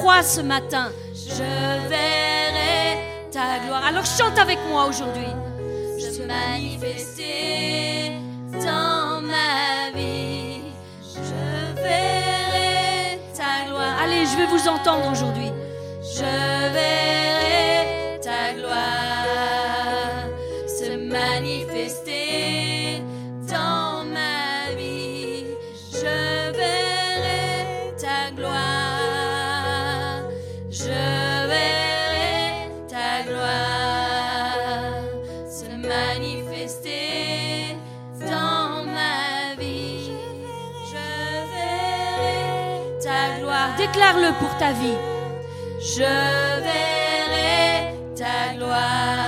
crois ce matin. Je verrai ta gloire. Alors chante avec moi aujourd'hui. Je manifester dans ma vie. Je verrai ta gloire. Allez, je vais vous entendre aujourd'hui. Je verrai ta gloire se manifester dans ma vie. Je verrai ta gloire. Déclare-le pour ta vie. Je verrai ta gloire.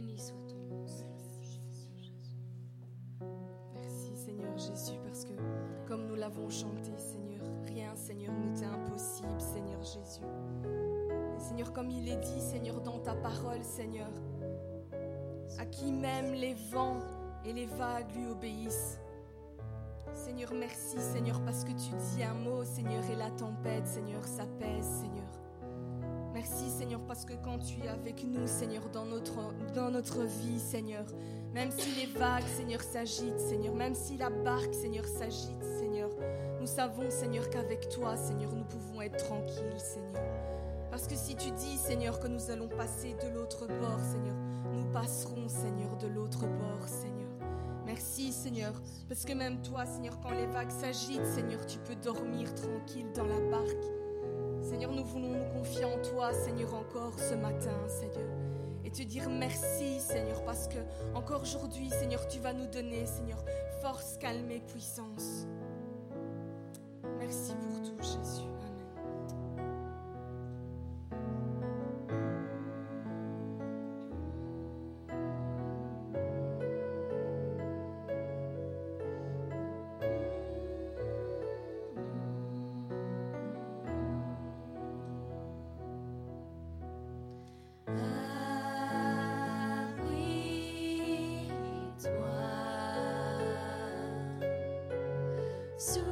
Béni soit ton nom. Merci Seigneur Jésus parce que comme nous l'avons chanté Seigneur, rien Seigneur ne t'est impossible Seigneur Jésus. Seigneur comme il est dit Seigneur dans ta parole Seigneur, à qui même les vents et les vagues lui obéissent. Seigneur merci Seigneur parce que tu dis un mot Seigneur et la tempête Seigneur s'apaise Seigneur merci Seigneur parce que quand tu es avec nous Seigneur dans notre, vie Seigneur, même si les vagues Seigneur s'agitent Seigneur, même si la barque Seigneur s'agite Seigneur, nous savons Seigneur qu'avec toi Seigneur nous pouvons être tranquilles Seigneur. Parce que si tu dis Seigneur que nous allons passer de l'autre bord Seigneur, nous passerons Seigneur de l'autre bord Seigneur. Merci Seigneur, parce que même toi Seigneur quand les vagues s'agitent Seigneur tu peux dormir tranquille dans la barque. Seigneur, nous voulons nous confier en toi, Seigneur, encore ce matin, Seigneur. Et te dire merci, Seigneur, parce que encore aujourd'hui, Seigneur, tu vas nous donner, Seigneur, force, calme et puissance. soon.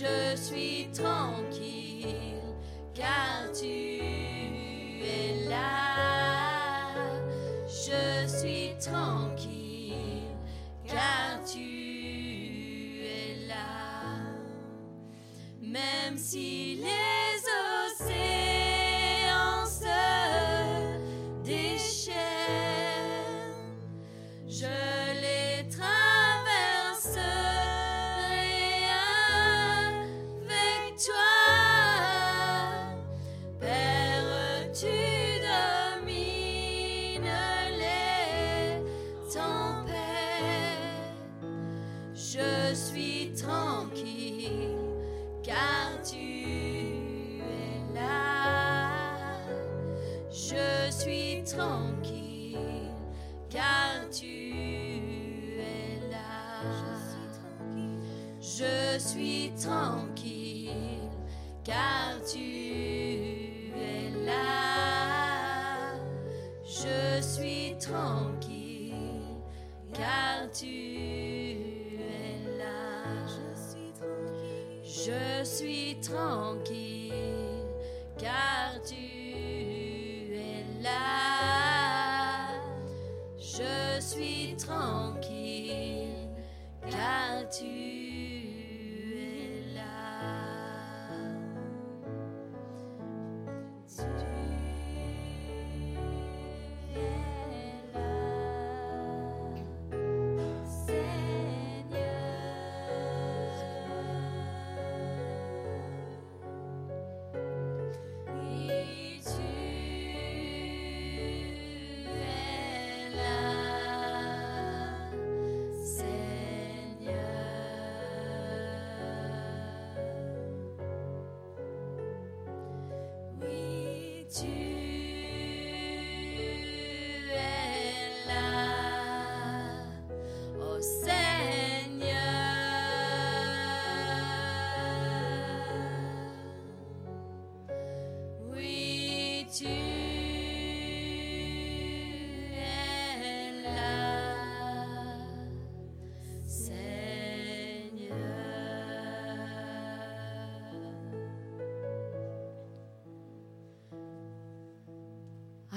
Je suis tranquille car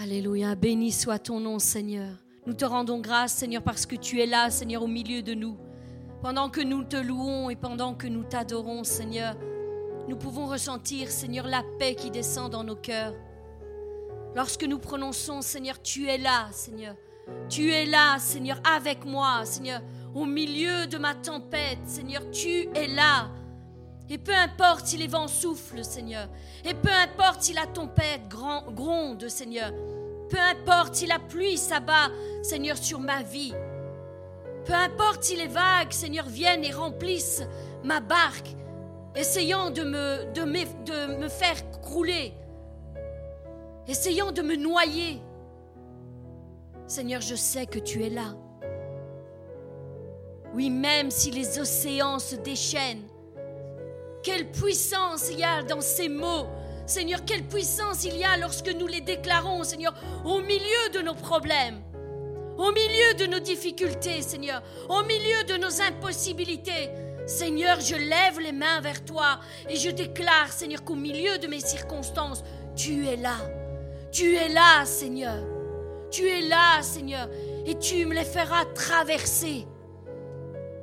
Alléluia, béni soit ton nom Seigneur. Nous te rendons grâce Seigneur parce que tu es là Seigneur au milieu de nous. Pendant que nous te louons et pendant que nous t'adorons Seigneur, nous pouvons ressentir Seigneur la paix qui descend dans nos cœurs. Lorsque nous prononçons Seigneur, tu es là Seigneur. Tu es là Seigneur avec moi Seigneur. Au milieu de ma tempête Seigneur, tu es là. Et peu importe si les vents soufflent, Seigneur. Et peu importe si la tempête gronde, Seigneur. Peu importe si la pluie s'abat, Seigneur, sur ma vie. Peu importe si les vagues, Seigneur, viennent et remplissent ma barque, essayant de me, faire crouler, essayant de me noyer. Seigneur, je sais que tu es là. Oui, même si les océans se déchaînent, quelle puissance il y a dans ces mots. Seigneur, quelle puissance il y a lorsque nous les déclarons, Seigneur, au milieu de nos problèmes, au milieu de nos difficultés, Seigneur, au milieu de nos impossibilités. Seigneur, je lève les mains vers toi et je déclare, Seigneur, qu'au milieu de mes circonstances, tu es là. Tu es là, Seigneur. Tu es là, Seigneur, et tu me les feras traverser.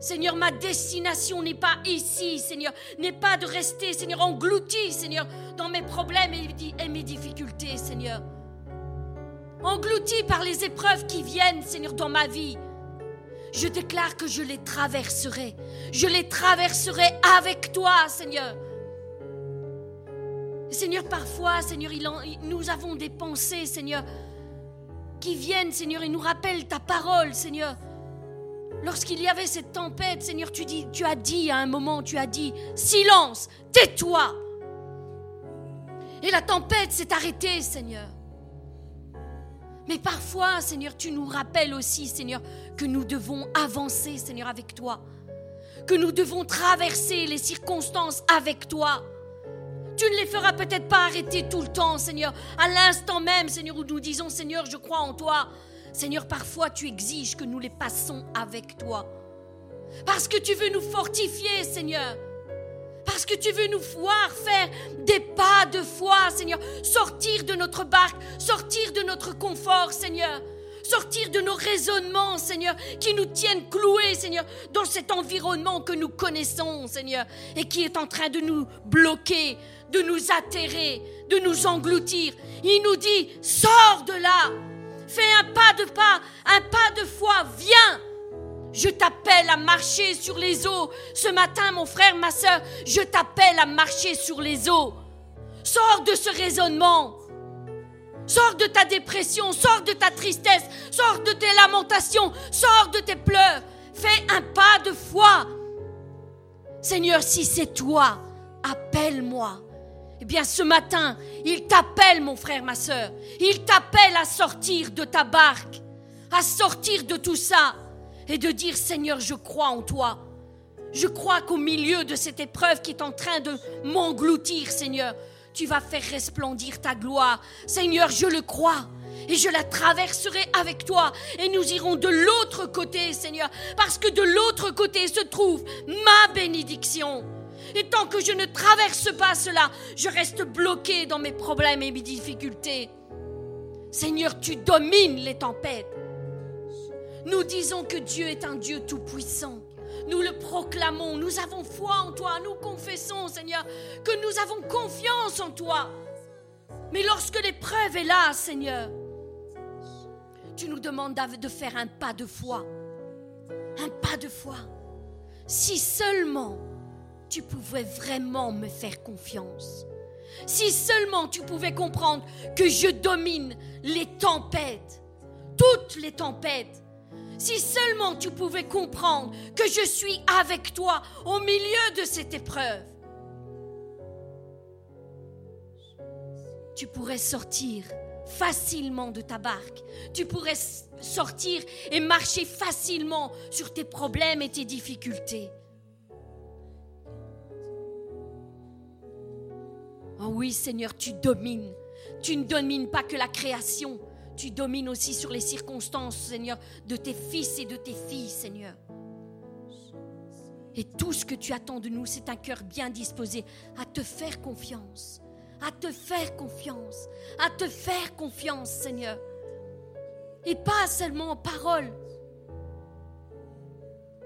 Seigneur, ma destination n'est pas ici, Seigneur, n'est pas de rester, Seigneur, englouti, Seigneur, dans mes problèmes et mes difficultés, Seigneur. Englouti par les épreuves qui viennent, Seigneur, dans ma vie. Je déclare que je les traverserai. Je les traverserai avec toi, Seigneur. Seigneur, parfois, Seigneur, nous avons des pensées, Seigneur, qui viennent, Seigneur, et nous rappellent ta parole, Seigneur. Lorsqu'il y avait cette tempête, Seigneur, tu, as dit à un moment, tu as dit, silence, tais-toi. Et la tempête s'est arrêtée, Seigneur. Mais parfois, Seigneur, tu nous rappelles aussi, Seigneur, que nous devons avancer, Seigneur, avec toi. Que nous devons traverser les circonstances avec toi. Tu ne les feras peut-être pas arrêter tout le temps, Seigneur. À l'instant même, Seigneur, où nous disons, Seigneur, je crois en toi. Seigneur, parfois tu exiges que nous les passons avec toi. Parce que tu veux nous fortifier, Seigneur. Parce que tu veux nous voir faire des pas de foi, Seigneur. Sortir de notre barque, sortir de notre confort, Seigneur. Sortir de nos raisonnements, Seigneur, qui nous tiennent cloués, Seigneur, dans cet environnement que nous connaissons, Seigneur, et qui est en train de nous bloquer, de nous atterrer, de nous engloutir. Il nous dit, sors de là, fais un pas de pas, un pas de foi, viens. Je t'appelle à marcher sur les eaux. Ce matin, mon frère, ma soeur, je t'appelle à marcher sur les eaux. Sors de ce raisonnement. Sors de ta dépression, sors de ta tristesse, sors de tes lamentations, sors de tes pleurs. Fais un pas de foi. Seigneur, si c'est toi, appelle-moi. Eh bien, ce matin, il t'appelle, mon frère, ma soeur. Il t'appelle à sortir de ta barque, à sortir de tout ça et de dire, Seigneur, je crois en toi. Je crois qu'au milieu de cette épreuve qui est en train de m'engloutir, Seigneur, tu vas faire resplendir ta gloire. Seigneur, je le crois. Et je la traverserai avec toi. Et nous irons de l'autre côté, Seigneur. Parce que de l'autre côté se trouve ma bénédiction. Et tant que je ne traverse pas cela, je reste bloqué dans mes problèmes et mes difficultés. Seigneur, tu domines les tempêtes. Nous disons que Dieu est un Dieu tout-puissant. Nous le proclamons, nous avons foi en toi, nous confessons, Seigneur, que nous avons confiance en toi. Mais lorsque l'épreuve est là, Seigneur, tu nous demandes de faire un pas de foi. Un pas de foi. Si seulement tu pouvais vraiment me faire confiance. Si seulement tu pouvais comprendre que je domine les tempêtes, toutes les tempêtes, si seulement tu pouvais comprendre que je suis avec toi au milieu de cette épreuve, tu pourrais sortir facilement de ta barque. Tu pourrais sortir et marcher facilement sur tes problèmes et tes difficultés. Oh oui, Seigneur, tu domines. Tu ne domines pas que la création, tu domines aussi sur les circonstances, Seigneur, de tes fils et de tes filles, Seigneur. Et tout ce que tu attends de nous, c'est un cœur bien disposé à te faire confiance, à te faire confiance, à te faire confiance, Seigneur. Et pas seulement en parole,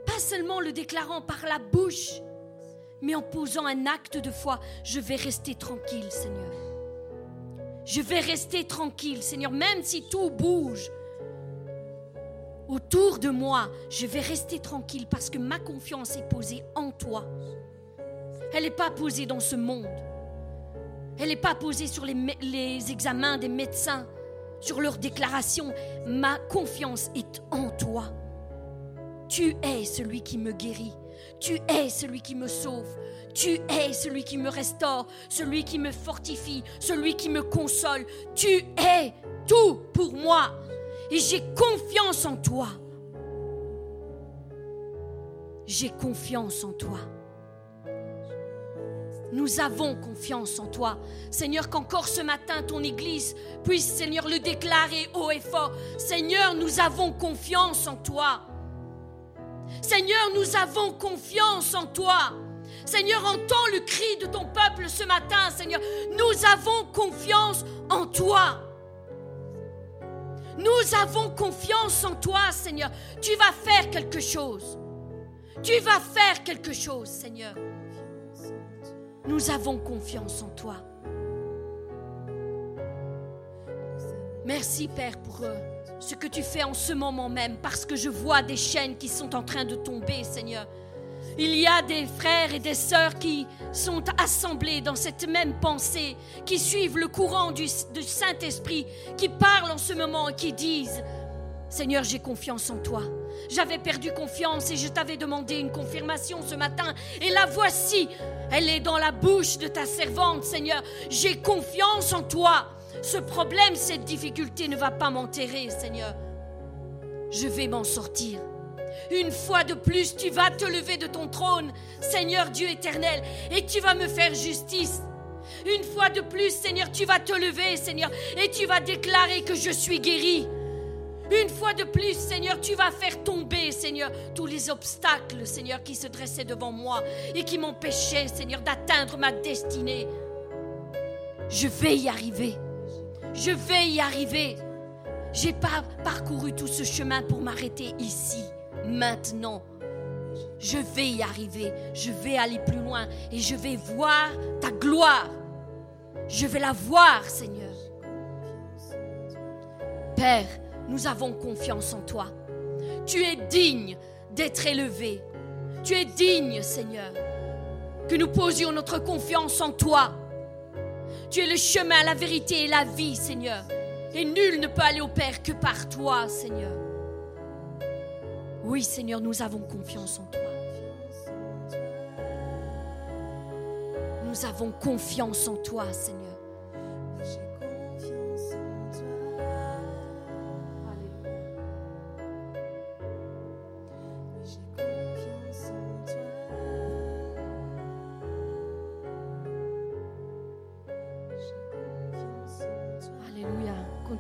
pas seulement le déclarant par la bouche, mais en posant un acte de foi, je vais rester tranquille, Seigneur. Je vais rester tranquille, Seigneur, même si tout bouge autour de moi, je vais rester tranquille parce que ma confiance est posée en toi. Elle n'est pas posée dans ce monde. Elle n'est pas posée sur les, examens des médecins, sur leurs déclarations. Ma confiance est en toi. Tu es celui qui me guérit. Tu es celui qui me sauve. Tu es celui qui me restaure, celui qui me fortifie, celui qui me console. Tu es tout pour moi. Et j'ai confiance en toi. J'ai confiance en toi. Nous avons confiance en toi. Seigneur, qu'encore ce matin ton Église puisse, Seigneur, le déclarer haut et fort. Seigneur, nous avons confiance en toi. Seigneur, nous avons confiance en toi. Seigneur, entends le cri de ton peuple ce matin, Seigneur. Nous avons confiance en toi. Nous avons confiance en toi, Seigneur. Tu vas faire quelque chose. Tu vas faire quelque chose, Seigneur. Nous avons confiance en toi. Merci, Père, pour euh, ce que tu fais en ce moment même, parce que je vois des chaînes qui sont en train de tomber, Seigneur. Il y a des frères et des sœurs qui sont assemblés dans cette même pensée, qui suivent le courant du, Saint-Esprit, qui parlent en ce moment et qui disent, Seigneur, j'ai confiance en toi. J'avais perdu confiance et je t'avais demandé une confirmation ce matin. Et la voici, elle est dans la bouche de ta servante, Seigneur. J'ai confiance en toi. Ce problème, cette difficulté ne va pas m'enterrer, Seigneur. Je vais m'en sortir. Une fois de plus, tu vas te lever de ton trône, Seigneur Dieu éternel, et tu vas me faire justice. Une fois de plus, Seigneur, tu vas te lever, Seigneur, et tu vas déclarer que je suis guéri. Une fois de plus, Seigneur, tu vas faire tomber, Seigneur, tous les obstacles, Seigneur, qui se dressaient devant moi et qui m'empêchaient, Seigneur, d'atteindre ma destinée. Je vais y arriver. Je vais y arriver. J'ai pas parcouru tout ce chemin pour m'arrêter ici, maintenant. Je vais y arriver. Je vais aller plus loin et je vais voir ta gloire. Je vais la voir, Seigneur. Père, nous avons confiance en toi. Tu es digne d'être élevé. Tu es digne, Seigneur, que nous posions notre confiance en toi. Tu es le chemin, la vérité et la vie, Seigneur. Et nul ne peut aller au Père que par toi, Seigneur. Oui, Seigneur, nous avons confiance en toi. Nous avons confiance en toi, Seigneur.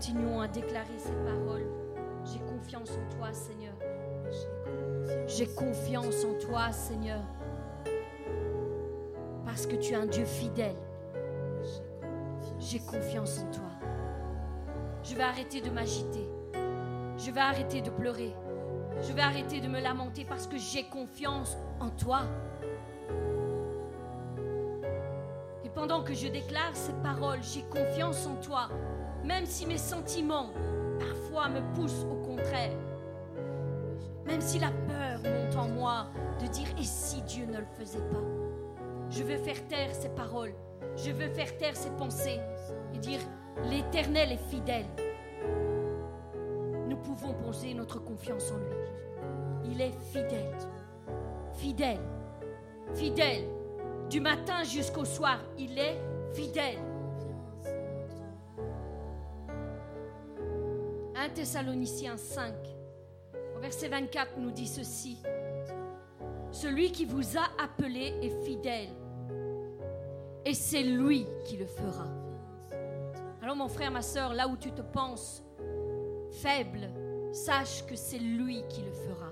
Continuons à déclarer ces paroles. J'ai confiance en toi, Seigneur. J'ai confiance en toi, Seigneur. Parce que tu es un Dieu fidèle. J'ai confiance en toi. Je vais arrêter de m'agiter. Je vais arrêter de pleurer. Je vais arrêter de me lamenter parce que j'ai confiance en toi. Et pendant que je déclare ces paroles, j'ai confiance en toi, même si mes sentiments parfois me poussent au contraire. Même si la peur monte en moi de dire et si Dieu ne le faisait pas? Je veux faire taire ces paroles. Je veux faire taire ces pensées et dire l'Éternel est fidèle. Nous pouvons poser notre confiance en lui. Il est fidèle. Fidèle. Fidèle. Du matin jusqu'au soir, il est fidèle. 1 Thessaloniciens 5, au verset 24, nous dit ceci. Celui qui vous a appelé est fidèle. Et c'est lui qui le fera. Alors mon frère, ma soeur, là où tu te penses faible, sache que c'est lui qui le fera.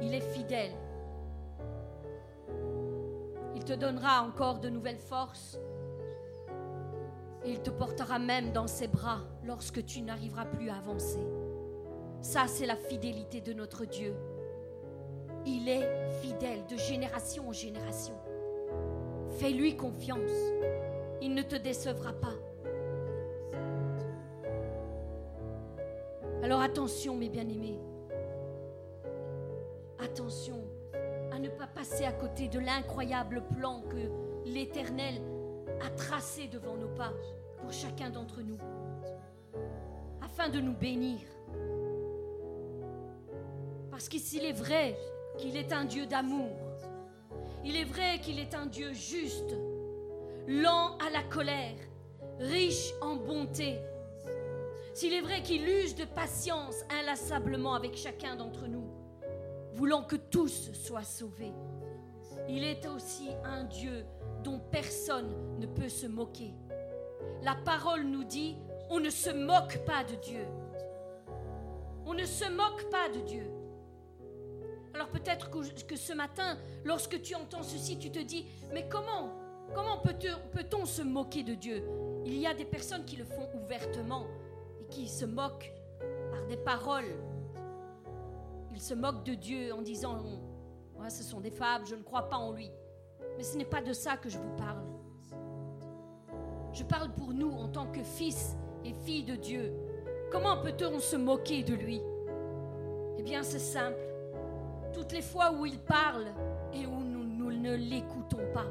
Il est fidèle. Il te donnera encore de nouvelles forces. Et il te portera même dans ses bras lorsque tu n'arriveras plus à avancer. Ça, c'est la fidélité de notre Dieu. Il est fidèle de génération en génération. Fais-lui confiance. Il ne te décevra pas. Alors attention, mes bien-aimés. Attention à ne pas passer à côté de l'incroyable plan que l'Éternel a tracé devant nos pas pour chacun d'entre nous, afin de nous bénir. Parce qu'il est vrai qu'il est un Dieu d'amour, il est vrai qu'il est un Dieu juste, lent à la colère, riche en bonté. S'il est vrai qu'il use de patience inlassablement avec chacun d'entre nous, voulant que tous soient sauvés, il est aussi un Dieu dont personne ne peut se moquer. La parole nous dit, on ne se moque pas de Dieu. On ne se moque pas de Dieu. Alors peut-être que, ce matin, lorsque tu entends ceci, tu te dis, mais comment Comment peut-on se moquer de Dieu? Il y a des personnes qui le font ouvertement et qui se moquent par des paroles. Ils se moquent de Dieu en disant, ouais, ce sont des fables, je ne crois pas en lui. Mais ce n'est pas de ça que je vous parle. Je parle pour nous en tant que fils et filles de Dieu. Comment peut-on se moquer de lui? Eh bien, c'est simple. Toutes les fois où il parle et où nous ne l'écoutons pas.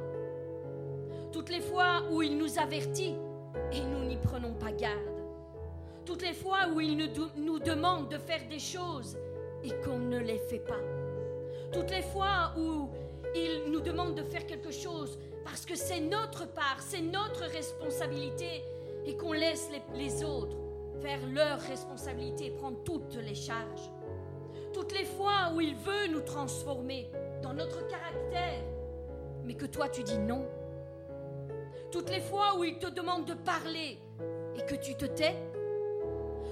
Toutes les fois où il nous avertit et nous n'y prenons pas garde. Toutes les fois où il nous demande de faire des choses et qu'on ne les fait pas. Toutes les fois où il nous demande de faire quelque chose parce que c'est notre part, c'est notre responsabilité et qu'on laisse les, autres faire leur responsabilité, prendre toutes les charges. Toutes les fois où il veut nous transformer dans notre caractère, mais que toi tu dis non. Toutes les fois où il te demande de parler et que tu te tais.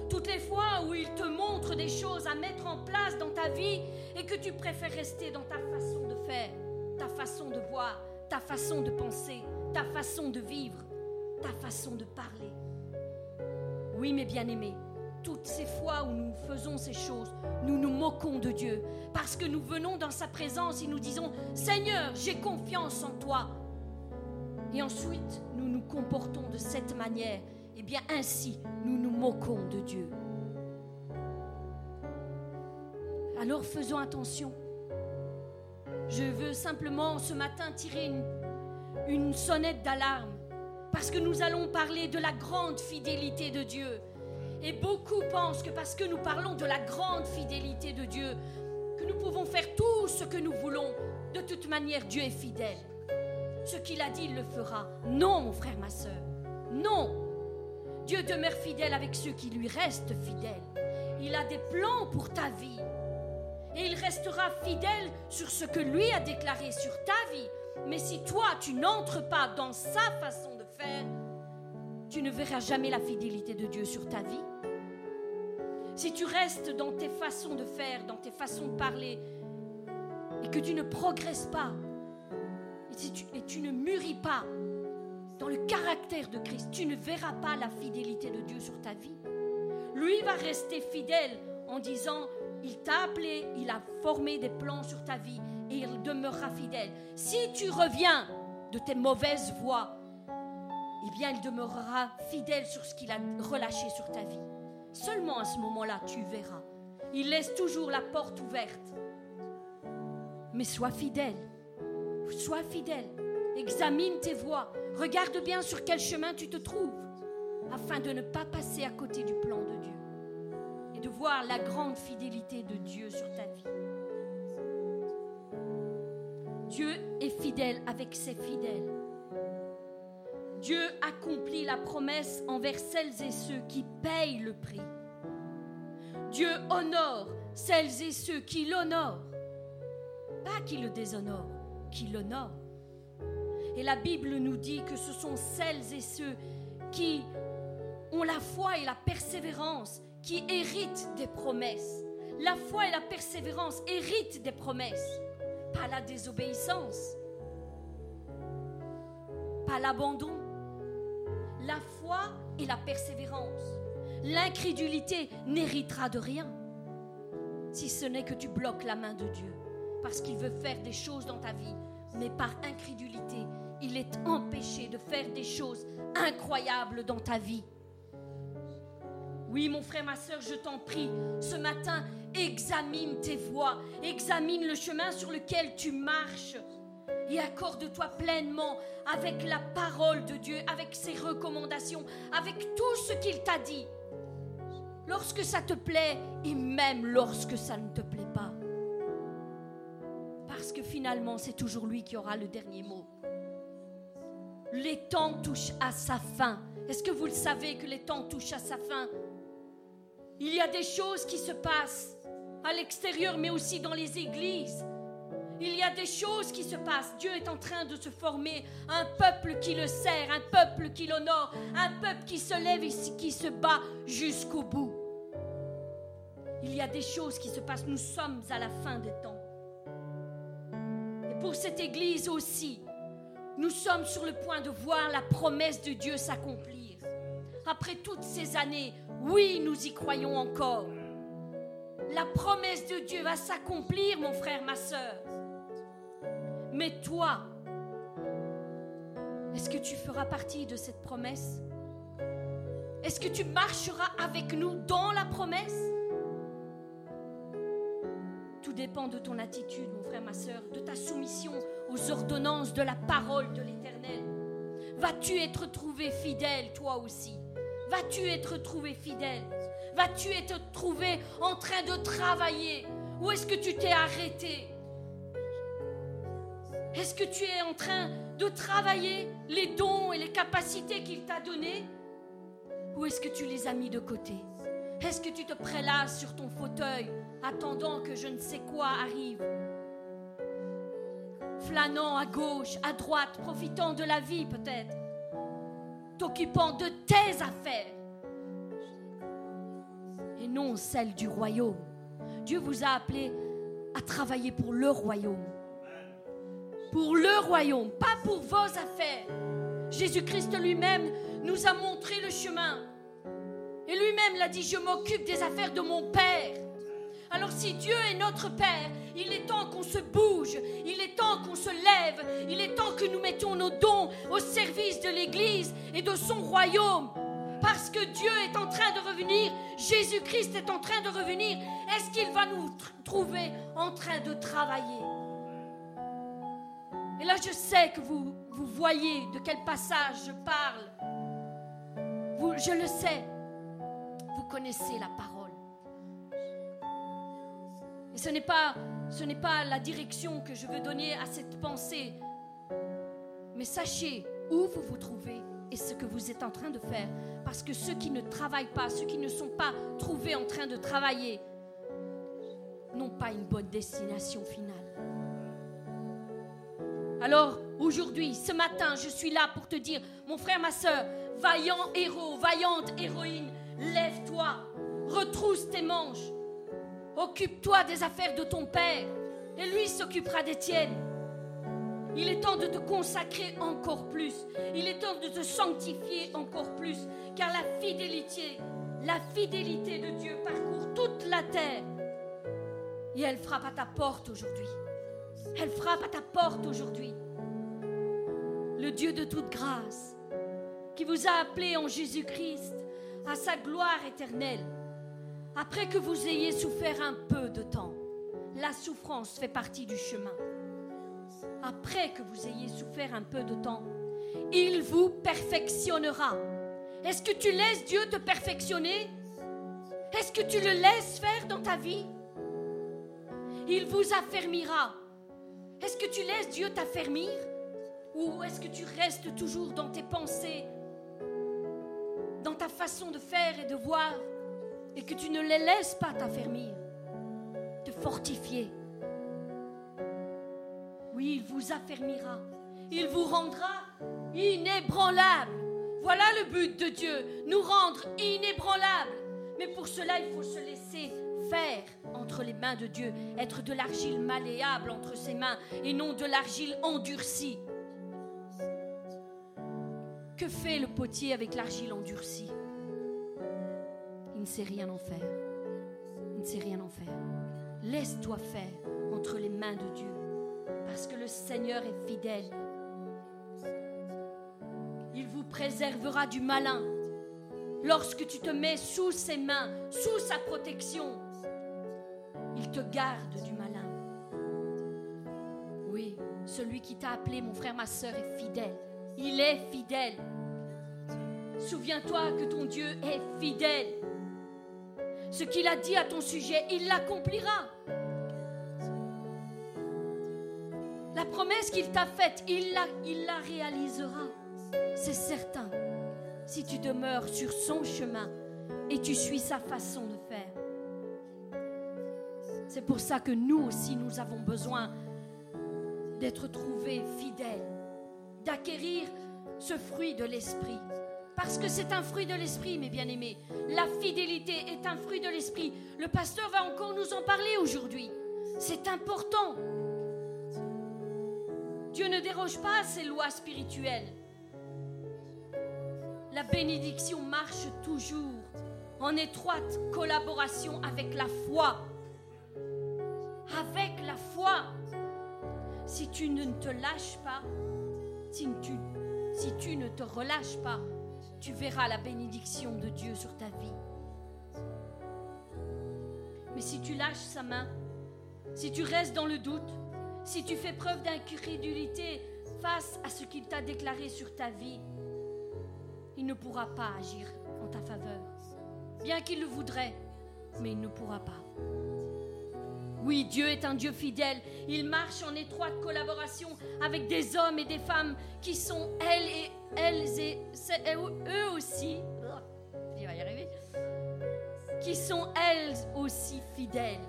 toutes les fois où il te montre des choses à mettre en place dans ta vie et que tu préfères rester dans ta façon de faire, ta façon de voir, ta façon de penser, ta façon de vivre, ta façon de parler. Oui, mes bien-aimés, toutes ces fois où nous faisons ces choses, nous nous moquons de Dieu parce que nous venons dans sa présence et nous disons Seigneur, j'ai confiance en toi. Et ensuite, nous nous comportons de cette manière. Et bien ainsi, nous nous moquons de Dieu. Alors faisons attention. Je veux simplement ce matin tirer une sonnette d'alarme parce que nous allons parler de la grande fidélité de Dieu. Et beaucoup pensent que parce que nous parlons de la grande fidélité de Dieu, que nous pouvons faire tout ce que nous voulons. De toute manière, Dieu est fidèle. Ce qu'il a dit, il le fera. Non, mon frère, ma soeur. Non. Dieu demeure fidèle avec ceux qui lui restent fidèles. Il a des plans pour ta vie. Et il restera fidèle sur ce que lui a déclaré sur ta vie. Mais si toi, tu n'entres pas dans sa façon tu ne verras jamais la fidélité de Dieu sur ta vie. Si tu restes dans tes façons de faire, dans tes façons de parler, et que tu ne progresses pas, et, tu, et tu ne mûris pas dans le caractère de Christ, tu ne verras pas la fidélité de Dieu sur ta vie. Lui va rester fidèle en disant, il t'a appelé, il a formé des plans sur ta vie et il demeurera fidèle. Si tu reviens de tes mauvaises voies, eh bien, il demeurera fidèle sur ce qu'il a relâché sur ta vie. Seulement à ce moment-là, tu verras. Il laisse toujours la porte ouverte. Mais sois fidèle. Sois fidèle. Examine tes voies. Regarde bien sur quel chemin tu te trouves afin de ne pas passer à côté du plan de Dieu et de voir la grande fidélité de Dieu sur ta vie. Dieu est fidèle avec ses fidèles. Dieu accomplit la promesse envers celles et ceux qui payent le prix. Dieu honore celles et ceux qui l'honorent. Pas qui le déshonorent, qui l'honorent. Et la Bible nous dit que ce sont celles et ceux qui ont la foi et la persévérance qui héritent des promesses. La foi et la persévérance héritent des promesses, pas la désobéissance, pas l'abandon la foi et la persévérance. L'incrédulité n'héritera de rien, si ce n'est que tu bloques la main de Dieu, parce qu'il veut faire des choses dans ta vie, mais par incrédulité, il est empêché de faire des choses incroyables dans ta vie. Oui, mon frère, ma soeur, je t'en prie, ce matin, examine tes voies, examine le chemin sur lequel tu marches et accorde-toi pleinement avec la parole de Dieu, avec ses recommandations, avec tout ce qu'il t'a dit. Lorsque ça te plaît et même lorsque ça ne te plaît pas. Parce que finalement, c'est toujours lui qui aura le dernier mot. Les temps touchent à sa fin. Est-ce que vous le savez que les temps touchent à sa fin? Il y a des choses qui se passent à l'extérieur, mais aussi dans les églises il y a des choses qui se passent. Dieu est en train de se former un peuple qui le sert, un peuple qui l'honore, un peuple qui se lève et qui se bat jusqu'au bout. Il y a des choses qui se passent. Nous sommes à la fin des temps. Et pour cette Église aussi, nous sommes sur le point de voir la promesse de Dieu s'accomplir. Après toutes ces années, oui, nous y croyons encore. La promesse de Dieu va s'accomplir, mon frère, ma soeur. Mais toi, est-ce que tu feras partie de cette promesse? Est-ce que tu marcheras avec nous dans la promesse? Tout dépend de ton attitude, mon frère, ma soeur, de ta soumission aux ordonnances de la parole de l'Éternel. Vas-tu être trouvé fidèle, toi aussi? Vas-tu être trouvé fidèle? Vas-tu être trouvé en train de travailler? Ou est-ce que tu t'es arrêté? Est-ce que tu es en train de travailler les dons et les capacités qu'il t'a donnés Ou est-ce que tu les as mis de côté? Est-ce que tu te prélasses sur ton fauteuil attendant que je ne sais quoi arrive? Flânant à gauche, à droite, profitant de la vie peut-être. T'occupant de tes affaires. Non celle du royaume. Dieu vous a appelé à travailler pour le royaume. Pour le royaume, pas pour vos affaires. Jésus-Christ lui-même nous a montré le chemin. Et lui-même l'a dit, je m'occupe des affaires de mon Père. Alors si Dieu est notre Père, il est temps qu'on se bouge, il est temps qu'on se lève, il est temps que nous mettions nos dons au service de l'Église et de son royaume. Parce que Dieu est en train de revenir, Jésus-Christ est en train de revenir, est-ce qu'il va nous trouver en train de travailler? Et là, je sais que vous, voyez de quel passage je parle. Je le sais. Vous connaissez la parole. Et ce n'est pas, ce n'est pas la direction que je veux donner à cette pensée. Mais sachez où vous vous trouvez et ce que vous êtes en train de faire. Parce que ceux qui ne travaillent pas, ceux qui ne sont pas trouvés en train de travailler, n'ont pas une bonne destination finale. Alors, aujourd'hui, ce matin, je suis là pour te dire, mon frère, ma soeur, vaillant héros, vaillante héroïne, lève-toi, retrousse tes manches, occupe-toi des affaires de ton Père, et lui s'occupera des tiennes. Il est temps de te consacrer encore plus. Il est temps de te sanctifier encore plus. Car la fidélité, la fidélité de Dieu parcourt toute la terre. Et elle frappe à ta porte aujourd'hui. Elle frappe à ta porte aujourd'hui. Le Dieu de toute grâce, qui vous a appelé en Jésus-Christ à sa gloire éternelle, après que vous ayez souffert un peu de temps, la souffrance fait partie du chemin après que vous ayez souffert un peu de temps, il vous perfectionnera. Est-ce que tu laisses Dieu te perfectionner? Est-ce que tu le laisses faire dans ta vie? Il vous affermira. Est-ce que tu laisses Dieu t'affermir? Ou est-ce que tu restes toujours dans tes pensées, dans ta façon de faire et de voir, et que tu ne les laisses pas t'affermir, te fortifier? Oui, il vous affermira. Il vous rendra inébranlable. Voilà le but de Dieu, nous rendre inébranlables. Mais pour cela, il faut se laisser entre les mains de Dieu, être de l'argile malléable entre ses mains et non de l'argile endurcie. Que fait le potier avec l'argile endurcie? Il ne sait rien en faire. Il ne sait rien en faire. Laisse-toi faire entre les mains de Dieu parce que le Seigneur est fidèle. Il vous préservera du malin. Lorsque tu te mets sous ses mains, sous sa protection, il te garde du malin. Oui, celui qui t'a appelé, mon frère, ma soeur, est fidèle. Il est fidèle. Souviens-toi que ton Dieu est fidèle. Ce qu'il a dit à ton sujet, il l'accomplira. La promesse qu'il t'a faite, il la, réalisera. C'est certain. Si tu demeures sur son chemin et tu suis sa façon de faire. C'est pour ça que nous aussi, nous avons besoin d'être trouvés fidèles, d'acquérir ce fruit de l'esprit. Parce que c'est un fruit de l'esprit, mes bien-aimés. La fidélité est un fruit de l'esprit. Le pasteur va encore nous en parler aujourd'hui. C'est important. Dieu ne déroge pas à ses lois spirituelles. La bénédiction marche toujours en étroite collaboration avec la foi. Avec la foi. Si tu ne te lâches pas, si tu, ne te relâches pas, tu verras la bénédiction de Dieu sur ta vie. Mais si tu lâches sa main, si tu restes dans le doute, si tu fais preuve d'incrédulité face à ce qu'il t'a déclaré sur ta vie, il ne pourra pas agir en ta faveur. Bien qu'il le voudrait, mais il ne pourra pas. Oui, Dieu est un Dieu fidèle. Il marche en étroite collaboration avec des hommes et des femmes qui sont elles et elles et eux aussi. Qui sont elles aussi fidèles.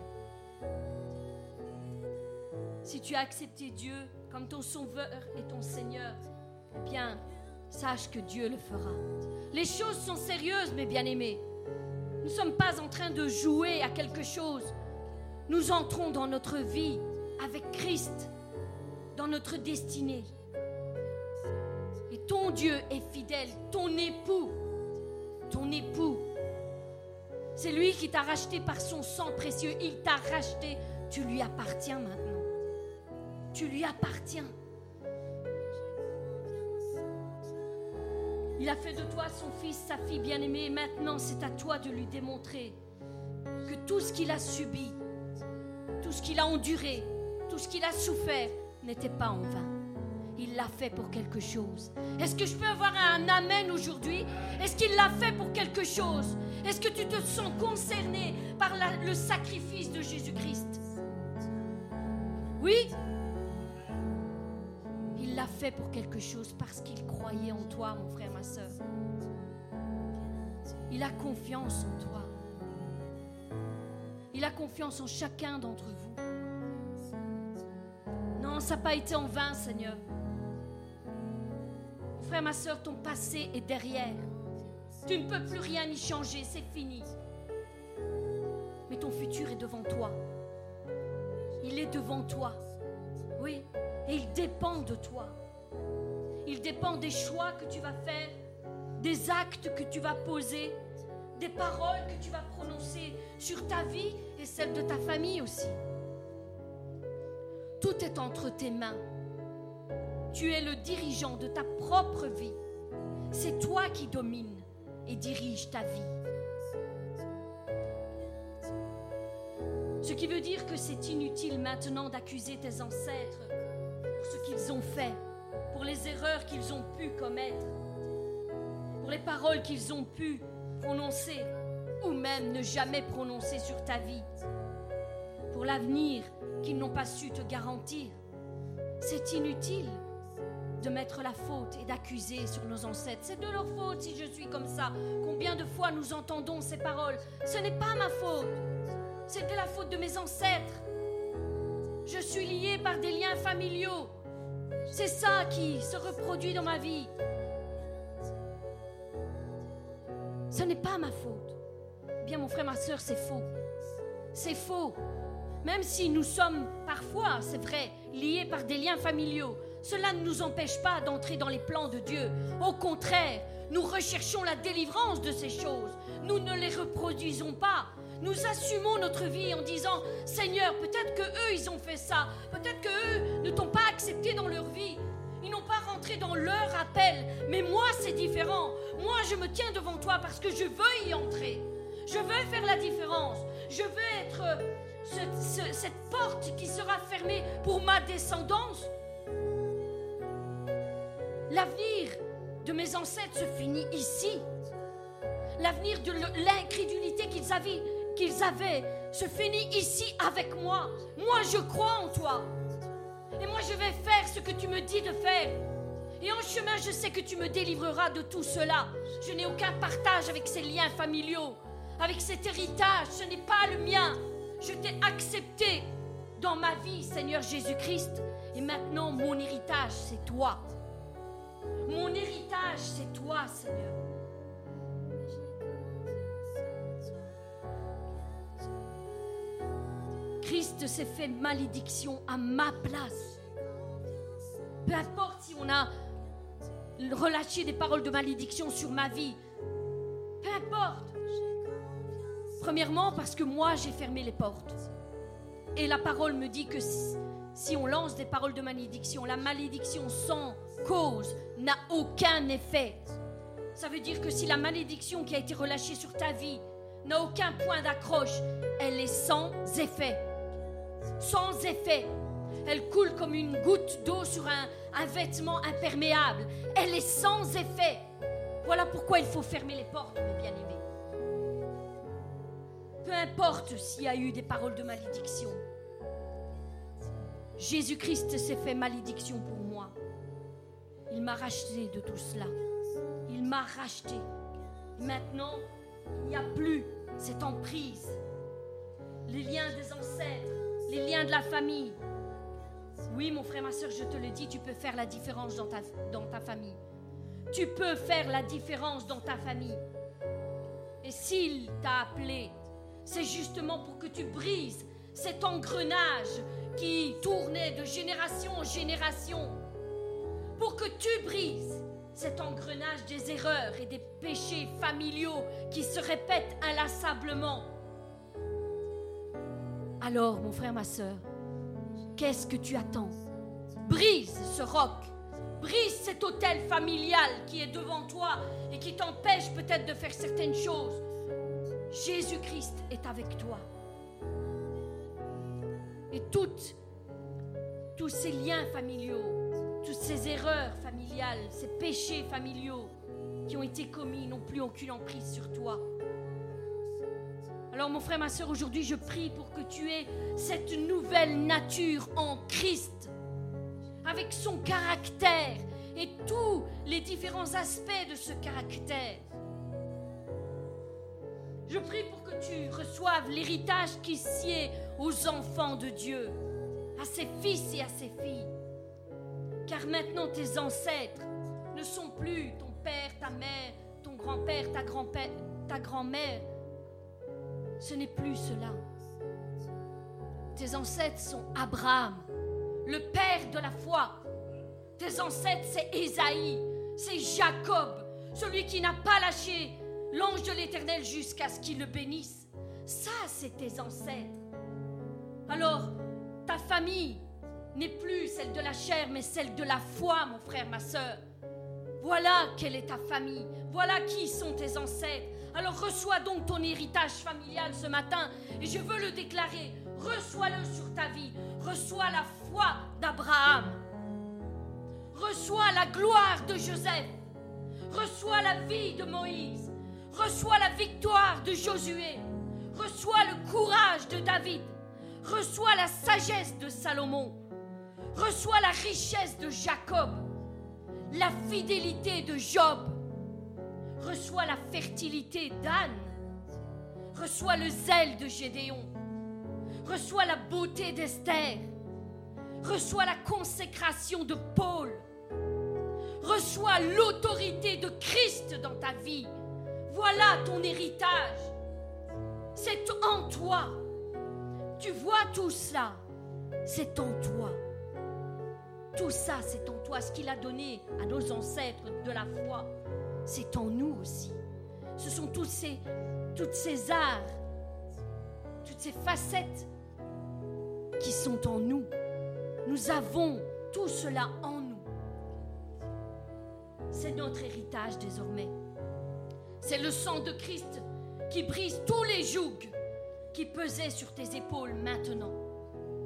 Si tu as accepté Dieu comme ton sauveur et ton Seigneur, eh bien, sache que Dieu le fera. Les choses sont sérieuses, mes bien-aimés. Nous ne sommes pas en train de jouer à quelque chose. Nous entrons dans notre vie avec Christ, dans notre destinée. Et ton Dieu est fidèle, ton époux, ton époux. C'est lui qui t'a racheté par son sang précieux. Il t'a racheté. Tu lui appartiens maintenant. Tu lui appartiens. Il a fait de toi son fils, sa fille bien-aimée, et maintenant c'est à toi de lui démontrer que tout ce qu'il a subi, tout ce qu'il a enduré, tout ce qu'il a souffert n'était pas en vain. Il l'a fait pour quelque chose. Est-ce que je peux avoir un amen aujourd'hui? Est-ce qu'il l'a fait pour quelque chose? Est-ce que tu te sens concerné par le sacrifice de Jésus-Christ? Oui Il l'a fait pour quelque chose parce qu'il croyait en toi, mon frère, ma soeur. Il a confiance en toi. Il a confiance en chacun d'entre vous. Non, ça n'a pas été en vain, Seigneur. Frère, ma soeur, ton passé est derrière. Tu ne peux plus rien y changer, c'est fini. Mais ton futur est devant toi. Il est devant toi. Oui, et il dépend de toi. Il dépend des choix que tu vas faire, des actes que tu vas poser, des paroles que tu vas prononcer sur ta vie et celle de ta famille aussi. Tout est entre tes mains. Tu es le dirigeant de ta propre vie. C'est toi qui domines et dirige ta vie. Ce qui veut dire que c'est inutile maintenant d'accuser tes ancêtres pour ce qu'ils ont fait, pour les erreurs qu'ils ont pu commettre, pour les paroles qu'ils ont pu prononcer ou même ne jamais prononcer sur ta vie, pour l'avenir qu'ils n'ont pas su te garantir. C'est inutile de mettre la faute et d'accuser sur nos ancêtres. C'est de leur faute si je suis comme ça. Combien de fois nous entendons ces paroles? Ce n'est pas ma faute. C'est la faute de mes ancêtres. Je suis lié par des liens familiaux. C'est ça qui se reproduit dans ma vie. Ce n'est pas ma faute. Bien mon frère, ma soeur, c'est faux. C'est faux. Même si nous sommes parfois, c'est vrai, liés par des liens familiaux, cela ne nous empêche pas d'entrer dans les plans de Dieu. Au contraire, nous recherchons la délivrance de ces choses. Nous ne les reproduisons pas. Nous assumons notre vie en disant Seigneur, peut-être que eux ils ont fait ça, peut-être que eux ne t'ont pas accepté dans leur vie. Ils n'ont pas rentré dans leur appel, mais moi c'est différent. Moi je me tiens devant toi parce que je veux y entrer. Je veux faire la différence. Je veux être cette porte qui sera fermée pour ma descendance L'avenir de mes ancêtres se finit ici. L'avenir de l'incrédulité qu'ils avaient, qu'ils avaient se finit ici avec moi. Moi, je crois en toi. Et moi, je vais faire ce que tu me dis de faire. Et en chemin, je sais que tu me délivreras de tout cela. Je n'ai aucun partage avec ces liens familiaux, avec cet héritage. Ce n'est pas le mien. Je t'ai accepté dans ma vie, Seigneur Jésus-Christ. Et maintenant, mon héritage, c'est toi. Mon héritage, c'est toi, Seigneur. Christ s'est fait malédiction à ma place. Peu importe si on a relâché des paroles de malédiction sur ma vie. Peu importe. Premièrement, parce que moi, j'ai fermé les portes. Et la parole me dit que si on lance des paroles de malédiction, la malédiction sans cause n'a aucun effet. Ça veut dire que si la malédiction qui a été relâchée sur ta vie n'a aucun point d'accroche, elle est sans effet. Sans effet. Elle coule comme une goutte d'eau sur un, un vêtement imperméable. Elle est sans effet. Voilà pourquoi il faut fermer les portes, mes bien-aimés. Peu importe s'il y a eu des paroles de malédiction. Jésus-Christ s'est fait malédiction pour moi. Il m'a racheté de tout cela. Il m'a racheté. Maintenant, il n'y a plus cette emprise. Les liens des ancêtres, les liens de la famille. Oui, mon frère, ma soeur, je te le dis, tu peux faire la différence dans ta, famille. Tu peux faire la différence dans ta famille. Et s'il t'a appelé, c'est justement pour que tu brises cet engrenage qui tournait de génération en génération. Pour que tu brises cet engrenage des erreurs et des péchés familiaux qui se répètent inlassablement. Alors, mon frère, ma soeur, qu'est-ce que tu attends? Brise ce roc, brise cet hôtel familial qui est devant toi et qui t'empêche peut-être de faire certaines choses. Jésus-Christ est avec toi. Et toutes, tous ces liens familiaux, toutes ces erreurs familiales, ces péchés familiaux qui ont été commis n'ont plus aucune emprise sur toi. Alors mon frère, ma soeur, aujourd'hui je prie pour que tu aies cette nouvelle nature en Christ, avec son caractère et tous les différents aspects de ce caractère. Je prie pour que tu reçoives l'héritage qui sied aux enfants de Dieu, à ses fils et à ses filles. Car maintenant tes ancêtres ne sont plus ton père, ta mère, ton grand-père, ta grand-mère. Ce n'est plus cela. Tes ancêtres sont Abraham, le père de la foi. Tes ancêtres, c'est Ésaïe, c'est Jacob, celui qui n'a pas lâché l'ange de l'Éternel jusqu'à ce qu'il le bénisse. Ça, c'est tes ancêtres. Alors, ta famille n'est plus celle de la chair, mais celle de la foi, mon frère, ma soeur. Voilà quelle est ta famille. Voilà qui sont tes ancêtres. Alors reçois donc ton héritage familial ce matin et je veux le déclarer. Reçois-le sur ta vie. Reçois la foi d'Abraham. Reçois la gloire de Joseph. Reçois la vie de Moïse. Reçois la victoire de Josué. Reçois le courage de David. Reçois la sagesse de Salomon. Reçois la richesse de Jacob. La fidélité de Job. Reçois la fertilité d'Anne. Reçois le zèle de Gédéon. Reçois la beauté d'Esther. Reçois la consécration de Paul. Reçois l'autorité de Christ dans ta vie. Voilà ton héritage. C'est en toi. Tu vois tout ça. C'est en toi. Tout ça, c'est en toi. Ce qu'il a donné à nos ancêtres de la foi, c'est en nous aussi. Ce sont tous ces, arts, toutes ces facettes qui sont en nous. Nous avons tout cela en nous. C'est notre héritage désormais. C'est le sang de Christ qui brise tous les jougs qui pesaient sur tes épaules maintenant.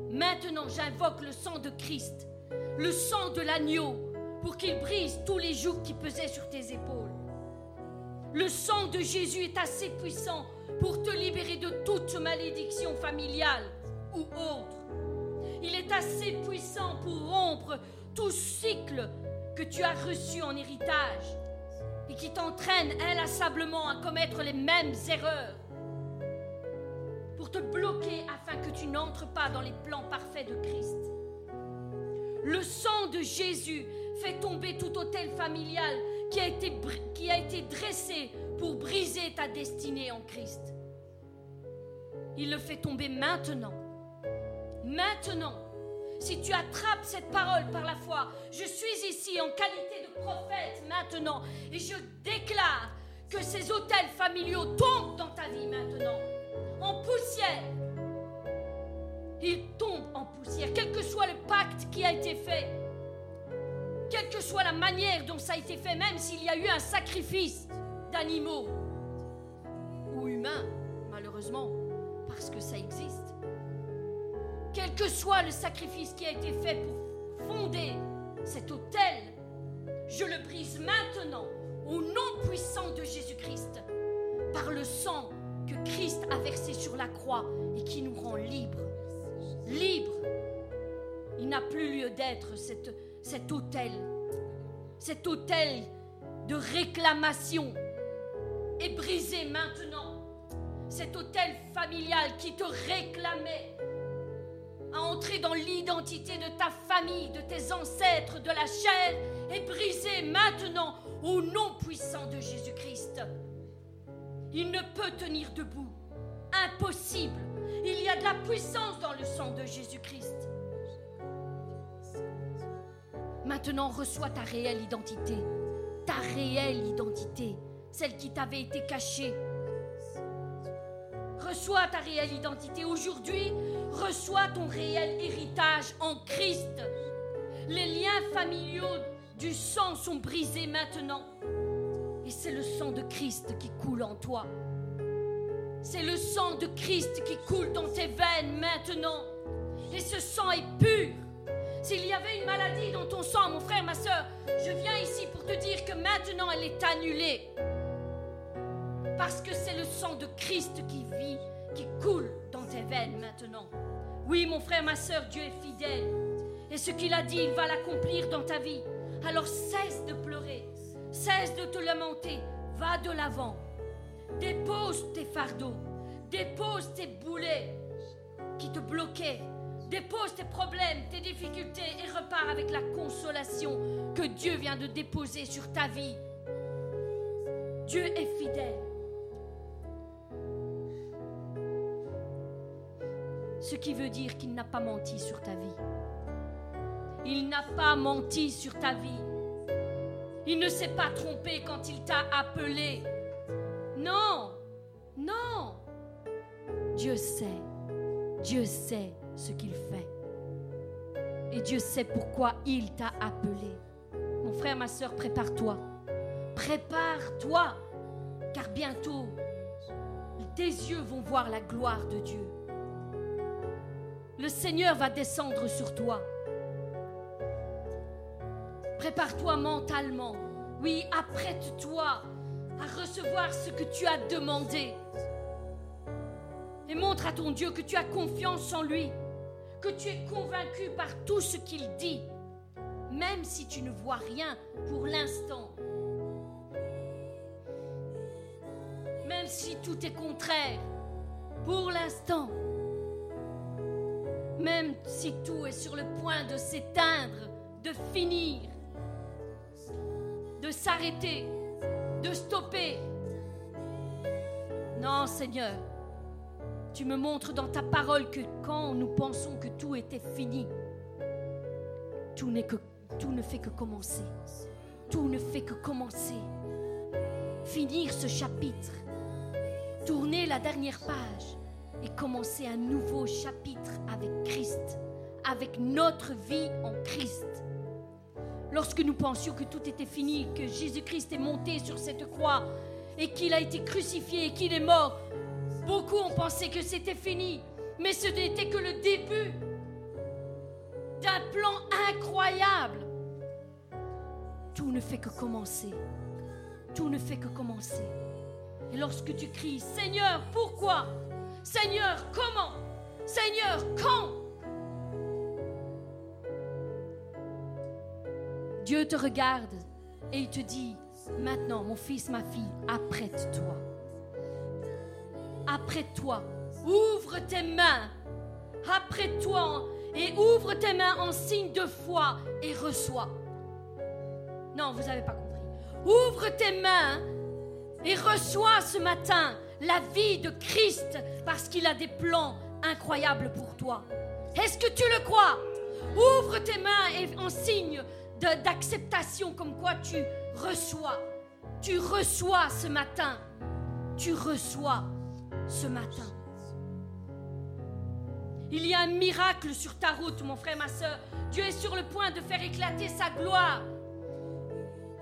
Maintenant, j'invoque le sang de Christ, le sang de l'agneau, pour qu'il brise tous les jougs qui pesaient sur tes épaules. Le sang de Jésus est assez puissant pour te libérer de toute malédiction familiale ou autre. Il est assez puissant pour rompre tout cycle que tu as reçu en héritage et qui t'entraîne inlassablement à commettre les mêmes erreurs pour te bloquer afin que tu n'entres pas dans les plans parfaits de Christ. Le sang de Jésus fait tomber tout hôtel familial qui a été, dressé pour briser ta destinée en Christ. Il le fait tomber maintenant. Maintenant, si tu attrapes cette parole par la foi, je suis ici en qualité de prophète maintenant et je déclare que ces hôtels familiaux tombent dans ta vie maintenant, en poussière. Ils tombent en poussière, quel que soit le pacte qui a été fait, quelle que soit la manière dont ça a été fait, même s'il y a eu un sacrifice d'animaux ou humains, malheureusement, parce que ça existe quel que soit le sacrifice qui a été fait pour fonder cet autel, je le brise maintenant au nom puissant de Jésus-Christ, par le sang que Christ a versé sur la croix et qui nous rend libres. Libres. Il n'a plus lieu d'être cet, cet autel, cet autel de réclamation est brisé maintenant. Cet autel familial qui te réclamait à entrer dans l'identité de ta famille, de tes ancêtres, de la chair, est brisé maintenant au nom puissant de Jésus-Christ. il ne peut tenir debout. Impossible. Il y a de la puissance dans le sang de Jésus-Christ. Maintenant, reçois ta réelle identité. Ta réelle identité. Celle qui t'avait été cachée. Reçois ta réelle identité. Aujourd'hui, reçois ton réel héritage en Christ. Les liens familiaux du sang sont brisés maintenant. Et c'est le sang de Christ qui coule en toi. C'est le sang de Christ qui coule dans tes veines maintenant. Et ce sang est pur. S'il y avait une maladie dans ton sang, mon frère, ma soeur, je viens ici pour te dire que maintenant elle est annulée. Parce que c'est le sang de Christ qui vit, qui coule dans tes veines maintenant. Oui, mon frère, ma soeur, Dieu est fidèle. Et ce qu'il a dit, il va l'accomplir dans ta vie. Alors cesse de pleurer, cesse de te lamenter, va de l'avant. Dépose tes fardeaux, dépose tes boulets qui te bloquaient, dépose tes problèmes, tes difficultés et repars avec la consolation que Dieu vient de déposer sur ta vie. Dieu est fidèle. Ce qui veut dire qu'il n'a pas menti sur ta vie. Il n'a pas menti sur ta vie. Il ne s'est pas trompé quand il t'a appelé. Non, non. Dieu sait, Dieu sait ce qu'il fait. Et Dieu sait pourquoi il t'a appelé. Mon frère, ma soeur, prépare-toi. Prépare-toi, car bientôt, tes yeux vont voir la gloire de Dieu. Le Seigneur va descendre sur toi. Prépare-toi mentalement. Oui, apprête-toi à recevoir ce que tu as demandé. Et montre à ton Dieu que tu as confiance en lui, que tu es convaincu par tout ce qu'il dit, même si tu ne vois rien pour l'instant. Même si tout est contraire, pour l'instant. Même si tout est sur le point de s'éteindre, de finir, de s'arrêter, de stopper. Non, Seigneur, tu me montres dans ta parole que quand nous pensons que tout était fini, tout, ne fait que commencer. Tout ne fait que commencer. Finir ce chapitre, tourner la dernière page et commencer un nouveau chapitre avec Christ, avec notre vie en Christ. Lorsque nous pensions que tout était fini, que Jésus-Christ est monté sur cette croix et qu'il a été crucifié et qu'il est mort, beaucoup ont pensé que c'était fini. Mais ce n'était que le début d'un plan incroyable. Tout ne fait que commencer. Tout ne fait que commencer. Et lorsque tu cries, Seigneur, pourquoi? Seigneur, comment? Seigneur, quand? Dieu te regarde et il te dit, maintenant mon fils, ma fille, apprête-toi. Apprête-toi. Ouvre tes mains. Apprête-toi et ouvre tes mains en signe de foi et reçois. Non, vous n'avez pas compris. Ouvre tes mains et reçois ce matin la vie de Christ parce qu'il a des plans incroyables pour toi. Est-ce que tu le crois? Ouvre tes mains et en signe d'acceptation comme quoi tu reçois. Tu reçois ce matin. Tu reçois ce matin. Il y a un miracle sur ta route, mon frère, ma soeur. Dieu est sur le point de faire éclater sa gloire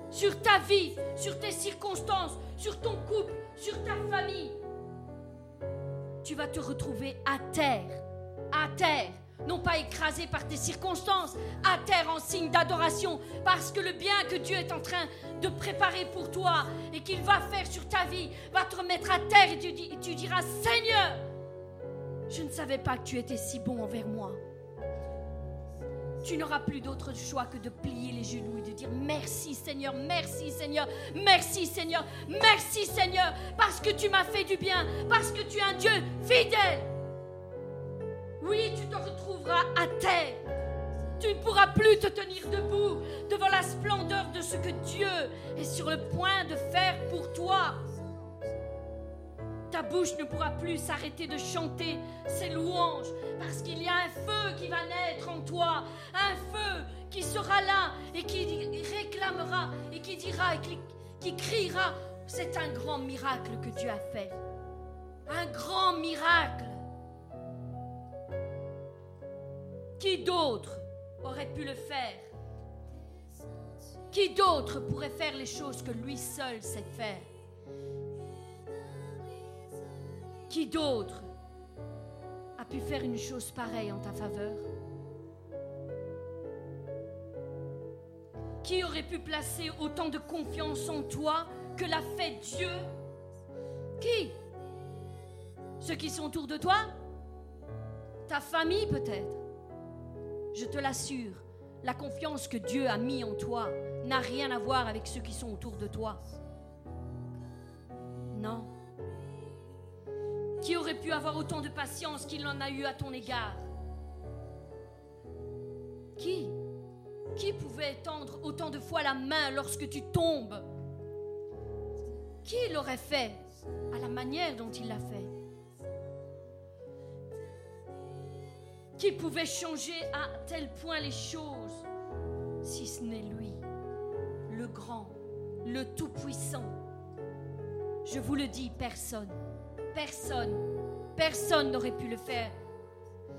sur ta vie, sur tes circonstances, sur ton couple, sur ta famille. Tu vas te retrouver à terre, à terre, non pas écrasé par tes circonstances, à terre en signe d'adoration, parce que le bien que Dieu est en train de préparer pour toi et qu'il va faire sur ta vie va te remettre à terre et tu, tu diras, Seigneur, je ne savais pas que tu étais si bon envers moi. Tu n'auras plus d'autre choix que de plier les genoux et de dire merci Seigneur, merci Seigneur, merci Seigneur, merci Seigneur, parce que tu m'as fait du bien, parce que tu es un Dieu fidèle. Oui, tu te retrouveras à terre. Tu ne pourras plus te tenir debout devant la splendeur de ce que Dieu est sur le point de faire pour toi. ta bouche ne pourra plus s'arrêter de chanter ses louanges, parce qu'il y a un feu qui va naître en toi, un feu qui sera là et qui réclamera et qui dira et qui, qui criera, c'est un grand miracle que Dieu a fait. Un grand miracle. Qui d'autre aurait pu le faire? Qui d'autre pourrait faire les choses que lui seul sait faire? Qui d'autre a pu faire une chose pareille en ta faveur? Qui aurait pu placer autant de confiance en toi que l'a fait Dieu? Qui? Ceux qui sont autour de toi? Ta famille peut-être? Je te l'assure, la confiance que Dieu a mis en toi n'a rien à voir avec ceux qui sont autour de toi. Non. Qui aurait pu avoir autant de patience qu'il en a eu à ton égard? Qui? Qui pouvait tendre autant de fois la main lorsque tu tombes? Qui l'aurait fait à la manière dont il l'a fait? Qui pouvait changer à tel point les choses si ce n'est lui, le grand, le tout-puissant Je vous le dis, personne, personne, personne n'aurait pu le faire.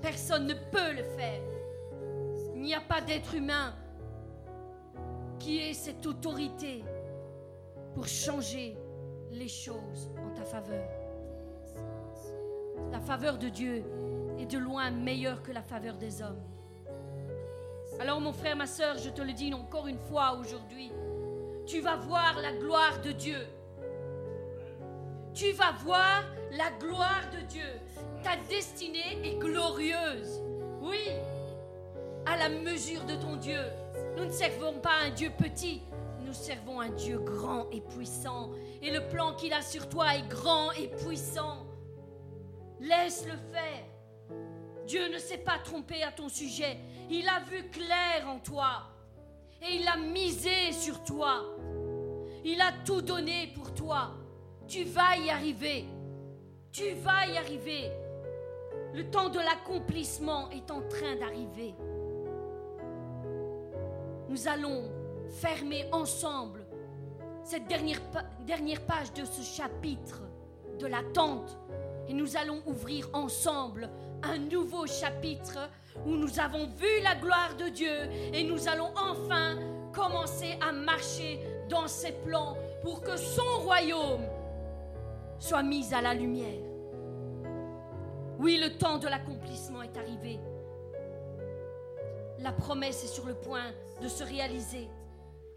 Personne ne peut le faire. Il n'y a pas d'être humain qui ait cette autorité pour changer les choses en ta faveur. La faveur de Dieu est de loin meilleure que la faveur des hommes. Alors mon frère, ma soeur, je te le dis encore une fois aujourd'hui, tu vas voir la gloire de Dieu. Tu vas voir la gloire de Dieu. Ta destinée est glorieuse. Oui, à la mesure de ton Dieu. Nous ne servons pas un Dieu petit, nous servons un Dieu grand et puissant. Et le plan qu'il a sur toi est grand et puissant. Laisse-le faire. Dieu ne s'est pas trompé à ton sujet. Il a vu clair en toi. Et il a misé sur toi. Il a tout donné pour toi. Tu vas y arriver. Tu vas y arriver. Le temps de l'accomplissement est en train d'arriver. Nous allons fermer ensemble cette dernière, dernière page de ce chapitre de l'attente et nous allons ouvrir ensemble un nouveau chapitre où nous avons vu la gloire de Dieu et nous allons enfin commencer à marcher dans ses plans pour que son royaume soit mis à la lumière. Oui, le temps de l'accomplissement est arrivé. La promesse est sur le point de se réaliser.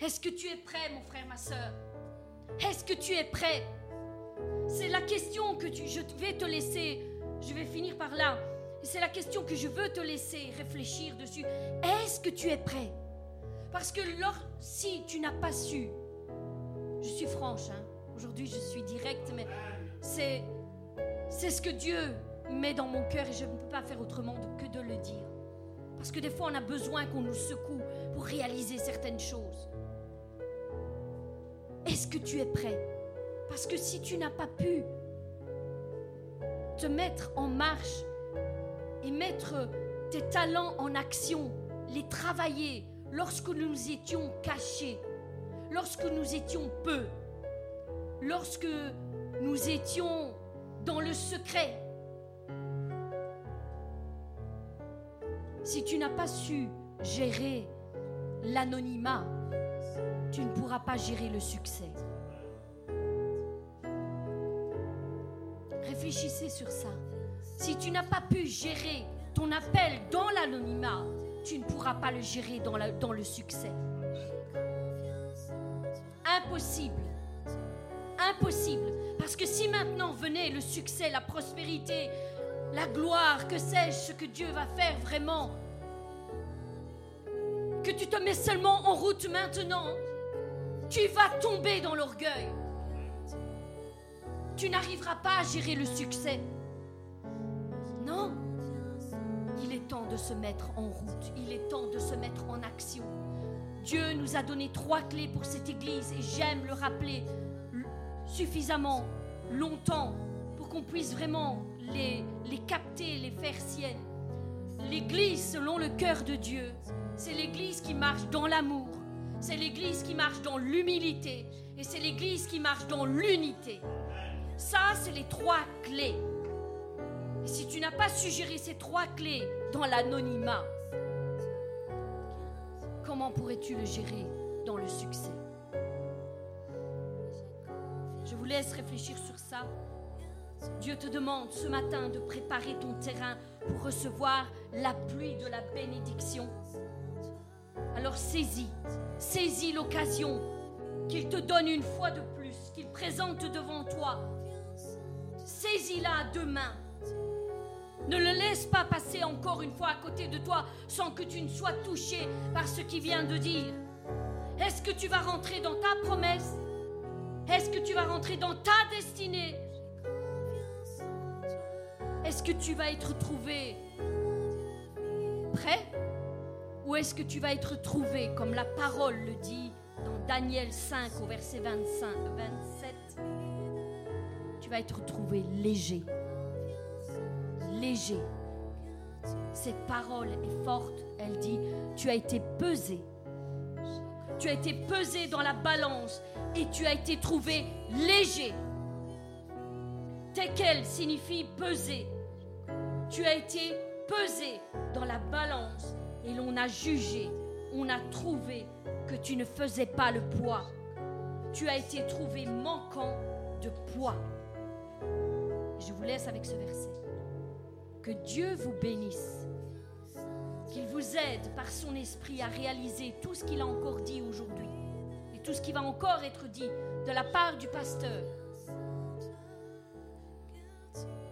Est-ce que tu es prêt, mon frère, ma soeur Est-ce que tu es prêt? C'est la question que je vais te laisser. Je vais finir par là. C'est la question que je veux te laisser réfléchir dessus. Est-ce que tu es prêt? Parce que si tu n'as pas su, je suis franche, hein. aujourd'hui je suis directe, mais c'est, c'est ce que Dieu met dans mon cœur et je ne peux pas faire autrement que de le dire. Parce que des fois on a besoin qu'on nous secoue pour réaliser certaines choses. Est-ce que tu es prêt? Parce que si tu n'as pas pu te mettre en marche et mettre tes talents en action, les travailler lorsque nous étions cachés, lorsque nous étions peu, lorsque nous étions dans le secret. Si tu n'as pas su gérer l'anonymat, tu ne pourras pas gérer le succès. Réfléchissez sur ça. Si tu n'as pas pu gérer ton appel dans l'anonymat, tu ne pourras pas le gérer dans, le succès. Impossible. Impossible. Parce que si maintenant venait le succès, la prospérité, la gloire, que sais-je, ce que Dieu va faire vraiment, que tu te mets seulement en route maintenant, tu vas tomber dans l'orgueil. Tu n'arriveras pas à gérer le succès. Il est temps de se mettre en route. Il est temps de se mettre en action. Dieu nous a donné trois clés pour cette Église et j'aime le rappeler suffisamment longtemps pour qu'on puisse vraiment les, les capter, les faire siennes. L'Église, selon le cœur de Dieu, c'est l'Église qui marche dans l'amour, c'est l'Église qui marche dans l'humilité, et c'est l'Église qui marche dans l'unité. Ça, c'est les trois clés. Et si tu n'as pas suggéré ces trois clés dans l'anonymat, comment pourrais-tu le gérer dans le succès? Je vous laisse réfléchir sur ça. Dieu te demande ce matin de préparer ton terrain pour recevoir la pluie de la bénédiction. Alors saisis, saisis l'occasion qu'il te donne une fois de plus, qu'il présente devant toi. Saisis-la mains. Ne le laisse pas passer encore une fois à côté de toi sans que tu ne sois touché par ce qu'il vient de dire. Est-ce que tu vas rentrer dans ta promesse? Est-ce que tu vas rentrer dans ta destinée? Est-ce que tu vas être trouvé prêt? Ou est-ce que tu vas être trouvé, comme la parole le dit dans Daniel 5 au verset 25, 27 Tu vas être trouvé léger. Léger. Cette parole est forte. Elle dit, tu as été pesé. Tu as été pesé dans la balance et tu as été trouvé léger. Tekel signifie peser. Tu as été pesé dans la balance et l'on a jugé, on a trouvé que tu ne faisais pas le poids. Tu as été trouvé manquant de poids. Je vous laisse avec ce verset. Que Dieu vous bénisse. Qu'il vous aide par son esprit à réaliser tout ce qu'il a encore dit aujourd'hui et tout ce qui va encore être dit de la part du pasteur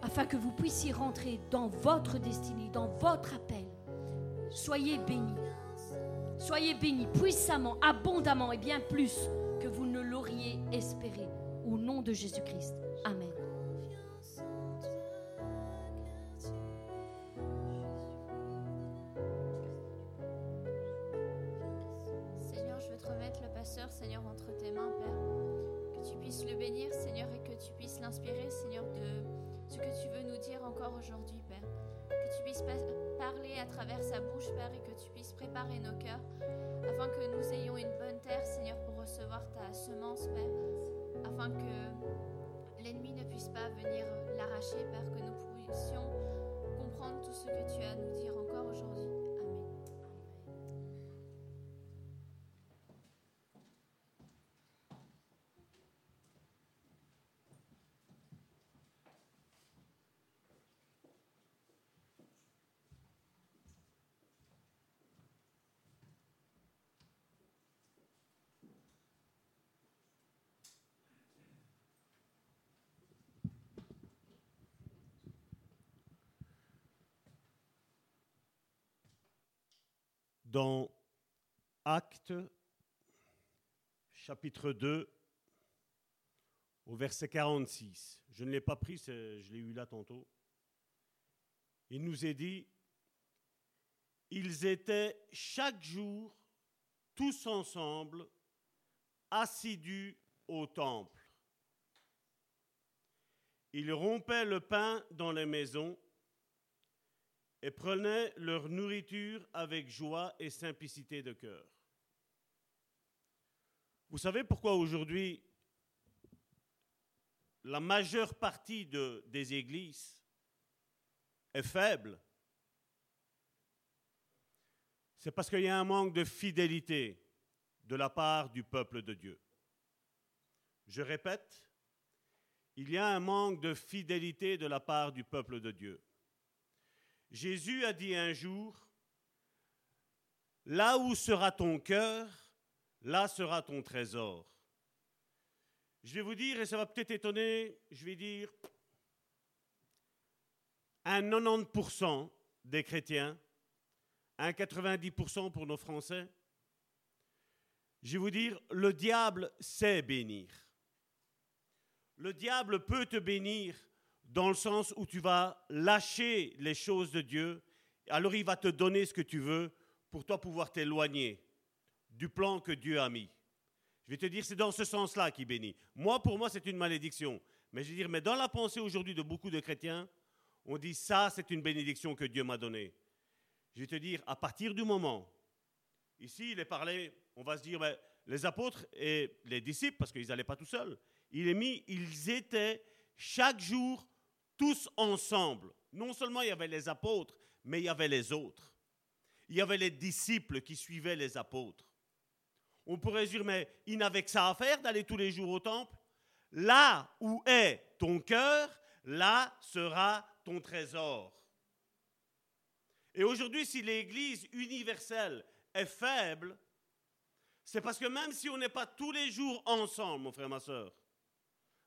afin que vous puissiez rentrer dans votre destinée, dans votre appel. Soyez bénis. Soyez bénis puissamment, abondamment et bien plus que vous ne l'auriez espéré. Au nom de Jésus-Christ. Dans Actes chapitre 2 au verset 46. Je ne l'ai pas pris, je l'ai eu là tantôt. Il nous est dit, ils étaient chaque jour tous ensemble assidus au temple. Ils rompaient le pain dans les maisons et prenaient leur nourriture avec joie et simplicité de cœur. Vous savez pourquoi aujourd'hui la majeure partie de- des églises est faible? C'est parce qu'il y a un manque de fidélité de la part du peuple de Dieu. Je répète, il y a un manque de fidélité de la part du peuple de Dieu. Jésus a dit un jour, Là où sera ton cœur, là sera ton trésor. Je vais vous dire, et ça va peut-être étonner, je vais dire, un 90% des chrétiens, un 90% pour nos Français, je vais vous dire, le diable sait bénir. Le diable peut te bénir dans le sens où tu vas lâcher les choses de Dieu, alors il va te donner ce que tu veux pour toi pouvoir t'éloigner du plan que Dieu a mis. Je vais te dire, c'est dans ce sens-là qu'il bénit. Moi, pour moi, c'est une malédiction. Mais je veux dire, mais dans la pensée aujourd'hui de beaucoup de chrétiens, on dit ça, c'est une bénédiction que Dieu m'a donnée. Je vais te dire, à partir du moment, ici, il est parlé, on va se dire, ben, les apôtres et les disciples, parce qu'ils n'allaient pas tout seuls, il est mis, ils étaient chaque jour tous ensemble. Non seulement il y avait les apôtres, mais il y avait les autres. Il y avait les disciples qui suivaient les apôtres. On pourrait dire, mais ils n'avaient que ça à faire d'aller tous les jours au temple. Là où est ton cœur, là sera ton trésor. Et aujourd'hui, si l'Église universelle est faible, c'est parce que même si on n'est pas tous les jours ensemble, mon frère, ma soeur,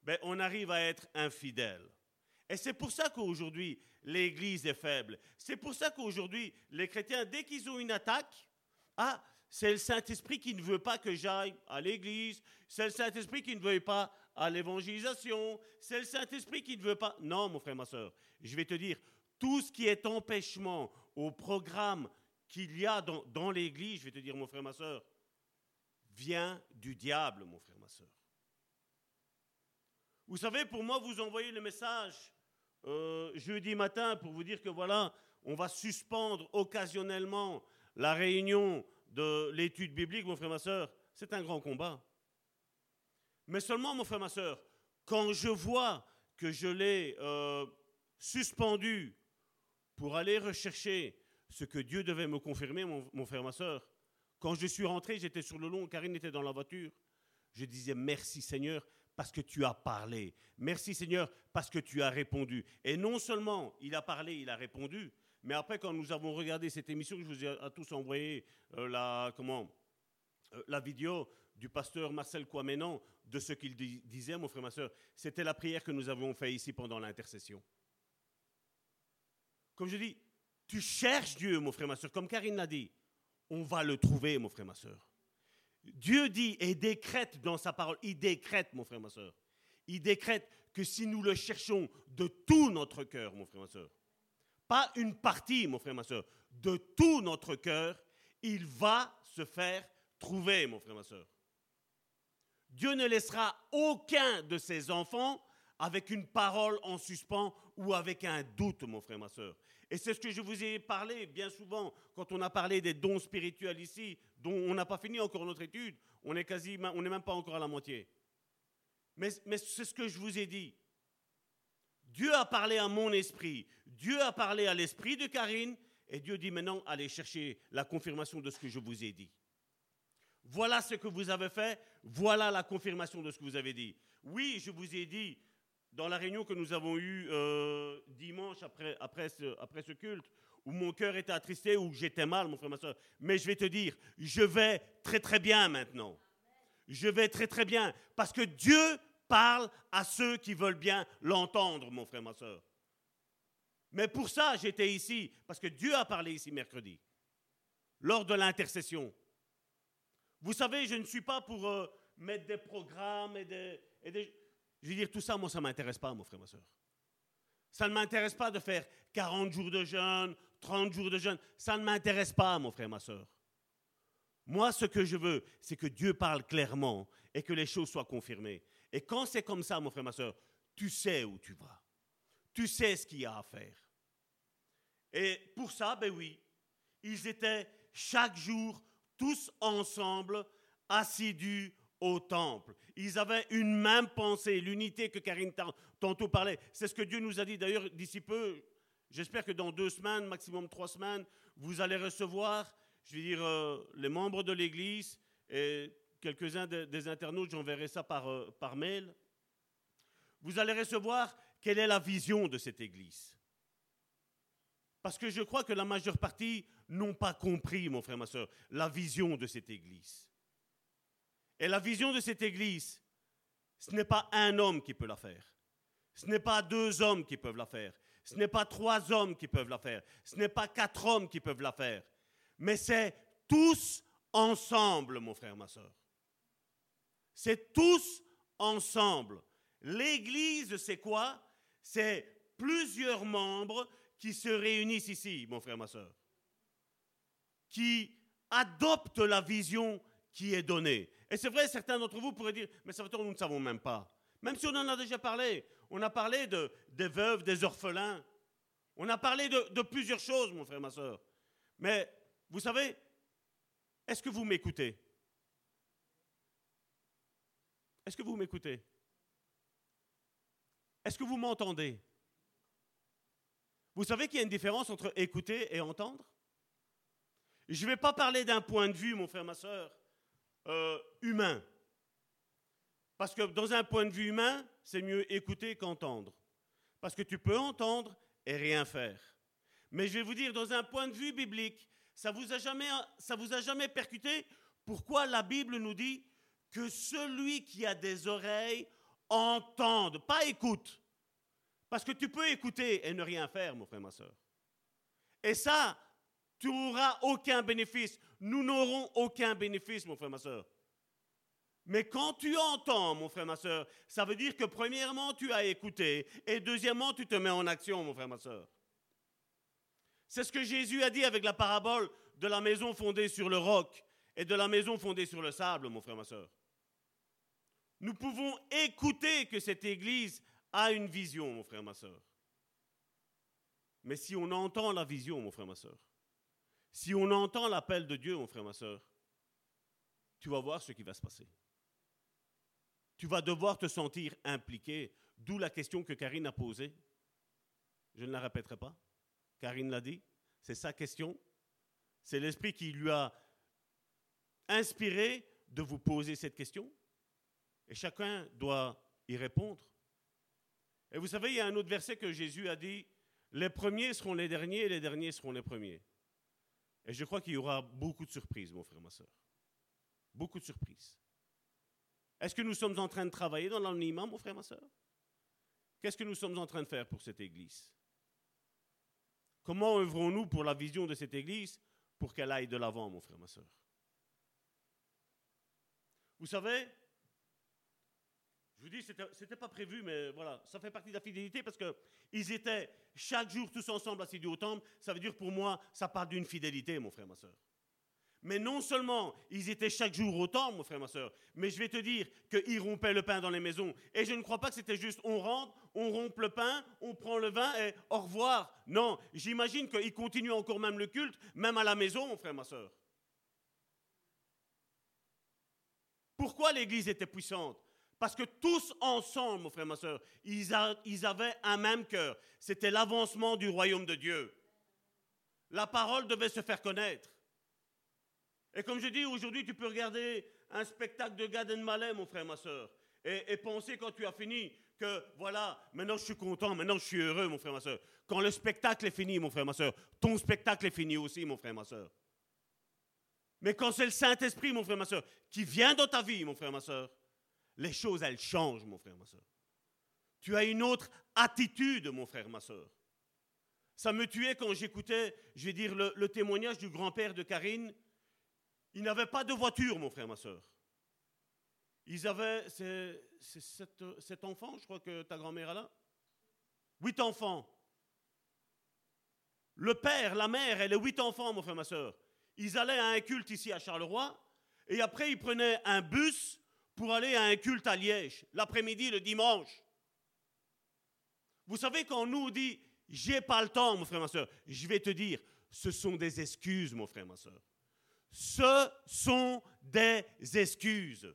ben, on arrive à être infidèle. Et c'est pour ça qu'aujourd'hui, l'Église est faible. C'est pour ça qu'aujourd'hui, les chrétiens, dès qu'ils ont une attaque, ah, c'est le Saint-Esprit qui ne veut pas que j'aille à l'Église, c'est le Saint-Esprit qui ne veut pas à l'évangélisation, c'est le Saint-Esprit qui ne veut pas. Non, mon frère, ma soeur, je vais te dire, tout ce qui est empêchement au programme qu'il y a dans, l'Église, je vais te dire, mon frère, ma soeur, vient du diable, mon frère, ma soeur. Vous savez, pour moi, vous envoyez le message euh, jeudi matin pour vous dire que voilà, on va suspendre occasionnellement la réunion de l'étude biblique, mon frère, ma soeur. C'est un grand combat. Mais seulement, mon frère, ma soeur, quand je vois que je l'ai euh, suspendu pour aller rechercher ce que Dieu devait me confirmer, mon, mon frère, ma soeur, quand je suis rentré, j'étais sur le long, Karine était dans la voiture. Je disais merci Seigneur parce que tu as parlé. Merci Seigneur parce que tu as répondu. Et non seulement il a parlé, il a répondu, mais après quand nous avons regardé cette émission, je vous ai à tous envoyé euh, euh, la vidéo du pasteur Marcel Kouamenan de ce qu'il disait, mon frère, ma soeur. C'était la prière que nous avons fait ici pendant l'intercession. Comme je dis, tu cherches Dieu, mon frère, ma soeur, comme Karine l'a dit on va le trouver, mon frère, ma soeur. Dieu dit et décrète dans sa parole, il décrète, mon frère, ma soeur. Il décrète que si nous le cherchons de tout notre cœur, mon frère, ma soeur, pas une partie, mon frère, ma soeur, de tout notre cœur, il va se faire trouver, mon frère, ma soeur. Dieu ne laissera aucun de ses enfants avec une parole en suspens ou avec un doute, mon frère, ma soeur. Et c'est ce que je vous ai parlé bien souvent quand on a parlé des dons spirituels ici, dont on n'a pas fini encore notre étude. On n'est même pas encore à la moitié. Mais, c'est ce que je vous ai dit. Dieu a parlé à mon esprit, Dieu a parlé à l'esprit de Karine, et Dieu dit maintenant, allez chercher la confirmation de ce que je vous ai dit. Voilà ce que vous avez fait, voilà la confirmation de ce que vous avez dit. Oui, je vous ai dit, dans la réunion que nous avons eue euh, dimanche après ce culte, où mon cœur était attristé, où j'étais mal, mon frère, ma soeur. Mais je vais te dire, je vais très très bien maintenant. Je vais très très bien, parce que Dieu parle à ceux qui veulent bien l'entendre, mon frère, ma soeur. Mais pour ça, j'étais ici, parce que Dieu a parlé ici mercredi, lors de l'intercession. Vous savez, je ne suis pas pour euh, mettre des programmes et des, je veux dire, tout ça, moi, ça ne m'intéresse pas, mon frère, ma soeur. Ça ne m'intéresse pas de faire 40 jours de jeûne, 30 jours de jeûne. Ça ne m'intéresse pas, mon frère, ma soeur. Moi, ce que je veux, c'est que Dieu parle clairement et que les choses soient confirmées. Et quand c'est comme ça, mon frère, ma soeur, tu sais où tu vas. Tu sais ce qu'il y a à faire. Et pour ça, ben oui, ils étaient chaque jour tous ensemble, assidus au temple. Ils avaient une même pensée, l'unité que Karine tantôt parlait. C'est ce que Dieu nous a dit d'ailleurs d'ici peu. J'espère que dans deux semaines, maximum trois semaines, vous allez recevoir, je veux dire, euh, les membres de l'Église et quelques-uns des internautes, j'enverrai ça par, euh, par mail. Vous allez recevoir quelle est la vision de cette Église. Parce que je crois que la majeure partie n'ont pas compris, mon frère, ma soeur, la vision de cette Église. Et la vision de cette Église, ce n'est pas un homme qui peut la faire. Ce n'est pas deux hommes qui peuvent la faire. Ce n'est pas trois hommes qui peuvent la faire. Ce n'est pas quatre hommes qui peuvent la faire. Mais c'est tous ensemble, mon frère, ma soeur. C'est tous ensemble. L'Église, c'est quoi? C'est plusieurs membres qui se réunissent ici, mon frère, ma soeur, qui adoptent la vision qui est donnée. Et c'est vrai, certains d'entre vous pourraient dire, mais ça veut dire nous ne savons même pas. Même si on en a déjà parlé. On a parlé de, des veuves, des orphelins. On a parlé de, de plusieurs choses, mon frère, ma soeur. Mais vous savez, est-ce que vous m'écoutez? Est-ce que vous m'écoutez? Est-ce que vous m'entendez? Vous savez qu'il y a une différence entre écouter et entendre? Je ne vais pas parler d'un point de vue, mon frère, ma soeur, euh, humain. Parce que dans un point de vue humain, c'est mieux écouter qu'entendre. Parce que tu peux entendre et rien faire. Mais je vais vous dire, dans un point de vue biblique, ça vous a jamais, ça vous a jamais percuté pourquoi la Bible nous dit que celui qui a des oreilles entende, pas écoute. Parce que tu peux écouter et ne rien faire, mon frère, ma soeur. Et ça, tu n'auras aucun bénéfice. Nous n'aurons aucun bénéfice, mon frère, ma soeur. Mais quand tu entends, mon frère, ma soeur, ça veut dire que premièrement, tu as écouté et deuxièmement, tu te mets en action, mon frère, ma soeur. C'est ce que Jésus a dit avec la parabole de la maison fondée sur le roc et de la maison fondée sur le sable, mon frère, ma soeur. Nous pouvons écouter que cette Église a une vision, mon frère, ma soeur. Mais si on entend la vision, mon frère, ma soeur, si on entend l'appel de Dieu, mon frère, ma soeur, tu vas voir ce qui va se passer. Tu vas devoir te sentir impliqué, d'où la question que Karine a posée. Je ne la répéterai pas. Karine l'a dit, c'est sa question. C'est l'Esprit qui lui a inspiré de vous poser cette question. Et chacun doit y répondre. Et vous savez, il y a un autre verset que Jésus a dit, les premiers seront les derniers et les derniers seront les premiers. Et je crois qu'il y aura beaucoup de surprises, mon frère, ma soeur. Beaucoup de surprises. Est-ce que nous sommes en train de travailler dans l'anonymat, mon frère, ma soeur? Qu'est-ce que nous sommes en train de faire pour cette Église? Comment œuvrons-nous pour la vision de cette Église pour qu'elle aille de l'avant, mon frère, ma soeur? Vous savez, je vous dis, ce n'était pas prévu, mais voilà, ça fait partie de la fidélité parce qu'ils étaient chaque jour tous ensemble assidus au temple. Ça veut dire pour moi, ça part d'une fidélité, mon frère, ma soeur. Mais non seulement ils étaient chaque jour au temple, mon frère, ma soeur, mais je vais te dire qu'ils rompaient le pain dans les maisons. Et je ne crois pas que c'était juste on rentre, on rompt le pain, on prend le vin et au revoir. Non, j'imagine qu'ils continuent encore même le culte, même à la maison, mon frère, ma soeur. Pourquoi l'Église était puissante? Parce que tous ensemble, mon frère, ma soeur, ils avaient un même cœur. C'était l'avancement du royaume de Dieu. La parole devait se faire connaître. Et comme je dis, aujourd'hui, tu peux regarder un spectacle de Gad Malais, mon frère, ma soeur, et, penser quand tu as fini que, voilà, maintenant je suis content, maintenant je suis heureux, mon frère, ma soeur. Quand le spectacle est fini, mon frère, ma soeur, ton spectacle est fini aussi, mon frère, ma soeur. Mais quand c'est le Saint-Esprit, mon frère, ma soeur, qui vient dans ta vie, mon frère, ma soeur, les choses, elles changent, mon frère, ma soeur. Tu as une autre attitude, mon frère, ma soeur. Ça me tuait quand j'écoutais, je vais dire, le témoignage du grand-père de Karine, ils n'avaient pas de voiture, mon frère, ma soeur. Ils avaient, c'est sept, enfants, je crois que ta grand-mère a là. Huit enfants. Le père, la mère et les huit enfants, mon frère, ma soeur. Ils allaient à un culte ici à Charleroi, et après ils prenaient un bus pour aller à un culte à Liège, l'après-midi, le dimanche. Vous savez, quand on nous dit, j'ai pas le temps, mon frère, ma soeur, je vais te dire, ce sont des excuses, mon frère, ma soeur ce sont des excuses.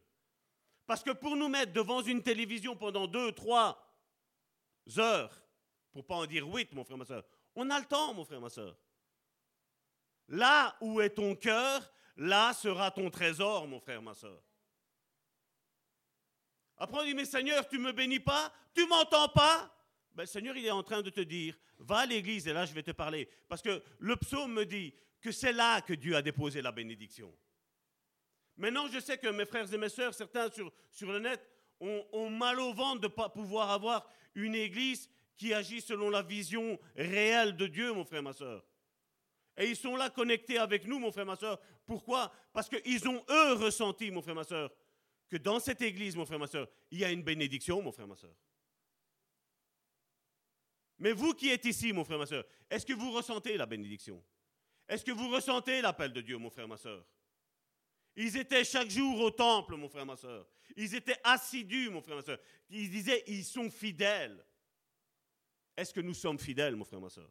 Parce que pour nous mettre devant une télévision pendant deux, trois heures, pour pas en dire huit, mon frère, ma soeur, on a le temps, mon frère, ma soeur. Là où est ton cœur, là sera ton trésor, mon frère, ma soeur. Après, on dit, mais Seigneur, tu me bénis pas, tu m'entends pas ben, Seigneur, il est en train de te dire, va à l'église et là, je vais te parler. Parce que le psaume me dit, que c'est là que Dieu a déposé la bénédiction. Maintenant, je sais que mes frères et mes sœurs, certains sur, le net, ont, mal au ventre de ne pas pouvoir avoir une église qui agit selon la vision réelle de Dieu, mon frère, ma soeur. Et ils sont là connectés avec nous, mon frère, ma soeur. Pourquoi? Parce qu'ils ont, eux, ressenti, mon frère, ma soeur, que dans cette église, mon frère, ma soeur, il y a une bénédiction, mon frère, ma soeur. Mais vous qui êtes ici, mon frère, ma soeur, est-ce que vous ressentez la bénédiction? Est-ce que vous ressentez l'appel de Dieu, mon frère, ma soeur Ils étaient chaque jour au temple, mon frère, ma soeur. Ils étaient assidus, mon frère, ma soeur. Ils disaient, ils sont fidèles. Est-ce que nous sommes fidèles, mon frère, ma soeur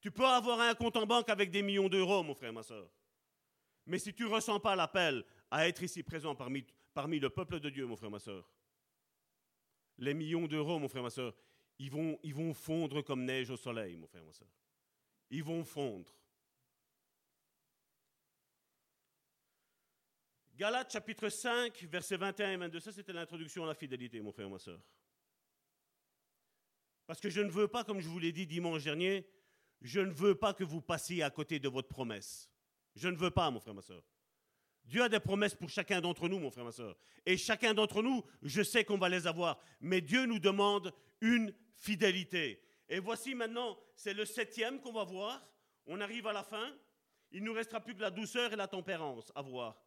Tu peux avoir un compte en banque avec des millions d'euros, mon frère, ma soeur. Mais si tu ne ressens pas l'appel à être ici présent parmi, le peuple de Dieu, mon frère, ma soeur, les millions d'euros, mon frère, ma soeur, ils vont, ils vont fondre comme neige au soleil, mon frère, ma soeur. Ils vont fondre. Galates chapitre 5, versets 21 et 22, ça c'était l'introduction à la fidélité, mon frère, ma soeur. Parce que je ne veux pas, comme je vous l'ai dit dimanche dernier, je ne veux pas que vous passiez à côté de votre promesse. Je ne veux pas, mon frère, ma soeur. Dieu a des promesses pour chacun d'entre nous, mon frère, ma soeur. Et chacun d'entre nous, je sais qu'on va les avoir. Mais Dieu nous demande une fidélité. Et voici maintenant, c'est le septième qu'on va voir. On arrive à la fin. Il ne nous restera plus que la douceur et la tempérance à voir.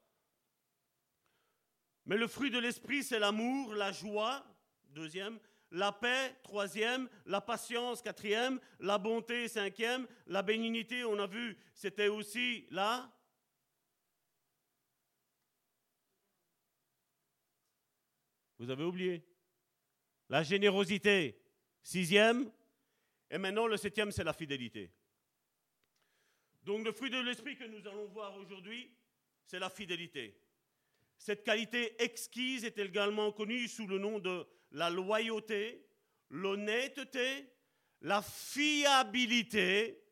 Mais le fruit de l'esprit, c'est l'amour, la joie, deuxième, la paix, troisième, la patience, quatrième, la bonté, cinquième, la bénignité, on a vu, c'était aussi là. Vous avez oublié. La générosité, sixième. Et maintenant, le septième, c'est la fidélité. Donc, le fruit de l'esprit que nous allons voir aujourd'hui, c'est la fidélité. Cette qualité exquise est également connue sous le nom de la loyauté, l'honnêteté, la fiabilité.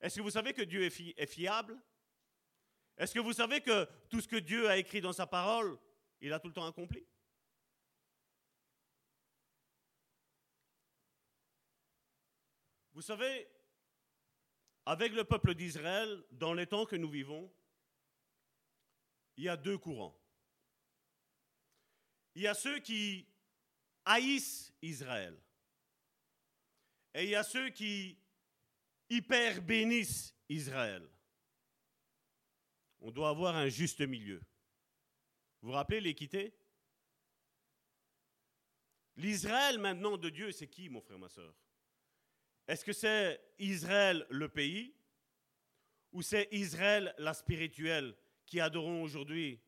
Est-ce que vous savez que Dieu est, fiable? Est-ce que vous savez que tout ce que Dieu a écrit dans sa parole, il a tout le temps accompli? Vous savez, avec le peuple d'Israël, dans les temps que nous vivons, il y a deux courants. Il y a ceux qui haïssent Israël. Et il y a ceux qui hyper bénissent Israël. On doit avoir un juste milieu. Vous vous rappelez l'équité? L'Israël maintenant de Dieu, c'est qui, mon frère, ma soeur Est-ce que c'est Israël le pays ou c'est Israël la spirituelle qui adorons aujourd'hui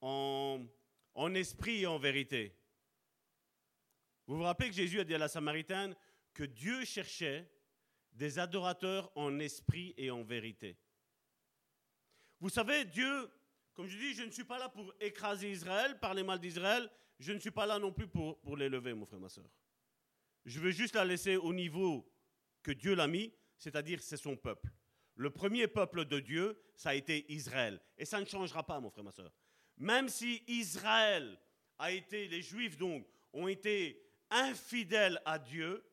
en, esprit et en vérité? Vous vous rappelez que Jésus a dit à la Samaritaine que Dieu cherchait des adorateurs en esprit et en vérité. Vous savez, Dieu, comme je dis, je ne suis pas là pour écraser Israël, parler mal d'Israël, je ne suis pas là non plus pour, pour l'élever, mon frère, ma soeur. Je veux juste la laisser au niveau que Dieu l'a mis, c'est-à-dire c'est son peuple. Le premier peuple de Dieu, ça a été Israël. Et ça ne changera pas, mon frère, ma soeur. Même si Israël a été, les Juifs donc, ont été infidèle à Dieu,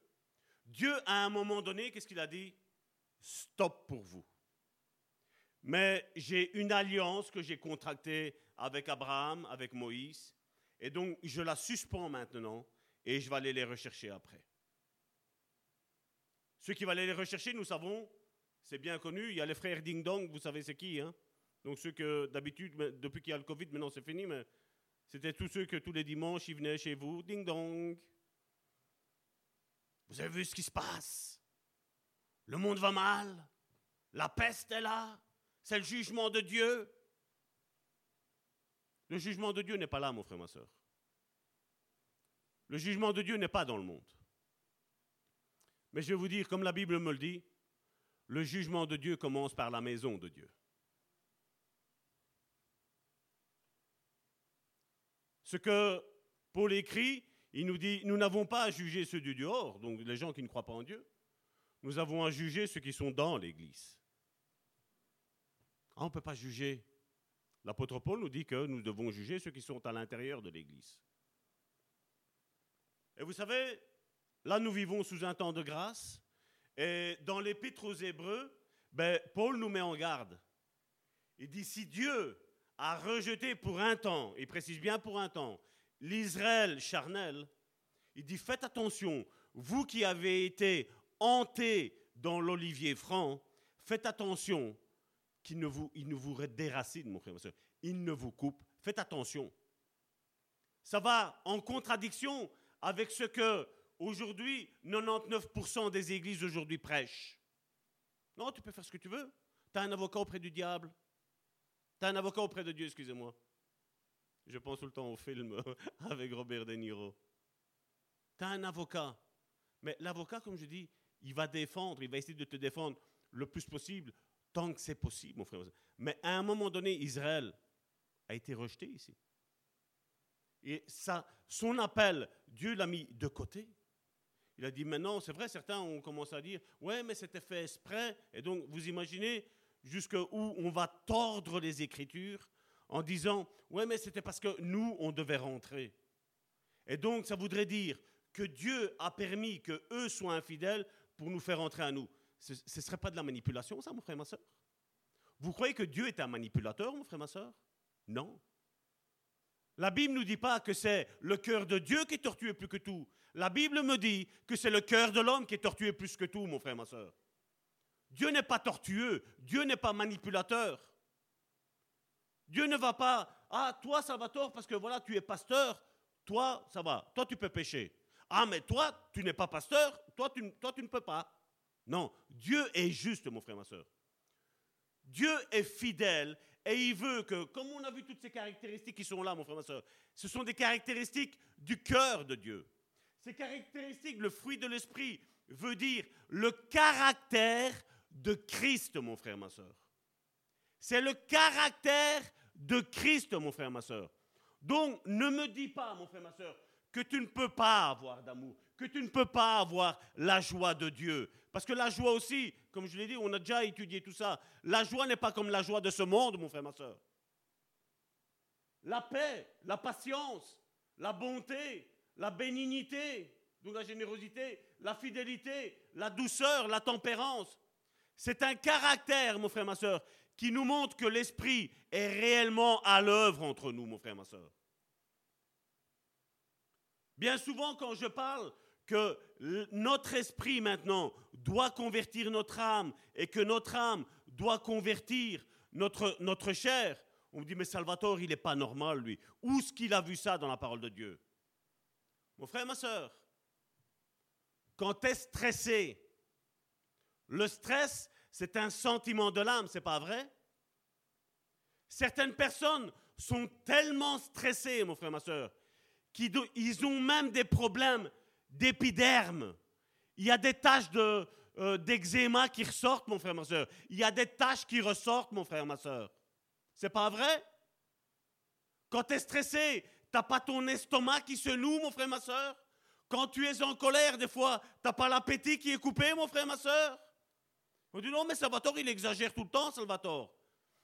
Dieu, à un moment donné, qu'est-ce qu'il a dit? Stop pour vous. Mais j'ai une alliance que j'ai contractée avec Abraham, avec Moïse, et donc je la suspends maintenant et je vais aller les rechercher après. Ceux qui vont aller les rechercher, nous savons, c'est bien connu, il y a les frères Ding Dong, vous savez c'est qui, hein Donc ceux que d'habitude, depuis qu'il y a le Covid, maintenant c'est fini, mais c'était tous ceux que tous les dimanches, ils venaient chez vous, Ding Dong, vous avez vu ce qui se passe? Le monde va mal. La peste est là. C'est le jugement de Dieu. Le jugement de Dieu n'est pas là, mon frère, ma soeur. Le jugement de Dieu n'est pas dans le monde. Mais je vais vous dire, comme la Bible me le dit, le jugement de Dieu commence par la maison de Dieu. Ce que Paul écrit, il nous dit, nous n'avons pas à juger ceux du dehors, donc les gens qui ne croient pas en Dieu. Nous avons à juger ceux qui sont dans l'Église. Ah, on ne peut pas juger. L'apôtre Paul nous dit que nous devons juger ceux qui sont à l'intérieur de l'Église. Et vous savez, là nous vivons sous un temps de grâce. Et dans l'épître aux Hébreux, ben, Paul nous met en garde. Il dit, si Dieu a rejeté pour un temps, il précise bien pour un temps, l'Israël charnel, il dit faites attention, vous qui avez été hantés dans l'olivier franc, faites attention qu'il ne vous, il ne vous déracine, mon frère, ma soeur. Il ne vous coupe. Faites attention. Ça va en contradiction avec ce que aujourd'hui 99% des églises aujourd'hui prêchent. Non, tu peux faire ce que tu veux. Tu as un avocat auprès du diable Tu as un avocat auprès de Dieu, excusez-moi. Je pense tout le temps au film avec Robert De Niro. Tu as un avocat. Mais l'avocat, comme je dis, il va défendre, il va essayer de te défendre le plus possible, tant que c'est possible, mon frère. Mais à un moment donné, Israël a été rejeté ici. Et ça, son appel, Dieu l'a mis de côté. Il a dit maintenant, c'est vrai, certains ont commencé à dire, ouais, mais c'était fait exprès. Et donc, vous imaginez jusqu'où on va tordre les Écritures en disant, ouais, mais c'était parce que nous, on devait rentrer. Et donc, ça voudrait dire que Dieu a permis que eux soient infidèles pour nous faire entrer à nous. Ce ne serait pas de la manipulation, ça, mon frère, ma soeur Vous croyez que Dieu est un manipulateur, mon frère, ma soeur Non. La Bible ne nous dit pas que c'est le cœur de Dieu qui est tortueux plus que tout. La Bible me dit que c'est le cœur de l'homme qui est tortueux plus que tout, mon frère, ma soeur. Dieu n'est pas tortueux, Dieu n'est pas manipulateur. Dieu ne va pas, ah, toi, ça va tort parce que voilà, tu es pasteur, toi, ça va, toi, tu peux pécher. Ah, mais toi, tu n'es pas pasteur, toi tu, toi, tu ne peux pas. Non, Dieu est juste, mon frère, ma soeur. Dieu est fidèle et il veut que, comme on a vu toutes ces caractéristiques qui sont là, mon frère, ma soeur, ce sont des caractéristiques du cœur de Dieu. Ces caractéristiques, le fruit de l'esprit, veut dire le caractère de Christ, mon frère, ma soeur. C'est le caractère de Christ, mon frère, ma soeur. Donc, ne me dis pas, mon frère, ma soeur, que tu ne peux pas avoir d'amour, que tu ne peux pas avoir la joie de Dieu. Parce que la joie aussi, comme je l'ai dit, on a déjà étudié tout ça. La joie n'est pas comme la joie de ce monde, mon frère, ma soeur. La paix, la patience, la bonté, la bénignité, donc la générosité, la fidélité, la douceur, la tempérance. C'est un caractère, mon frère, ma soeur, qui nous montre que l'Esprit est réellement à l'œuvre entre nous, mon frère, ma soeur. Bien souvent, quand je parle que notre esprit maintenant doit convertir notre âme et que notre âme doit convertir notre, chair, on me dit, mais Salvatore, il n'est pas normal, lui. Où est-ce qu'il a vu ça dans la parole de Dieu? Mon frère, ma soeur, quand tu es stressé, le stress, c'est un sentiment de l'âme, c'est pas vrai? Certaines personnes sont tellement stressées, mon frère, ma soeur, qu'ils ont même des problèmes d'épiderme. Il y a des taches de, euh, d'eczéma qui ressortent, mon frère, ma soeur. Il y a des taches qui ressortent, mon frère, ma soeur. C'est pas vrai? Quand tu es stressé, t'as pas ton estomac qui se noue, mon frère, ma soeur? Quand tu es en colère, des fois, t'as pas l'appétit qui est coupé, mon frère, ma soeur? On dit non, mais Salvatore, il exagère tout le temps, Salvatore.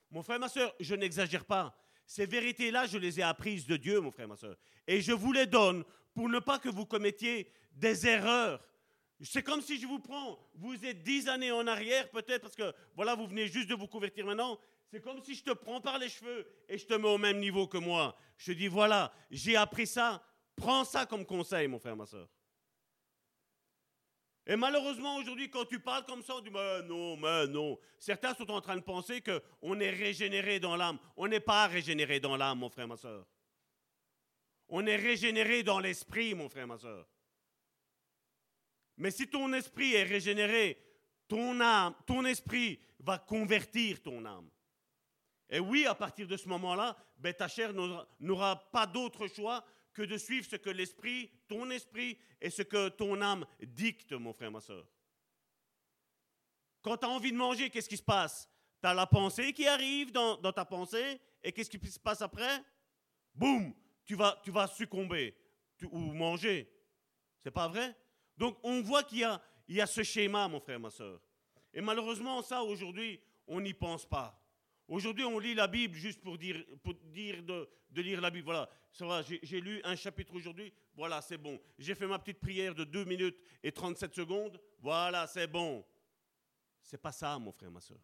Mon frère, ma soeur, je n'exagère pas. Ces vérités-là, je les ai apprises de Dieu, mon frère, ma soeur. Et je vous les donne pour ne pas que vous commettiez des erreurs. C'est comme si je vous prends, vous êtes dix années en arrière peut-être, parce que voilà, vous venez juste de vous convertir maintenant. C'est comme si je te prends par les cheveux et je te mets au même niveau que moi. Je te dis, voilà, j'ai appris ça, prends ça comme conseil, mon frère, ma soeur. Et malheureusement, aujourd'hui, quand tu parles comme ça, on dit mais non, mais non. Certains sont en train de penser qu'on est régénéré dans l'âme. On n'est pas régénéré dans l'âme, mon frère, ma soeur. On est régénéré dans l'esprit, mon frère, ma soeur. Mais si ton esprit est régénéré, ton esprit va convertir ton âme. Et oui, à partir de ce moment-là, ben, ta chair n'aura pas d'autre choix que de suivre ce que l'esprit, ton esprit et ce que ton âme dicte, mon frère, ma soeur. Quand tu as envie de manger, qu'est-ce qui se passe? Tu as la pensée qui arrive dans, ta pensée, et qu'est-ce qui se passe après? Boum tu vas, tu vas succomber ou manger. C'est pas vrai? Donc on voit qu'il y a, il y a ce schéma, mon frère, ma soeur. Et malheureusement, ça, aujourd'hui, on n'y pense pas. Aujourd'hui, on lit la Bible juste pour dire, pour dire de, de lire la Bible. Voilà, ça va, j'ai lu un chapitre aujourd'hui, voilà, c'est bon. J'ai fait ma petite prière de 2 minutes et 37 secondes, voilà, c'est bon. C'est pas ça, mon frère, ma soeur.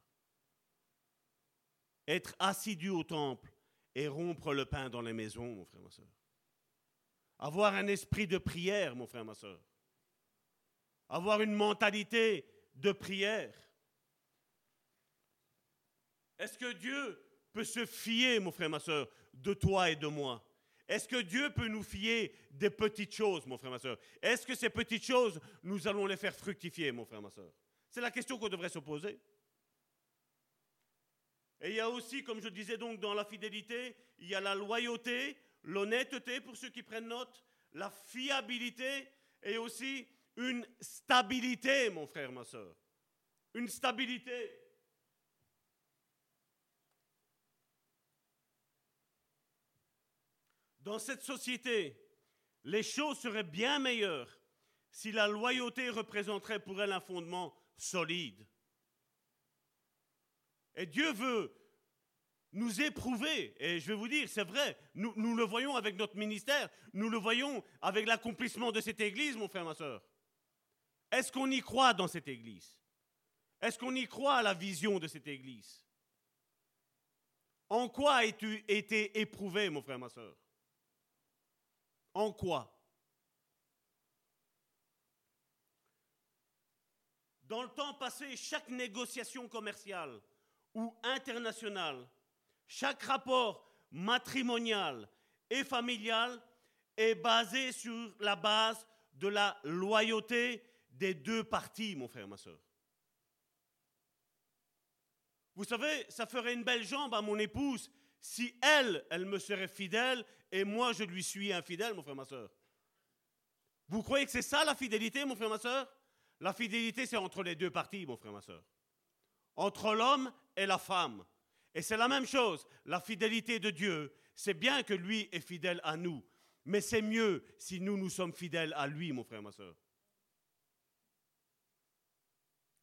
Être assidu au temple et rompre le pain dans les maisons, mon frère, ma soeur. Avoir un esprit de prière, mon frère, ma soeur. Avoir une mentalité de prière. Est-ce que Dieu peut se fier, mon frère, ma soeur, de toi et de moi? Est-ce que Dieu peut nous fier des petites choses, mon frère, ma soeur? Est-ce que ces petites choses, nous allons les faire fructifier, mon frère, ma soeur? C'est la question qu'on devrait se poser. Et il y a aussi, comme je disais donc, dans la fidélité, il y a la loyauté, l'honnêteté pour ceux qui prennent note, la fiabilité et aussi une stabilité, mon frère, ma soeur. Une stabilité. Dans cette société, les choses seraient bien meilleures si la loyauté représenterait pour elle un fondement solide. Et Dieu veut nous éprouver. Et je vais vous dire, c'est vrai, nous, le voyons avec notre ministère, nous le voyons avec l'accomplissement de cette Église, mon frère, ma soeur. Est-ce qu'on y croit dans cette Église? Est-ce qu'on y croit à la vision de cette Église? En quoi as-tu été éprouvé, mon frère, ma soeur? En quoi? Dans le temps passé, chaque négociation commerciale ou internationale, chaque rapport matrimonial et familial est basé sur la base de la loyauté des deux parties, mon frère, ma soeur. Vous savez, ça ferait une belle jambe à mon épouse si elle, elle me serait fidèle et moi, je lui suis infidèle, mon frère, ma soeur. Vous croyez que c'est ça la fidélité, mon frère, ma soeur La fidélité, c'est entre les deux parties, mon frère, ma soeur. Entre l'homme et la femme. Et c'est la même chose. La fidélité de Dieu, c'est bien que lui est fidèle à nous, mais c'est mieux si nous, nous sommes fidèles à lui, mon frère, ma soeur.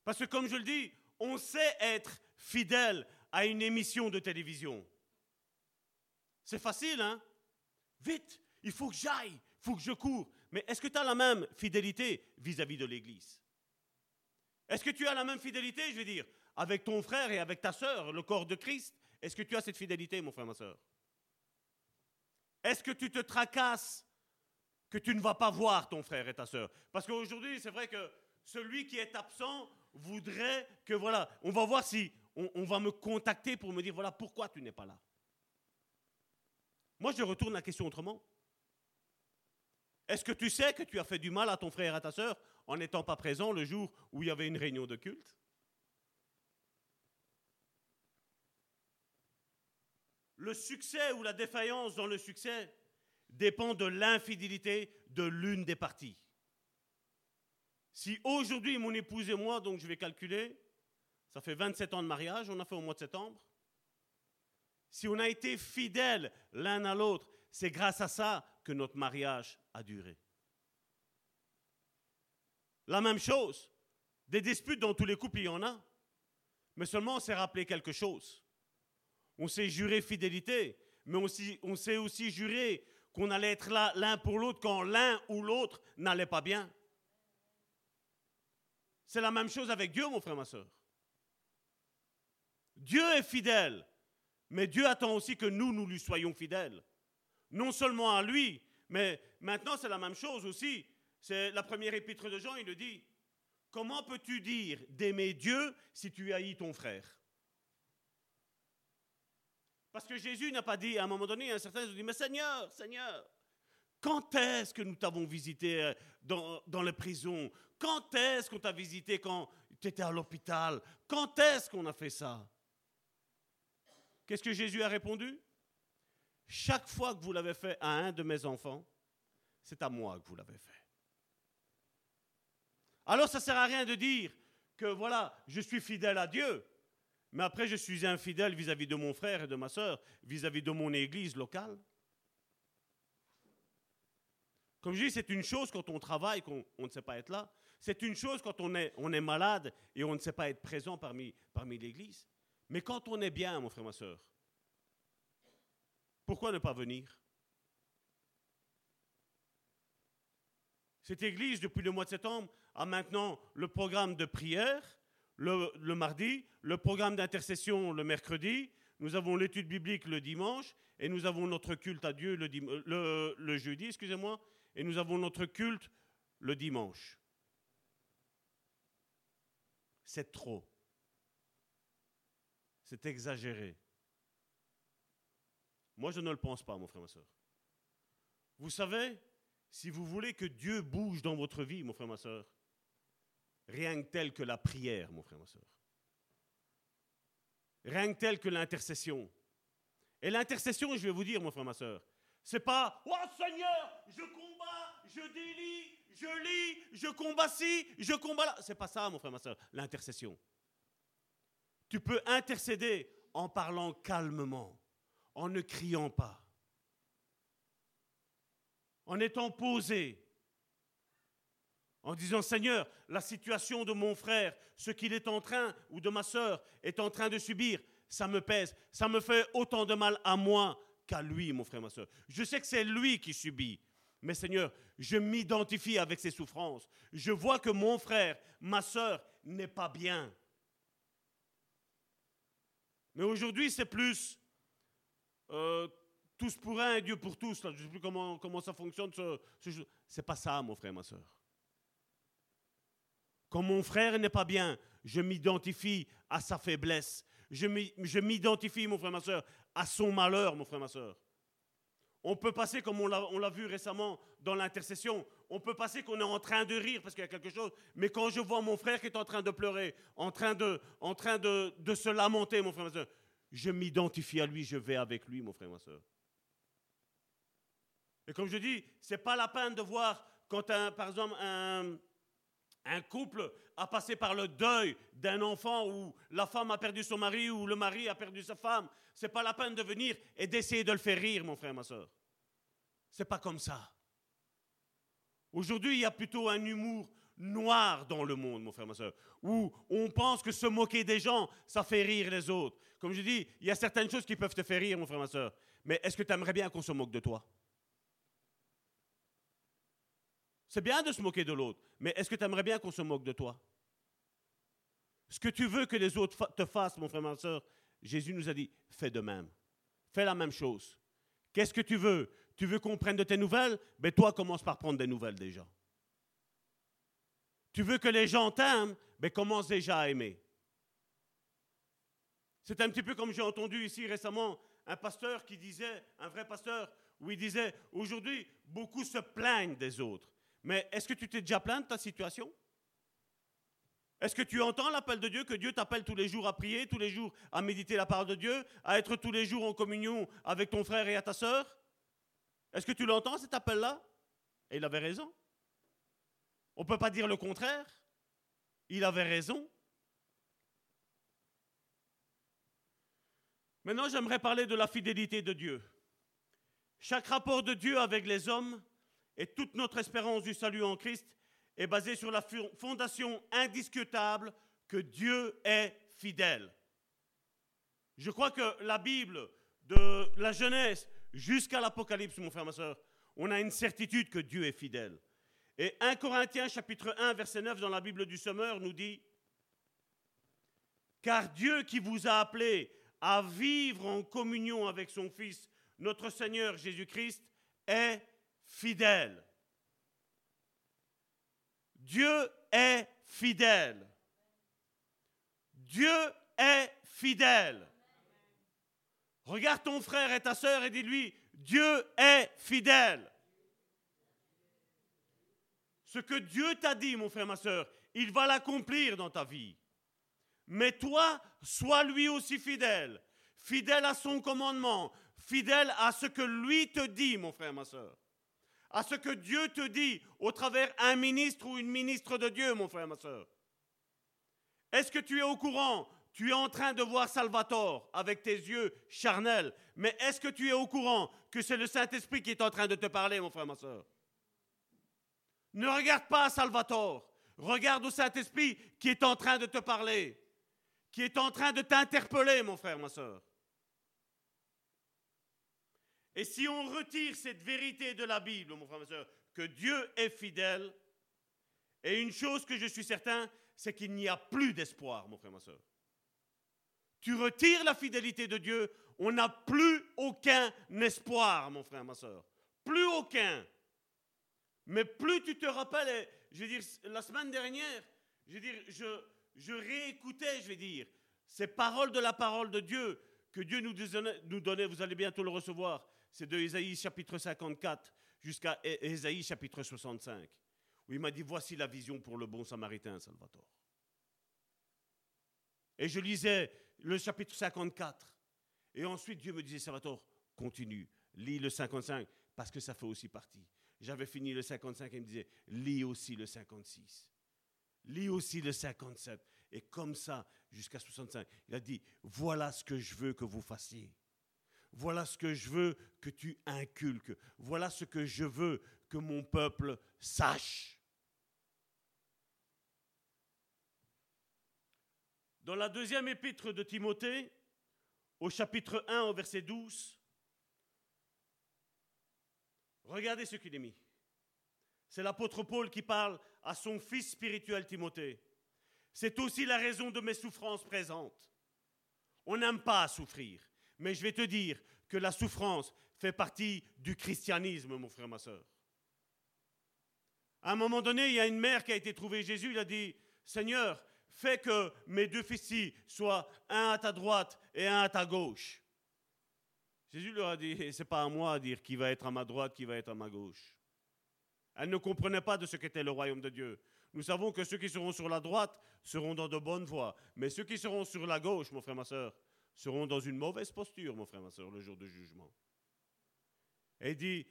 Parce que comme je le dis, on sait être fidèle à une émission de télévision. C'est facile, hein? Vite, il faut que j'aille, il faut que je cours. Mais est-ce que tu as la même fidélité vis-à-vis de l'Église? Est-ce que tu as la même fidélité, je veux dire, avec ton frère et avec ta sœur, le corps de Christ Est-ce que tu as cette fidélité, mon frère, ma sœur? Est-ce que tu te tracasses que tu ne vas pas voir ton frère et ta sœur? Parce qu'aujourd'hui, c'est vrai que celui qui est absent voudrait que, voilà, on va voir si on, va me contacter pour me dire, voilà, pourquoi tu n'es pas là? Moi, je retourne la question autrement. Est-ce que tu sais que tu as fait du mal à ton frère et à ta sœur en n'étant pas présent le jour où il y avait une réunion de culte? Le succès ou la défaillance dans le succès dépend de l'infidélité de l'une des parties. Si aujourd'hui mon épouse et moi, donc je vais calculer, ça fait 27 ans de mariage, on a fait au mois de septembre. Si on a été fidèles l'un à l'autre, c'est grâce à ça que notre mariage a duré. La même chose, des disputes dans tous les couples, il y en a. Mais seulement on s'est rappelé quelque chose. On s'est juré fidélité, mais on, s'est aussi juré qu'on allait être là l'un pour l'autre quand l'un ou l'autre n'allait pas bien. C'est la même chose avec Dieu, mon frère, ma soeur. Dieu est fidèle, mais Dieu attend aussi que nous, nous lui soyons fidèles. Non seulement à lui, mais maintenant c'est la même chose aussi. C'est la première épître de Jean, il le dit. Comment peux-tu dire d'aimer Dieu si tu haïs ton frère? Parce que Jésus n'a pas dit, à un moment donné, un certain, il dit, mais Seigneur, Seigneur, quand est-ce que nous t'avons visité euh, dans, dans les prisons Quand est-ce qu'on t'a visité quand tu étais à l'hôpital? Quand est-ce qu'on a fait ça? Qu'est-ce que Jésus a répondu? Chaque fois que vous l'avez fait à un de mes enfants, c'est à moi que vous l'avez fait. Alors ça ne sert à rien de dire que voilà, je suis fidèle à Dieu, mais après je suis infidèle vis-à-vis de mon frère et de ma soeur, vis-à-vis de mon église locale. Comme je dis, c'est une chose quand on travaille, qu'on ne sait pas être là. C'est une chose quand on est, malade et on ne sait pas être présent parmi, parmi l'église. Mais quand on est bien, mon frère, ma soeur, pourquoi ne pas venir? Cette église, depuis le mois de septembre, a maintenant le programme de prière le, mardi, le programme d'intercession le mercredi, nous avons l'étude biblique le dimanche, et nous avons notre culte à Dieu le, le, le jeudi, excusez-moi, et nous avons notre culte le dimanche. C'est trop. C'est exagéré. Moi, je ne le pense pas, mon frère, ma soeur. Vous savez, si vous voulez que Dieu bouge dans votre vie, mon frère, ma soeur, rien que tel que la prière, mon frère, ma soeur. Rien que tel que l'intercession. Et l'intercession, je vais vous dire, mon frère, ma soeur, c'est pas Oh Seigneur, je combats, je délie, je lis, je combats ci, je combats là. C'est pas ça, mon frère, ma soeur, l'intercession. Tu peux intercéder en parlant calmement, en ne criant pas, en étant posé, en disant Seigneur, la situation de mon frère, ce qu'il est en train, ou de ma soeur, est en train de subir, ça me pèse, ça me fait autant de mal à moi qu'à lui, mon frère, ma soeur. Je sais que c'est lui qui subit, mais Seigneur, je m'identifie avec ses souffrances. Je vois que mon frère, ma soeur, n'est pas bien. Mais aujourd'hui, c'est plus euh, tous pour un et Dieu pour tous. Je ne sais plus comment, ça fonctionne. Ce, ce, pas ça, mon frère, ma soeur. Quand mon frère n'est pas bien, je m'identifie à sa faiblesse. Je m'identifie, mon frère, ma soeur, à son malheur, mon frère, ma soeur. On peut passer, comme on l'a vu récemment dans l'intercession, on peut passer qu'on est en train de rire parce qu'il y a quelque chose, mais quand je vois mon frère qui est en train de pleurer, en train de, se lamenter, mon frère, ma soeur, je m'identifie à lui, je vais avec lui, mon frère, ma soeur. Et comme je dis, c'est pas la peine de voir quand, un, par exemple, un, un couple a passé par le deuil d'un enfant où la femme a perdu son mari ou le mari a perdu sa femme. C'est pas la peine de venir et d'essayer de le faire rire, mon frère, ma soeur. C'est pas comme ça. Aujourd'hui, il y a plutôt un humour noir dans le monde, mon frère, ma soeur, où on pense que se moquer des gens, ça fait rire les autres. Comme je dis, il y a certaines choses qui peuvent te faire rire, mon frère, ma soeur. Mais est-ce que tu aimerais bien qu'on se moque de toi? C'est bien de se moquer de l'autre, mais est-ce que tu aimerais bien qu'on se moque de toi? Ce que tu veux que les autres te fassent, mon frère, ma soeur, Jésus nous a dit, fais de même. Fais la même chose. Qu'est-ce que tu veux? Tu veux qu'on prenne de tes nouvelles? Ben toi, commence par prendre des nouvelles déjà. Tu veux que les gens t'aiment? Ben commence déjà à aimer. C'est un petit peu comme j'ai entendu ici récemment un pasteur qui disait, un vrai pasteur, où il disait, aujourd'hui, beaucoup se plaignent des autres. Mais est-ce que tu t'es déjà plaint de ta situation? Est-ce que tu entends l'appel de Dieu, que Dieu t'appelle tous les jours à prier, tous les jours à méditer la parole de Dieu, à être tous les jours en communion avec ton frère et à ta sœur? Est-ce que tu l'entends cet appel-là? Et il avait raison. On ne peut pas dire le contraire. Il avait raison. Maintenant, j'aimerais parler de la fidélité de Dieu. Chaque rapport de Dieu avec les hommes et toute notre espérance du salut en Christ est basée sur la fondation indiscutable que Dieu est fidèle. Je crois que la Bible, de la Genèse jusqu'à l'Apocalypse, mon frère, ma soeur, on a une certitude que Dieu est fidèle. Et 1 Corinthiens chapitre 1 verset 9 dans la Bible du Sommeur nous dit, Car Dieu qui vous a appelé à vivre en communion avec son Fils, notre Seigneur Jésus-Christ, est fidèle. Dieu est fidèle. Dieu est fidèle. Regarde ton frère et ta sœur et dis-lui, Dieu est fidèle. Ce que Dieu t'a dit, mon frère, ma sœur, il va l'accomplir dans ta vie. Mais toi, sois lui aussi fidèle, fidèle à son commandement, fidèle à ce que lui te dit, mon frère, ma sœur à ce que Dieu te dit au travers un ministre ou une ministre de Dieu, mon frère, ma soeur. Est-ce que tu es au courant? Tu es en train de voir Salvatore avec tes yeux charnels, mais est-ce que tu es au courant que c'est le Saint-Esprit qui est en train de te parler, mon frère, ma soeur? Ne regarde pas Salvatore, regarde au Saint-Esprit qui est en train de te parler, qui est en train de t'interpeller, mon frère, ma soeur. Et si on retire cette vérité de la Bible, mon frère, ma soeur, que Dieu est fidèle, et une chose que je suis certain, c'est qu'il n'y a plus d'espoir, mon frère, ma soeur. Tu retires la fidélité de Dieu, on n'a plus aucun espoir, mon frère, ma soeur. Plus aucun. Mais plus tu te rappelles, je veux dire, la semaine dernière, je veux dire, je, réécoutais, je vais dire, ces paroles de la parole de Dieu que Dieu nous donnait, vous allez bientôt le recevoir c'est de Ésaïe chapitre 54 jusqu'à Ésaïe chapitre 65, où il m'a dit, voici la vision pour le bon samaritain, Salvatore. Et je lisais, le chapitre 54. Et ensuite, Dieu me disait, Salvatore, continue, lis le 55, parce que ça fait aussi partie. J'avais fini le 55 et il me disait, lis aussi le 56. Lis aussi le 57. Et comme ça, jusqu'à 65, il a dit, voilà ce que je veux que vous fassiez. Voilà ce que je veux que tu inculques. Voilà ce que je veux que mon peuple sache. Dans la deuxième épître de Timothée, au chapitre 1, au verset 12, regardez ce qu'il est mis. C'est l'apôtre Paul qui parle à son fils spirituel Timothée. C'est aussi la raison de mes souffrances présentes. On n'aime pas souffrir, mais je vais te dire que la souffrance fait partie du christianisme, mon frère, ma soeur. À un moment donné, il y a une mère qui a été trouvée Jésus, il a dit, Seigneur, fais que mes deux fils soient un à ta droite et un à ta gauche. Jésus leur a dit, c'est pas à moi à dire qui va être à ma droite, qui va être à ma gauche. Elle ne comprenait pas de ce qu'était le royaume de Dieu. Nous savons que ceux qui seront sur la droite seront dans de bonnes voies, mais ceux qui seront sur la gauche, mon frère, ma soeur, seront dans une mauvaise posture, mon frère, ma soeur, le jour du jugement. Et dit,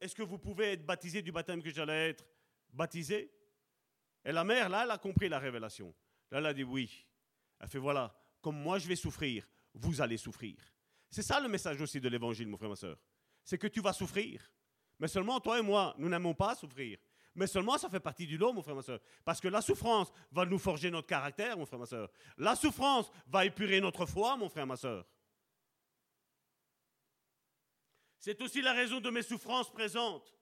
est-ce que vous pouvez être baptisé du baptême que j'allais être baptisé? Et la mère, là, elle a compris la révélation. Là, elle a dit oui. Elle fait, voilà, comme moi je vais souffrir, vous allez souffrir. C'est ça le message aussi de l'évangile, mon frère, ma soeur. C'est que tu vas souffrir. Mais seulement toi et moi, nous n'aimons pas souffrir. Mais seulement ça fait partie du lot, mon frère, ma soeur. Parce que la souffrance va nous forger notre caractère, mon frère, ma soeur. La souffrance va épurer notre foi, mon frère, ma soeur. C'est aussi la raison de mes souffrances présentes.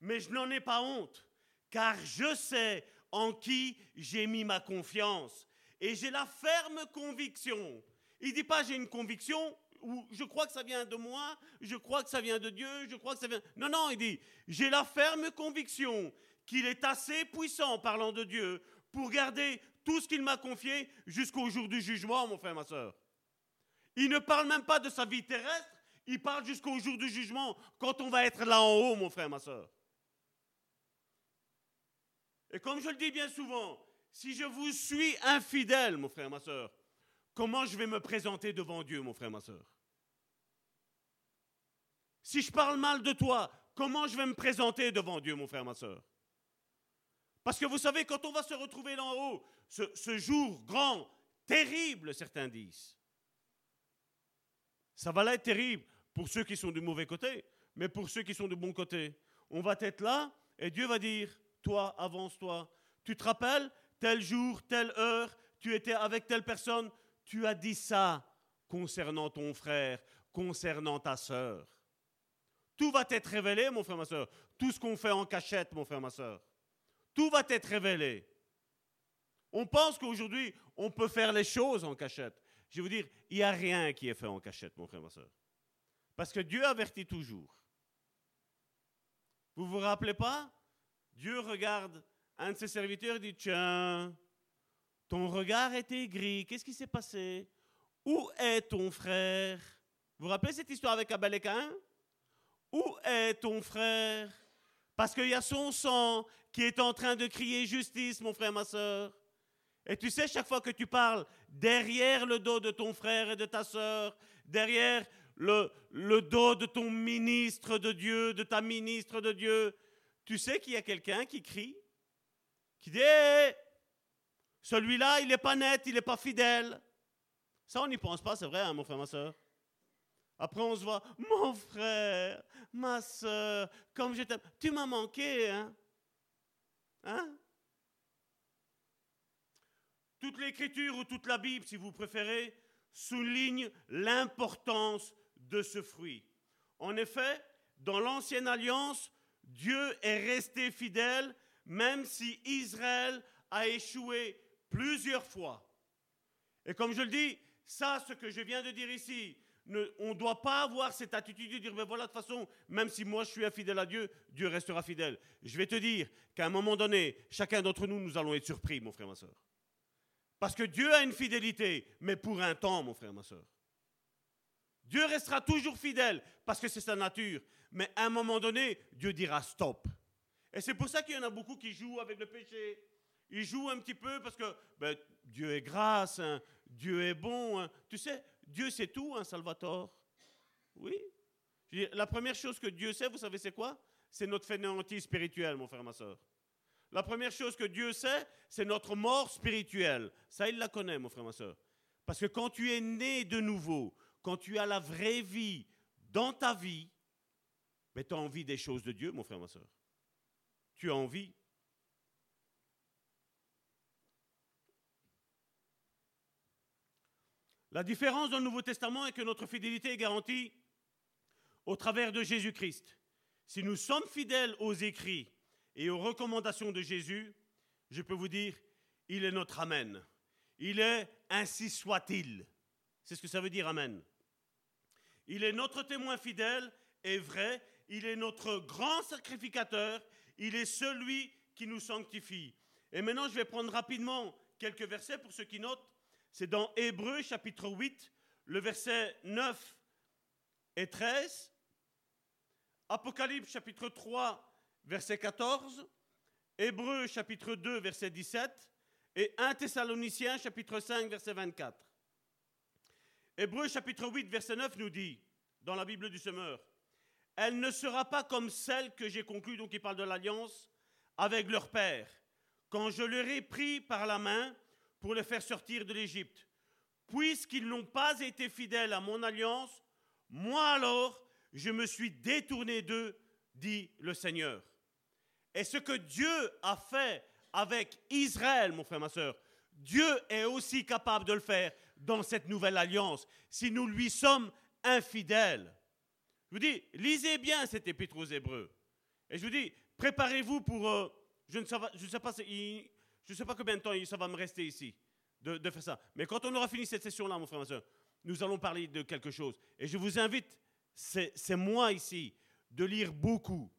Mais je n'en ai pas honte, car je sais en qui j'ai mis ma confiance. Et j'ai la ferme conviction. Il ne dit pas j'ai une conviction, ou je crois que ça vient de moi, je crois que ça vient de Dieu, je crois que ça vient... Non, non, il dit, j'ai la ferme conviction qu'il est assez puissant, parlant de Dieu, pour garder tout ce qu'il m'a confié jusqu'au jour du jugement, mon frère, ma soeur. Il ne parle même pas de sa vie terrestre, il parle jusqu'au jour du jugement, quand on va être là en haut, mon frère, ma soeur. Et comme je le dis bien souvent, si je vous suis infidèle, mon frère, ma soeur, comment je vais me présenter devant Dieu, mon frère, ma soeur? Si je parle mal de toi, comment je vais me présenter devant Dieu, mon frère, ma soeur? Parce que vous savez, quand on va se retrouver là en haut, ce, jour grand, terrible, certains disent, ça va être terrible pour ceux qui sont du mauvais côté, mais pour ceux qui sont du bon côté. On va être là et Dieu va dire, toi, avance-toi. Tu te rappelles, tel jour, telle heure, tu étais avec telle personne, tu as dit ça concernant ton frère, concernant ta sœur. Tout va être révélé, mon frère, ma soeur. Tout ce qu'on fait en cachette, mon frère, ma soeur. Tout va être révélé. On pense qu'aujourd'hui, on peut faire les choses en cachette. Je vais vous dire, il n'y a rien qui est fait en cachette, mon frère, ma soeur. Parce que Dieu avertit toujours. Vous vous rappelez pas? Dieu regarde un de ses serviteurs et dit, tiens, ton regard était gris, qu'est-ce qui s'est passé? Où est ton frère? Vous vous rappelez cette histoire avec Abel et Où est ton frère? Parce qu'il y a son sang qui est en train de crier justice, mon frère, ma soeur. Et tu sais, chaque fois que tu parles derrière le dos de ton frère et de ta soeur, derrière le, dos de ton ministre de Dieu, de ta ministre de Dieu, tu sais qu'il y a quelqu'un qui crie, qui dit celui-là, il n'est pas net, il n'est pas fidèle. Ça, on n'y pense pas, c'est vrai, hein, mon frère, ma soeur. Après, on se voit, mon frère, ma soeur, comme je t'aime. Tu m'as manqué, hein? Hein? Toute l'écriture ou toute la Bible, si vous préférez, souligne l'importance de ce fruit. En effet, dans l'Ancienne Alliance, Dieu est resté fidèle même si Israël a échoué plusieurs fois. Et comme je le dis, ça, ce que je viens de dire ici, on ne doit pas avoir cette attitude de dire, mais voilà, de toute façon, même si moi je suis infidèle à Dieu, Dieu restera fidèle. Je vais te dire qu'à un moment donné, chacun d'entre nous, nous allons être surpris, mon frère, ma soeur. Parce que Dieu a une fidélité, mais pour un temps, mon frère, ma soeur. Dieu restera toujours fidèle, parce que c'est sa nature. Mais à un moment donné, Dieu dira stop. Et c'est pour ça qu'il y en a beaucoup qui jouent avec le péché. Ils jouent un petit peu parce que ben, Dieu est grâce, hein. Dieu est bon. hein. Tu sais, Dieu c'est tout, hein, Salvatore. Oui. La première chose que Dieu sait, vous savez c'est quoi? C'est notre fainéantise spirituelle, mon frère, ma soeur. La première chose que Dieu sait, c'est notre mort spirituelle. Ça, il la connaît, mon frère, ma soeur. Parce que quand tu es né de nouveau, quand tu as la vraie vie dans ta vie, mais tu as envie des choses de Dieu, mon frère, ma soeur. Tu as envie. La différence dans le Nouveau Testament est que notre fidélité est garantie au travers de Jésus-Christ. Si nous sommes fidèles aux écrits et aux recommandations de Jésus, je peux vous dire, il est notre Amen. Il est ainsi soit-il. C'est ce que ça veut dire Amen. Il est notre témoin fidèle et vrai. Il est notre grand sacrificateur. Il est celui qui nous sanctifie. Et maintenant, je vais prendre rapidement quelques versets pour ceux qui notent. C'est dans Hébreu chapitre 8, le verset 9 et 13. Apocalypse chapitre 3, verset 14. Hébreu chapitre 2, verset 17. Et 1 Thessaloniciens chapitre 5, verset 24. Hébreu chapitre 8, verset 9 nous dit, dans la Bible du Semeur, Elle ne sera pas comme celle que j'ai conclue, donc il parle de l'alliance, avec leur père, quand je leur ai pris par la main pour les faire sortir de l'Égypte. Puisqu'ils n'ont pas été fidèles à mon alliance, moi alors, je me suis détourné d'eux, dit le Seigneur. Et ce que Dieu a fait avec Israël, mon frère, ma soeur, Dieu est aussi capable de le faire dans cette nouvelle alliance si nous lui sommes infidèles. Je vous dis, lisez bien cet épître aux Hébreux. Et je vous dis, préparez-vous pour... euh, je ne sais pas, je je ne sais pas combien de temps ça va me rester ici de, faire ça. Mais quand on aura fini cette session-là, mon frère, ma soeur, nous allons parler de quelque chose. Et je vous invite, c'est moi ici, de lire beaucoup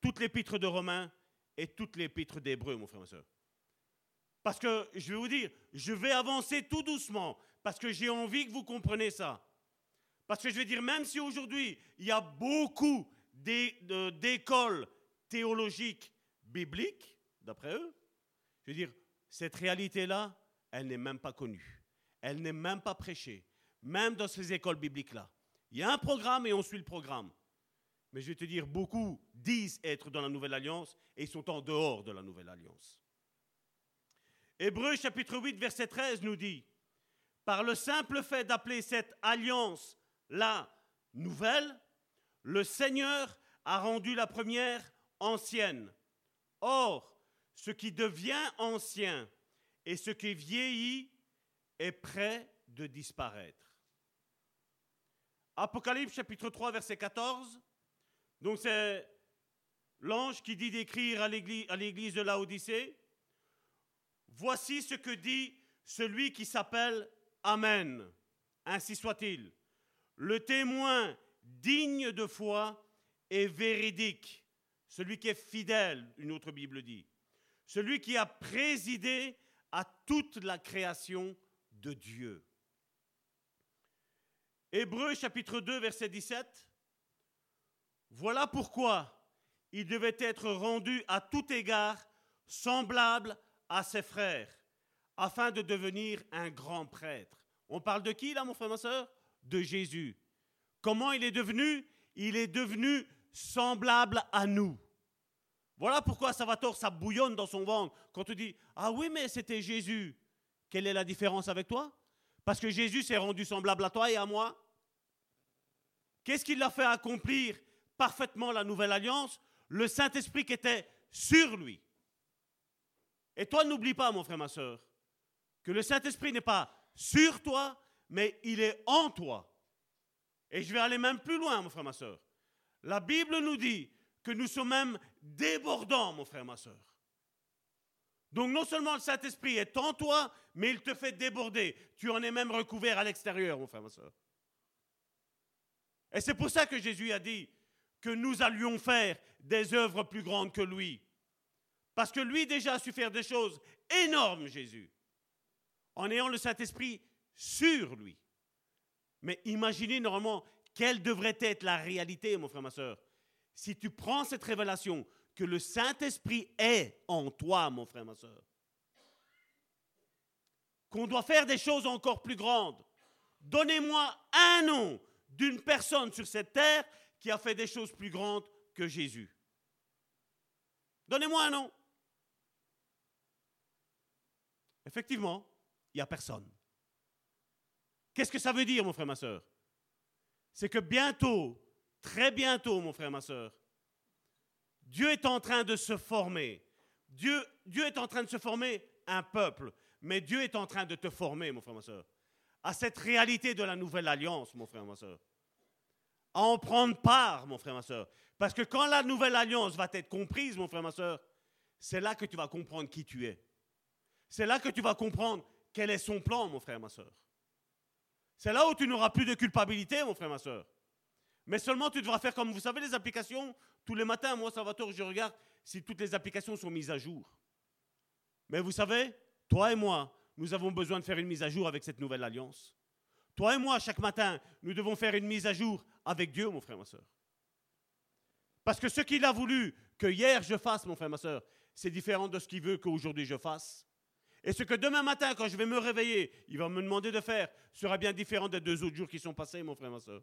toutes l'épître de Romains et toutes l'épître d'Hébreux, mon frère, ma soeur. Parce que je vais vous dire, je vais avancer tout doucement, parce que j'ai envie que vous compreniez ça. Parce que je vais dire, même si aujourd'hui, il y a beaucoup d'écoles théologiques bibliques, d'après eux, je veux dire, cette réalité-là, elle n'est même pas connue. Elle n'est même pas prêchée, même dans ces écoles bibliques-là. Il y a un programme et on suit le programme. Mais je vais te dire, beaucoup disent être dans la nouvelle alliance et ils sont en dehors de la nouvelle alliance. Hébreu chapitre 8, verset 13 nous dit, par le simple fait d'appeler cette alliance la nouvelle, le Seigneur a rendu la première ancienne. Or, ce qui devient ancien et ce qui vieillit est prêt de disparaître. Apocalypse chapitre 3, verset 14. Donc c'est l'ange qui dit d'écrire à l'église, de Laodicée. Voici ce que dit celui qui s'appelle Amen. Ainsi soit-il. Le témoin digne de foi et véridique. Celui qui est fidèle, une autre Bible dit. Celui qui a présidé à toute la création de Dieu. Hébreu chapitre 2, verset 17. Voilà pourquoi il devait être rendu à tout égard semblable à ses frères, afin de devenir un grand prêtre. On parle de qui là, mon frère, ma soeur De Jésus. Comment il est devenu? Il est devenu semblable à nous. Voilà pourquoi Salvatore, ça bouillonne dans son ventre quand tu dis Ah oui, mais c'était Jésus. Quelle est la différence avec toi? Parce que Jésus s'est rendu semblable à toi et à moi. Qu'est-ce qui l'a fait accomplir parfaitement la nouvelle alliance? Le Saint-Esprit qui était sur lui. Et toi, n'oublie pas, mon frère, ma soeur, que le Saint-Esprit n'est pas sur toi, mais il est en toi. Et je vais aller même plus loin, mon frère, ma soeur. La Bible nous dit que nous sommes même débordants, mon frère, ma soeur. Donc non seulement le Saint-Esprit est en toi, mais il te fait déborder. Tu en es même recouvert à l'extérieur, mon frère, ma soeur. Et c'est pour ça que Jésus a dit que nous allions faire des œuvres plus grandes que lui. Parce que lui déjà a su faire des choses énormes, Jésus, en ayant le Saint-Esprit sur lui. Mais imaginez normalement quelle devrait être la réalité, mon frère, ma soeur, si tu prends cette révélation que le Saint-Esprit est en toi, mon frère, ma soeur. qu'on doit faire des choses encore plus grandes. Donnez-moi un nom d'une personne sur cette terre qui a fait des choses plus grandes que Jésus. Donnez-moi un nom. Effectivement, il n'y a personne. Qu'est-ce que ça veut dire, mon frère, ma soeur? C'est que bientôt, très bientôt, mon frère, ma soeur, Dieu est en train de se former. Dieu, Dieu est en train de se former un peuple, mais Dieu est en train de te former, mon frère, ma soeur, à cette réalité de la nouvelle alliance, mon frère, ma soeur. À en prendre part, mon frère, ma soeur. Parce que quand la nouvelle alliance va être comprise, mon frère, ma soeur, c'est là que tu vas comprendre qui tu es. C'est là que tu vas comprendre quel est son plan, mon frère, ma soeur. C'est là où tu n'auras plus de culpabilité, mon frère, ma soeur. Mais seulement tu devras faire comme vous savez les applications. Tous les matins, moi, Salvatore, je regarde si toutes les applications sont mises à jour. Mais vous savez, toi et moi, nous avons besoin de faire une mise à jour avec cette nouvelle alliance. Toi et moi, chaque matin, nous devons faire une mise à jour avec Dieu, mon frère, ma soeur. Parce que ce qu'il a voulu que hier je fasse, mon frère, ma soeur, c'est différent de ce qu'il veut qu'aujourd'hui je fasse. Et ce que demain matin, quand je vais me réveiller, il va me demander de faire, sera bien différent des deux autres jours qui sont passés, mon frère, ma soeur.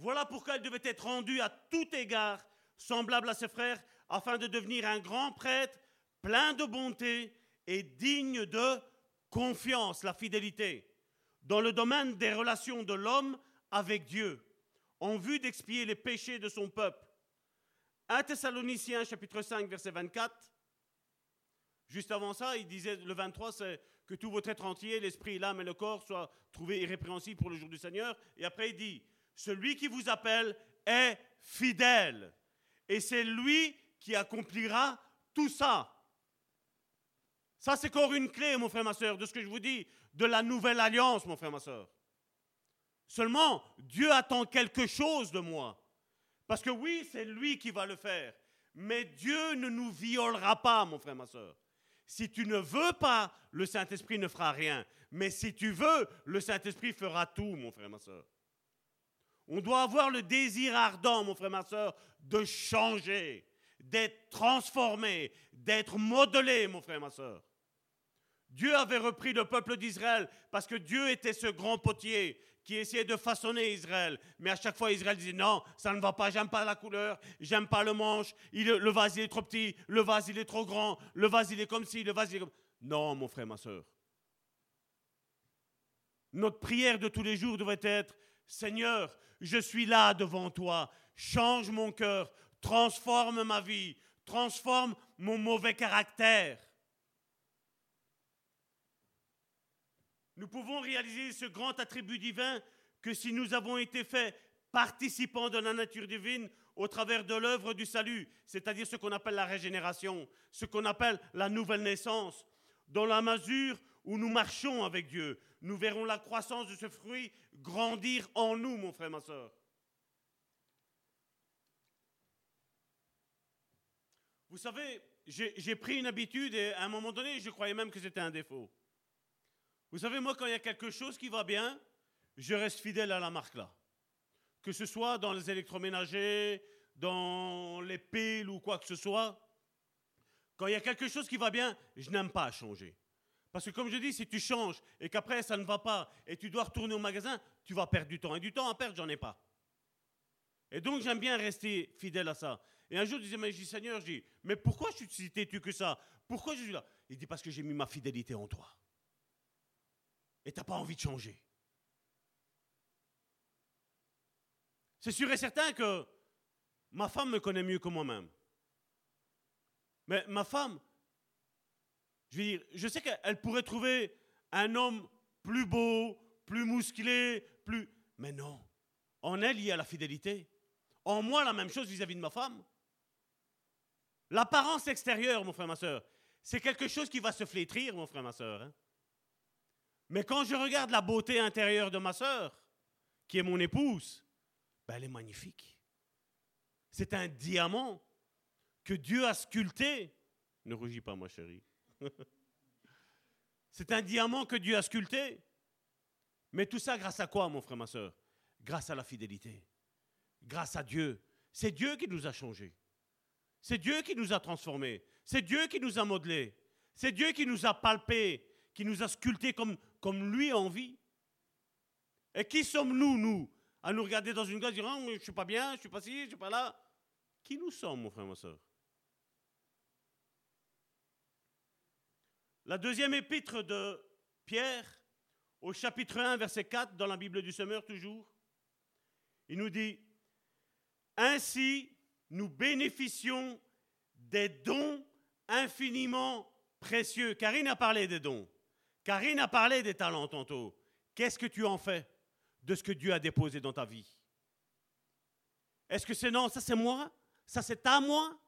Voilà pourquoi il devait être rendu à tout égard semblable à ses frères, afin de devenir un grand prêtre, plein de bonté et digne de confiance, la fidélité, dans le domaine des relations de l'homme avec Dieu, en vue d'expier les péchés de son peuple 1 Thessaloniciens chapitre 5 verset 24. Juste avant ça, il disait, le 23, c'est que tout votre être entier, l'esprit, l'âme et le corps soient trouvés irrépréhensibles pour le jour du Seigneur. Et après, il dit, celui qui vous appelle est fidèle. Et c'est lui qui accomplira tout ça. Ça, c'est encore une clé, mon frère, ma soeur, de ce que je vous dis, de la nouvelle alliance, mon frère, ma soeur. Seulement, Dieu attend quelque chose de moi. Parce que oui, c'est lui qui va le faire. Mais Dieu ne nous violera pas, mon frère, ma soeur. Si tu ne veux pas, le Saint-Esprit ne fera rien. Mais si tu veux, le Saint-Esprit fera tout, mon frère, ma soeur. On doit avoir le désir ardent, mon frère, ma soeur, de changer, d'être transformé, d'être modelé, mon frère, ma soeur. Dieu avait repris le peuple d'Israël parce que Dieu était ce grand potier qui essayait de façonner Israël. Mais à chaque fois, Israël disait non, ça ne va pas, j'aime pas la couleur, j'aime pas le manche, le vase il est trop petit, le vase il est trop grand, le vase il est comme ci, le vase il est comme... Non, mon frère, ma soeur. Notre prière de tous les jours devrait être, Seigneur, je suis là devant toi, change mon cœur, transforme ma vie, transforme mon mauvais caractère. Nous pouvons réaliser ce grand attribut divin que si nous avons été faits participants de la nature divine au travers de l'œuvre du salut, c'est-à-dire ce qu'on appelle la régénération, ce qu'on appelle la nouvelle naissance, dans la mesure où nous marchons avec Dieu, nous verrons la croissance de ce fruit grandir en nous, mon frère, ma soeur. Vous savez, j'ai pris une habitude et à un moment donné, je croyais même que c'était un défaut. Vous savez, moi, quand il y a quelque chose qui va bien, je reste fidèle à la marque là. Que ce soit dans les électroménagers, dans les piles ou quoi que ce soit. Quand il y a quelque chose qui va bien, je n'aime pas changer. Parce que comme je dis, si tu changes et qu'après ça ne va pas et tu dois retourner au magasin, tu vas perdre du temps. Et du temps à perdre, j'en ai pas. Et donc j'aime bien rester fidèle à ça. Et un jour, je disais, mais je dis, Seigneur, je dis, mais pourquoi je suis tu que ça? Pourquoi je suis là? Il dit, parce que j'ai mis ma fidélité en toi et tu n'as pas envie de changer. C'est sûr et certain que ma femme me connaît mieux que moi-même. Mais ma femme, je veux dire, je sais qu'elle pourrait trouver un homme plus beau, plus musclé, plus... Mais non, en elle, il y a la fidélité. En moi, la même chose vis-à-vis de ma femme. L'apparence extérieure, mon frère, ma soeur, c'est quelque chose qui va se flétrir, mon frère, ma soeur. Hein. Mais quand je regarde la beauté intérieure de ma sœur, qui est mon épouse, ben elle est magnifique. C'est un diamant que Dieu a sculpté. Ne rougis pas, ma chérie. C'est un diamant que Dieu a sculpté. Mais tout ça grâce à quoi, mon frère, ma soeur? Grâce à la fidélité. Grâce à Dieu. C'est Dieu qui nous a changés. C'est Dieu qui nous a transformés. C'est Dieu qui nous a modelés. C'est Dieu qui nous a palpés, qui nous a sculptés comme, lui a envie. Et qui sommes-nous, nous, à nous regarder dans une glace dire oh, Je ne suis pas bien, je ne suis pas ci, je ne suis pas là? Qui nous sommes, mon frère, ma soeur? La deuxième épître de Pierre, au chapitre 1, verset 4, dans la Bible du Semeur toujours, il nous dit Ainsi, nous bénéficions des dons infiniment précieux. Karine a parlé des dons. Karine a parlé des talents tantôt. Qu'est-ce que tu en fais de ce que Dieu a déposé dans ta vie? Est-ce que c'est non, ça c'est moi? Ça c'est à moi?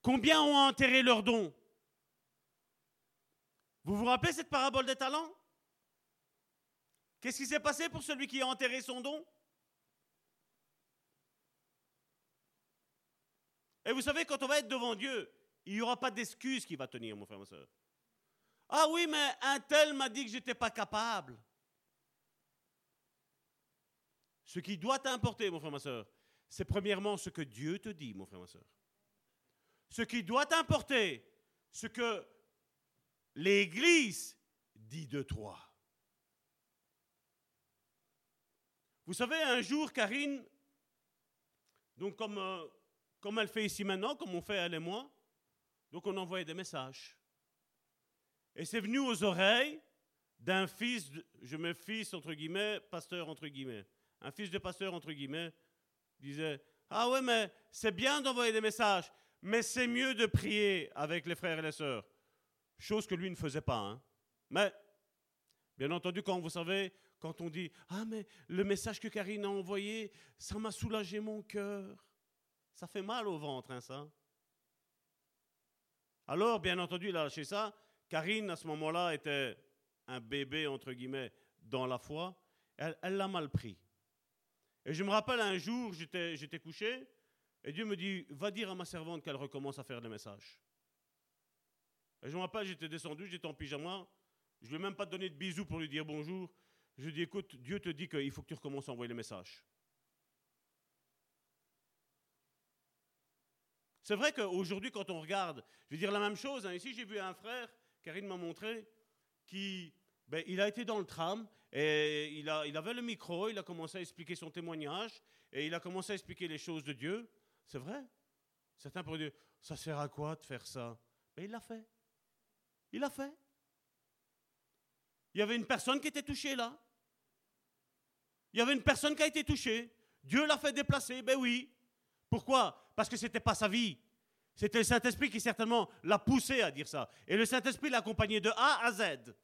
Combien ont enterré leurs dons? Vous vous rappelez cette parabole des talents? Qu'est-ce qui s'est passé pour celui qui a enterré son don? Et vous savez, quand on va être devant Dieu, il n'y aura pas d'excuse qui va tenir, mon frère, ma soeur. Ah oui, mais un tel m'a dit que je n'étais pas capable. Ce qui doit t'importer, mon frère, ma soeur, c'est premièrement ce que Dieu te dit, mon frère, ma soeur. Ce qui doit t'importer, ce que l'Église dit de toi. Vous savez, un jour, Karine, euh, comme elle fait ici maintenant, comme on fait elle et moi. Donc on envoyait des messages. Et c'est venu aux oreilles d'un fils, je mets fils entre guillemets, pasteur entre guillemets, un fils de pasteur entre guillemets, disait, ah ouais, mais c'est bien d'envoyer des messages, mais c'est mieux de prier avec les frères et les sœurs. Chose que lui ne faisait pas. Hein. Mais, bien entendu, quand vous savez, quand on dit, ah mais le message que Karine a envoyé, ça m'a soulagé mon cœur. Ça fait mal au ventre, hein, ça. Alors, bien entendu, il a lâché ça. Karine, à ce moment-là, était un bébé, entre guillemets, dans la foi. Elle l'a mal pris. Et je me rappelle un jour, j'étais couché, et Dieu me dit, va dire à ma servante qu'elle recommence à faire des messages. Et je me rappelle, j'étais descendu, j'étais en pyjama, je ne lui ai même pas donné de bisous pour lui dire bonjour. Je lui ai dit, écoute, Dieu te dit qu'il faut que tu recommences à envoyer les messages. C'est vrai qu'aujourd'hui, quand on regarde, je vais dire la même chose. Hein. Ici, j'ai vu un frère, Karine m'a montré, qui, ben, il a été dans le tram et il, a, il avait le micro, il a commencé à expliquer son témoignage et il a commencé à expliquer les choses de Dieu. C'est vrai? Certains pourraient dire, ça sert à quoi de faire ça? Mais il l'a fait. Il l'a fait. Il y avait une personne qui était touchée là. Il y avait une personne qui a été touchée. Dieu l'a fait déplacer, ben oui. Pourquoi? Parce que ce n'était pas sa vie. C'était le Saint-Esprit qui certainement l'a poussé à dire ça. Et le Saint-Esprit l'a accompagné de A à Z,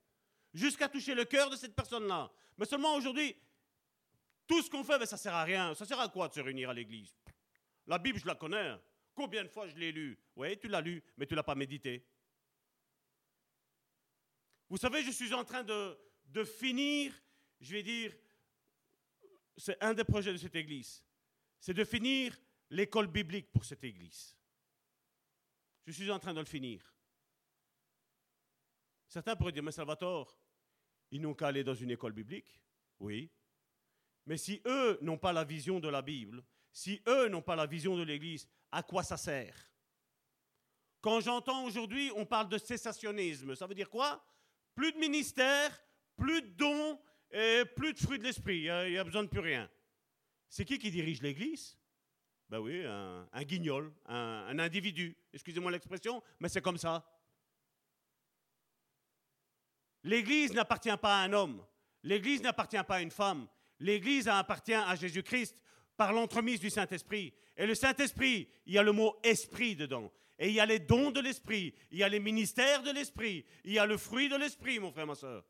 jusqu'à toucher le cœur de cette personne-là. Mais seulement aujourd'hui, tout ce qu'on fait, ben, ça ne sert à rien. Ça sert à quoi de se réunir à l'église? La Bible, je la connais. Combien de fois je l'ai lue Oui, tu l'as lu, mais tu ne l'as pas médité. Vous savez, je suis en train de, finir, je vais dire, c'est un des projets de cette église, c'est de finir l'école biblique pour cette église. Je suis en train de le finir. Certains pourraient dire, mais Salvatore, ils n'ont qu'à aller dans une école biblique. Oui. Mais si eux n'ont pas la vision de la Bible, si eux n'ont pas la vision de l'Église, à quoi ça sert? Quand j'entends aujourd'hui, on parle de cessationnisme, ça veut dire quoi? Plus de ministère, plus de dons, et plus de fruits de l'esprit, il n'y a, a besoin de plus rien. C'est qui qui dirige l'Église? Ben oui, un, guignol, un, individu. Excusez-moi l'expression, mais c'est comme ça. L'Église n'appartient pas à un homme. L'Église n'appartient pas à une femme. L'Église appartient à Jésus-Christ par l'entremise du Saint-Esprit. Et le Saint-Esprit, il y a le mot esprit dedans. Et il y a les dons de l'Esprit. Il y a les ministères de l'Esprit. Il y a le fruit de l'Esprit, mon frère, ma soeur.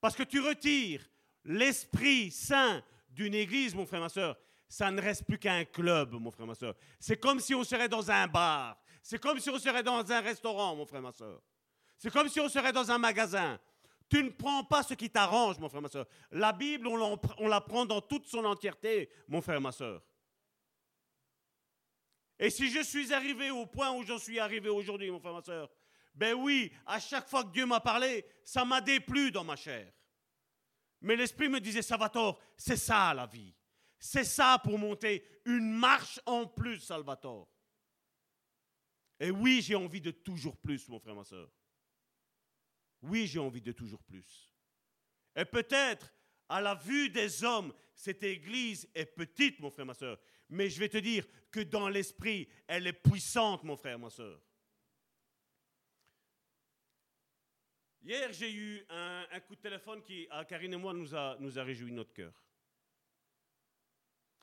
Parce que tu retires l'Esprit Saint d'une Église, mon frère, ma soeur, ça ne reste plus qu'un club, mon frère, ma soeur. C'est comme si on serait dans un bar. C'est comme si on serait dans un restaurant, mon frère, ma soeur. C'est comme si on serait dans un magasin. Tu ne prends pas ce qui t'arrange, mon frère, ma soeur. La Bible, on la prend dans toute son entièreté, mon frère, ma soeur. Et si je suis arrivé au point où j'en suis arrivé aujourd'hui, mon frère, ma soeur, ben oui, à chaque fois que Dieu m'a parlé, ça m'a déplu dans ma chair. Mais l'Esprit me disait, Salvatore, c'est ça la vie. C'est ça pour monter une marche en plus, Salvatore. Et oui, j'ai envie de toujours plus, mon frère, ma soeur. Oui, j'ai envie de toujours plus. Et peut-être, à la vue des hommes, cette église est petite, mon frère, ma soeur. Mais je vais te dire que dans l'esprit, elle est puissante, mon frère, ma soeur. Hier, j'ai eu un, coup de téléphone qui, à Karine et moi, nous a, nous a notre cœur.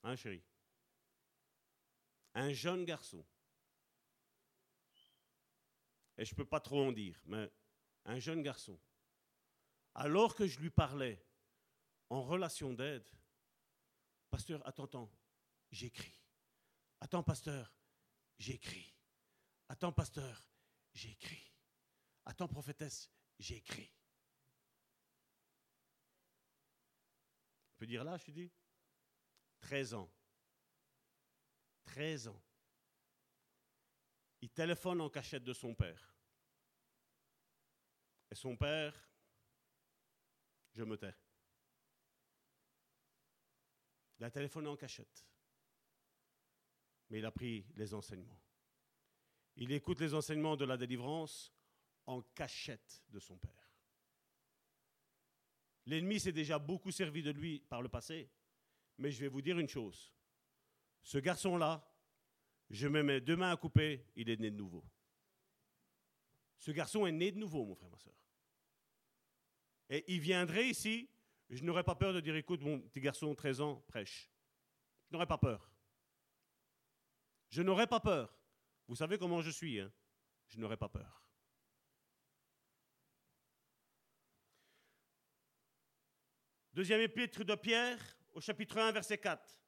Hein, chérie? Un jeune garçon. Et je ne peux pas trop en dire, mais un jeune garçon. Alors que je lui parlais en relation d'aide, pasteur, attends, attends, j'écris. Attends, pasteur, j'écris. Attends, pasteur, j'écris. Attends, prophétesse, j'écris. On peut dire là, je te dis? 13 ans. 13 ans. Il téléphone en cachette de son père. Et son père, je me tais. Il a téléphoné en cachette. Mais il a pris les enseignements. Il écoute les enseignements de la délivrance en cachette de son père. L'ennemi s'est déjà beaucoup servi de lui par le passé, mais je vais vous dire une chose. Ce garçon-là, je me mets deux mains à couper, il est né de nouveau. Ce garçon est né de nouveau, mon frère, ma soeur. Et il viendrait ici, je n'aurais pas peur de dire, écoute, mon petit garçon, 13 ans, prêche. Je n'aurais pas peur. Je n'aurais pas peur. Vous savez comment je suis, hein je n'aurais pas peur. Deuxième épître de Pierre, au chapitre 1, verset 4.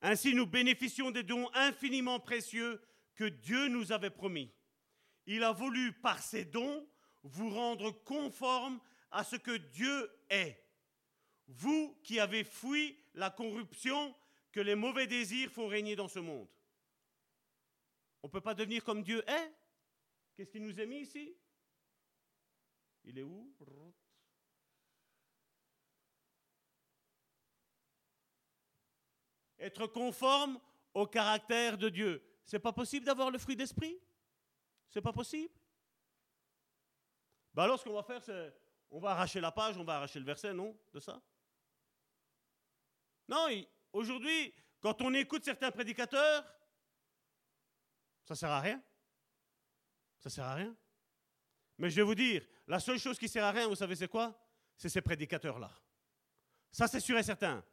Ainsi nous bénéficions des dons infiniment précieux que Dieu nous avait promis. Il a voulu, par ces dons, vous rendre conformes à ce que Dieu est. Vous qui avez fui la corruption que les mauvais désirs font régner dans ce monde. On ne peut pas devenir comme Dieu est. Qu'est-ce qu'il nous a mis ici? Il est où? Être conforme au caractère de Dieu. C'est pas possible d'avoir le fruit d'esprit? C'est pas possible? Ben alors ce qu'on va faire, c'est on va arracher la page, on va arracher le verset, non De ça? Non, aujourd'hui, quand on écoute certains prédicateurs, ça sert à rien. Ça sert à rien. Mais je vais vous dire, la seule chose qui sert à rien, vous savez c'est quoi? C'est ces prédicateurs-là. Ça c'est sûr et certain.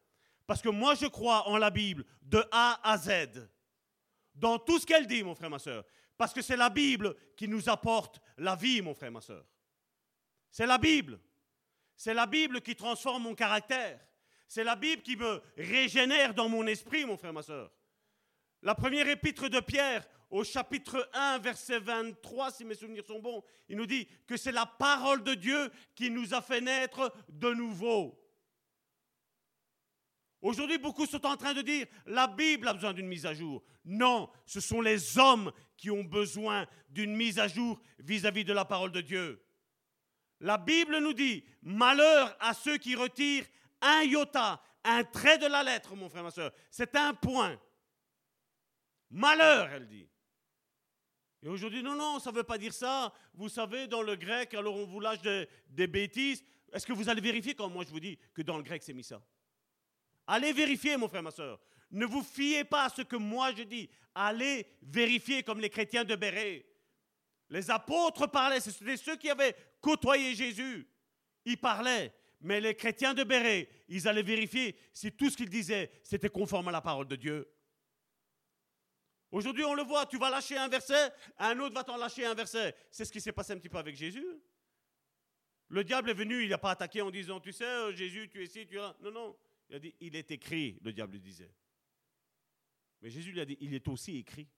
Parce que moi, je crois en la Bible de A à Z. Dans tout ce qu'elle dit, mon frère, ma soeur. Parce que c'est la Bible qui nous apporte la vie, mon frère, ma soeur. C'est la Bible. C'est la Bible qui transforme mon caractère. C'est la Bible qui me régénère dans mon esprit, mon frère, ma soeur. La première épître de Pierre, au chapitre 1, verset 23, si mes souvenirs sont bons, il nous dit que c'est la parole de Dieu qui nous a fait naître de nouveau. Aujourd'hui, beaucoup sont en train de dire, la Bible a besoin d'une mise à jour. Non, ce sont les hommes qui ont besoin d'une mise à jour vis-à-vis de la parole de Dieu. La Bible nous dit, malheur à ceux qui retirent un iota, un trait de la lettre, mon frère, ma soeur. C'est un point. Malheur, elle dit. Et aujourd'hui, non, non, ça ne veut pas dire ça. Vous savez, dans le grec, alors on vous lâche des, bêtises. Est-ce que vous allez vérifier quand moi je vous dis que dans le grec c'est mis ça? Allez vérifier, mon frère, ma soeur. Ne vous fiez pas à ce que moi je dis. Allez vérifier comme les chrétiens de Béret. Les apôtres parlaient, c'était ceux qui avaient côtoyé Jésus. Ils parlaient. Mais les chrétiens de Béret, ils allaient vérifier si tout ce qu'ils disaient, c'était conforme à la parole de Dieu. Aujourd'hui, on le voit, tu vas lâcher un verset, un autre va t'en lâcher un verset. C'est ce qui s'est passé un petit peu avec Jésus. Le diable est venu, il n'a pas attaqué en disant, tu sais, euh, Jésus, tu es ici, tu es. Non, non. Il a dit, il est écrit, le diable disait. Mais Jésus lui a dit, il est aussi écrit.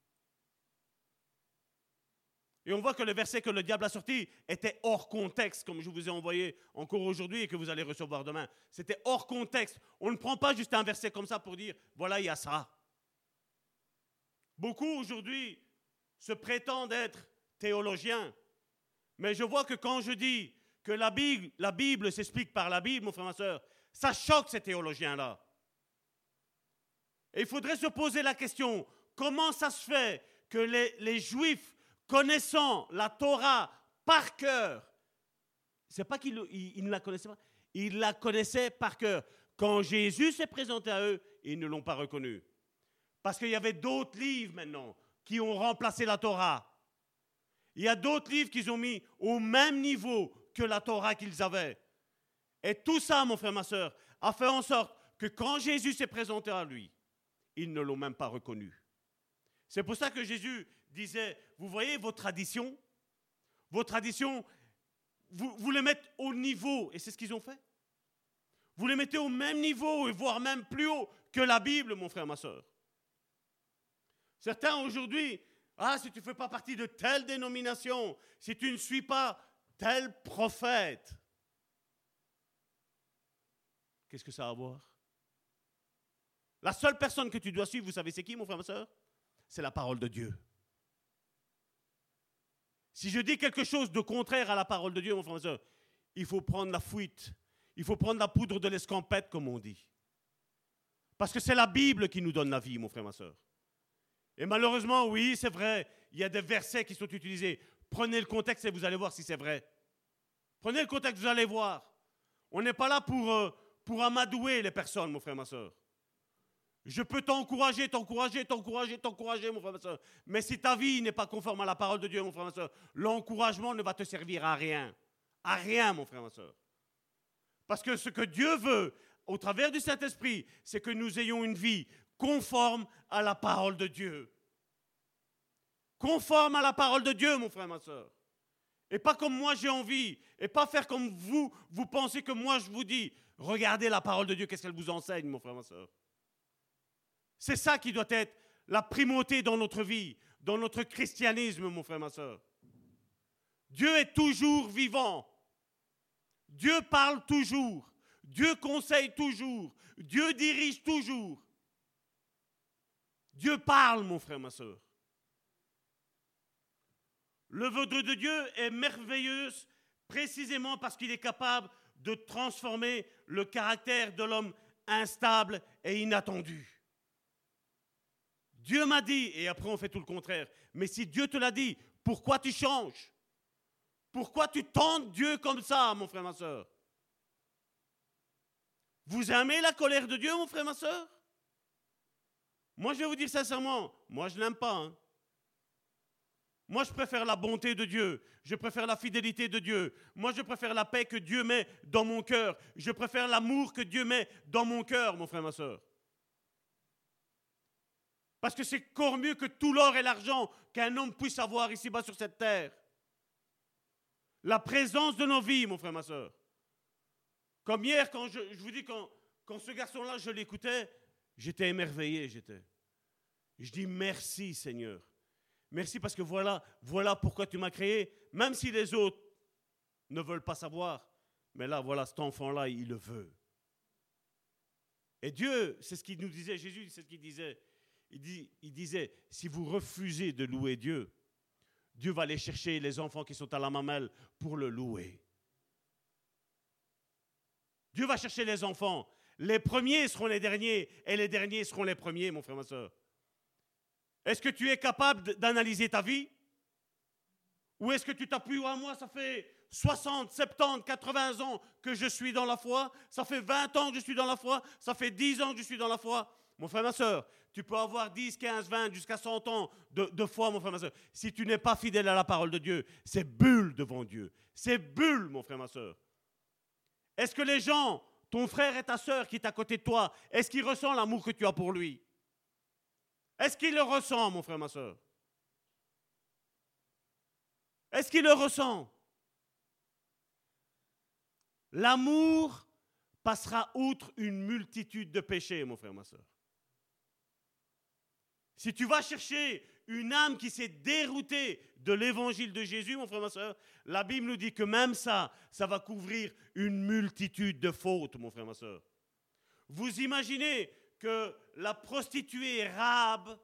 Et on voit que le verset que le diable a sorti était hors contexte, comme je vous ai envoyé encore aujourd'hui et que vous allez recevoir demain. C'était hors contexte. On ne prend pas juste un verset comme ça pour dire, voilà, il y a ça. Beaucoup aujourd'hui se prétendent être théologiens. Mais je vois que quand je dis que la Bible, s'explique par la Bible, mon frère, ma soeur, ça choque ces théologiens-là. Et il faudrait se poser la question, comment ça se fait que les, Juifs connaissant la Torah par cœur. C'est pas qu'il il, ne la connaissait pas, il la connaissait par cœur. Quand Jésus s'est présenté à eux, ils ne l'ont pas reconnu. Parce qu'il y avait d'autres livres maintenant qui ont remplacé la Torah. Il y a d'autres livres qu'ils ont mis au même niveau que la Torah qu'ils avaient. Et tout ça, mon frère, ma soeur, a fait en sorte que quand Jésus s'est présenté à lui, ils ne l'ont même pas reconnu. C'est pour ça que Jésus disait, vous voyez vos traditions, vos traditions, vous, les mettez au niveau, et c'est ce qu'ils ont fait. Vous les mettez au même niveau, voire même plus haut que la Bible, mon frère, ma soeur. Certains aujourd'hui, ah, si tu ne fais pas partie de telle dénomination, si tu ne suis pas tel prophète, qu'est-ce que ça a à voir? La seule personne que tu dois suivre, vous savez, c'est qui, mon frère, ma soeur? C'est la parole de Dieu. Si je dis quelque chose de contraire à la parole de Dieu, mon frère, ma soeur, il faut prendre la fuite. Il faut prendre la poudre de l'escampette, comme on dit. Parce que c'est la Bible qui nous donne la vie, mon frère, ma soeur. Et malheureusement, oui, c'est vrai, il y a des versets qui sont utilisés. Prenez le contexte et vous allez voir si c'est vrai. Prenez le contexte, vous allez voir. On n'est pas là pour, euh, pour amadouer les personnes, mon frère, ma soeur. Je peux t'encourager, t'encourager, t'encourager, t'encourager, mon frère, ma soeur. Mais si ta vie n'est pas conforme à la parole de Dieu, mon frère, ma soeur, l'encouragement ne va te servir à rien. À rien, mon frère, ma soeur. Parce que ce que Dieu veut, au travers du Saint-Esprit, c'est que nous ayons une vie conforme à la parole de Dieu. Conforme à la parole de Dieu, mon frère, ma soeur. Et pas comme moi j'ai envie. Et pas faire comme vous, vous pensez que moi je vous dis. Regardez la parole de Dieu, qu'est-ce qu'elle vous enseigne, mon frère, ma soeur. C'est ça qui doit être la primauté dans notre vie, dans notre christianisme, mon frère, ma soeur. Dieu est toujours vivant. Dieu parle toujours. Dieu conseille toujours. Dieu dirige toujours. Dieu parle, mon frère, ma soeur. L'œuvre de Dieu est merveilleuse précisément parce qu'il est capable de transformer le caractère de l'homme instable et inattendu. Dieu m'a dit, et après on fait tout le contraire, mais si Dieu te l'a dit, pourquoi tu changes? Pourquoi tu tentes Dieu comme ça, mon frère, ma soeur? Vous aimez la colère de Dieu, mon frère, ma soeur? Moi, je vais vous dire sincèrement, moi, je n'aime pas. Hein. Moi, je préfère la bonté de Dieu. Je préfère la fidélité de Dieu. Moi, je préfère la paix que Dieu met dans mon cœur. Je préfère l'amour que Dieu met dans mon cœur, mon frère, ma soeur. Parce que c'est encore mieux que tout l'or et l'argent qu'un homme puisse avoir ici-bas sur cette terre. La présence de nos vies, mon frère, ma soeur. Comme hier, quand je, vous dis, quand, quand ce garçon-là, je l'écoutais, J'étais émerveillé, j'étais. Je dis merci Seigneur. Merci parce que voilà, voilà pourquoi tu m'as créé, même si les autres ne veulent pas savoir. Mais là, voilà, cet enfant-là, il le veut. Et Dieu, c'est ce qu'il nous disait, Jésus, c'est ce qu'il disait. Il, il disait, si vous refusez de louer Dieu, Dieu va aller chercher les enfants qui sont à la mamelle pour le louer. Dieu va chercher les enfants les premiers seront les derniers et les derniers seront les premiers, mon frère, ma soeur. Est-ce que tu es capable d'analyser ta vie? Ou est-ce que tu t'appuies à moi? Ça fait 60, 70, 80 ans que je suis dans la foi. Ça fait 20 ans que je suis dans la foi. Ça fait 10 ans que je suis dans la foi. Mon frère, ma soeur, tu peux avoir 10, 15, 20, jusqu'à 100 ans de, de, foi, mon frère, ma soeur. Si tu n'es pas fidèle à la parole de Dieu, c'est bulle devant Dieu. C'est bulle, mon frère, ma soeur. Est-ce que les gens ton frère et ta sœur qui est à côté de toi, est-ce qu'il ressent l'amour que tu as pour lui? Est-ce qu'il le ressent, mon frère, ma sœur? Est-ce qu'il le ressent L'amour passera outre une multitude de péchés, mon frère, ma sœur. Si tu vas chercher une âme qui s'est déroutée de l'évangile de Jésus, mon frère, ma soeur, la Bible nous dit que même ça, ça va couvrir une multitude de fautes, mon frère, ma soeur. Vous imaginez que la prostituée Rab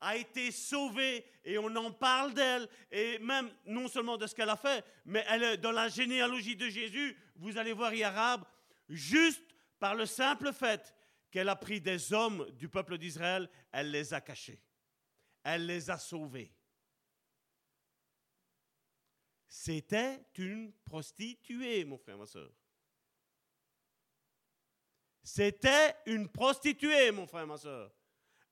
a été sauvée et on en parle d'elle, et même non seulement de ce qu'elle a fait, mais elle est dans la généalogie de Jésus, vous allez voir, il y a Rab, juste par le simple fait qu'elle a pris des hommes du peuple d'Israël, elle les a cachés. Elle les a sauvés. C'était une prostituée, mon frère, ma soeur. C'était une prostituée, mon frère, ma soeur.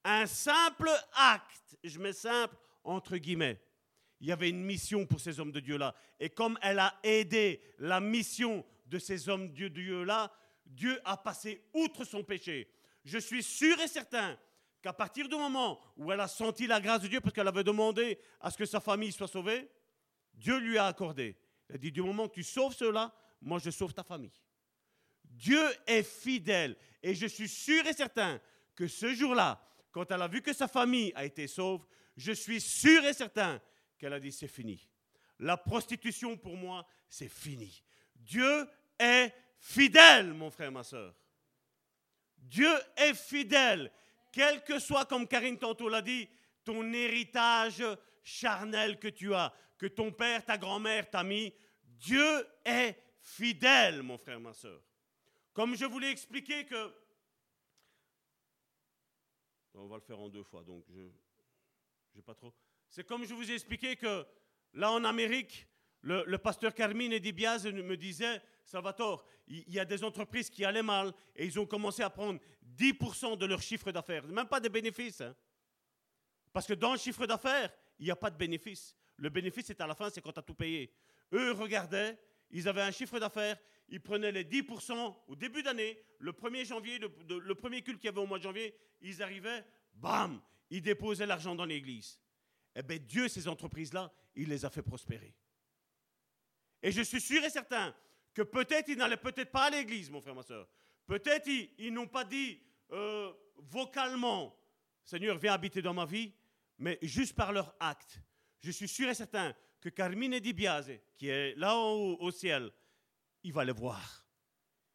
Un simple acte, je mets simple entre guillemets. Il y avait une mission pour ces hommes de Dieu-là. Et comme elle a aidé la mission de ces hommes de Dieu-là, Dieu a passé outre son péché. Je suis sûr et certain qu'à partir du moment où elle a senti la grâce de Dieu, parce qu'elle avait demandé à ce que sa famille soit sauvée, Dieu lui a accordé. Il a dit, du moment que tu sauves cela, moi je sauve ta famille. Dieu est fidèle. Et je suis sûr et certain que ce jour-là, quand elle a vu que sa famille a été sauve, je suis sûr et certain qu'elle a dit, c'est fini. La prostitution, pour moi, c'est fini. Dieu est fidèle, mon frère, ma soeur. Dieu est fidèle. Quel que soit, comme Karine tantôt l'a dit, ton héritage charnel que tu as, que ton père, ta grand-mère t'a mis, Dieu est fidèle, mon frère, ma soeur. Comme je vous l'ai expliqué que... On va le faire en deux fois, donc je... n'ai pas trop... C'est comme je vous ai expliqué que là en Amérique, le, pasteur Carmine Dibiaz me disait, Salvatore, il y a des entreprises qui allaient mal et ils ont commencé à prendre 10% de leur chiffre d'affaires, même pas de bénéfices. Hein. Parce que dans le chiffre d'affaires, il n'y a pas de bénéfice. Le bénéfice, c'est à la fin, c'est quand tu as tout payé. Eux regardaient, ils avaient un chiffre d'affaires, ils prenaient les 10% au début d'année, le 1er janvier, le, le premier culte qu'il y avait au mois de janvier, ils arrivaient, bam, ils déposaient l'argent dans l'église. Eh bien, Dieu, ces entreprises-là, il les a fait prospérer. Et je suis sûr et certain que peut-être ils n'allaient peut-être pas à l'église, mon frère, ma soeur. Peut-être ils, n'ont pas dit euh, vocalement, Seigneur, viens habiter dans ma vie, mais juste par leur acte. Je suis sûr et certain que Carmine Di Biase, qui est là haut au ciel, il va les voir.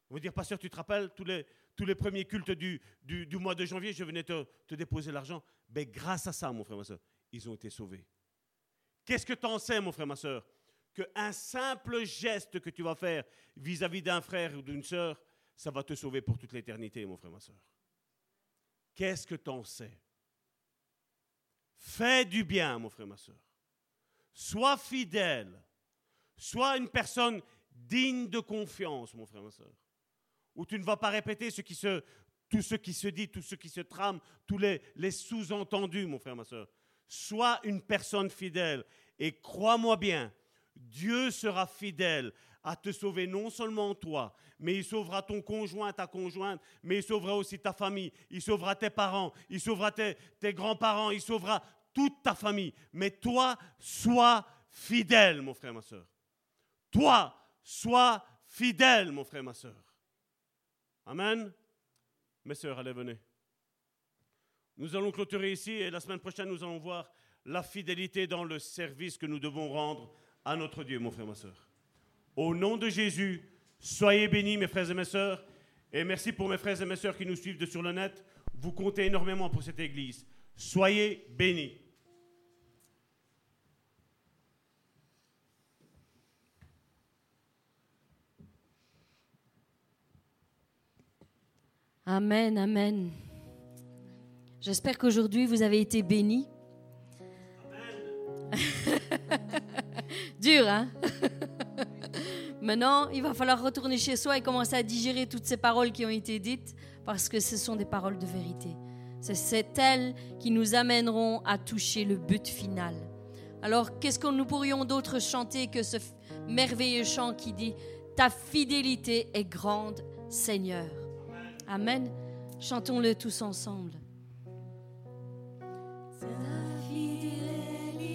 Il va dire, pasteur, tu te rappelles, tous les, tous les premiers cultes du, du, mois de janvier, je venais te, te déposer l'argent. Ben, grâce à ça, mon frère, ma soeur, ils ont été sauvés. Qu'est-ce que tu en sais, mon frère, ma soeur? Qu'un simple geste que tu vas faire vis-à-vis d'un frère ou d'une soeur, ça va te sauver pour toute l'éternité, mon frère, ma soeur. Qu'est-ce que tu en sais? Fais du bien, mon frère, ma soeur. Sois fidèle. Sois une personne digne de confiance, mon frère, ma soeur. Où tu ne vas pas répéter tout ce qui se dit, tout ce qui se trame, tous les, les sous-entendus, mon frère, ma soeur. Sois une personne fidèle. Et crois-moi bien, Dieu sera fidèle à te sauver non seulement toi, mais il sauvera ton conjoint, ta conjointe, mais il sauvera aussi ta famille, il sauvera tes parents, il sauvera tes, grands-parents, il sauvera toute ta famille. Mais toi, sois fidèle, mon frère, ma soeur. Toi, sois fidèle, mon frère, ma soeur. Amen. Mes soeurs, allez, venez. Nous allons clôturer ici et la semaine prochaine, nous allons voir la fidélité dans le service que nous devons rendre à notre Dieu, mon frère, ma soeur. Au nom de Jésus, soyez bénis, mes frères et mes sœurs. Et merci pour mes frères et mes sœurs qui nous suivent de sur le net. Vous comptez énormément pour cette église. Soyez bénis. Amen, amen. J'espère qu'aujourd'hui vous avez été bénis. Dur, hein? Maintenant, il va falloir retourner chez soi et commencer à digérer toutes ces paroles qui ont été dites parce que ce sont des paroles de vérité. C'est elles qui nous amèneront à toucher le but final. Alors, qu'est-ce que nous pourrions d'autre chanter que ce merveilleux chant qui dit Ta fidélité est grande, Seigneur. Amen. Chantons-le tous ensemble.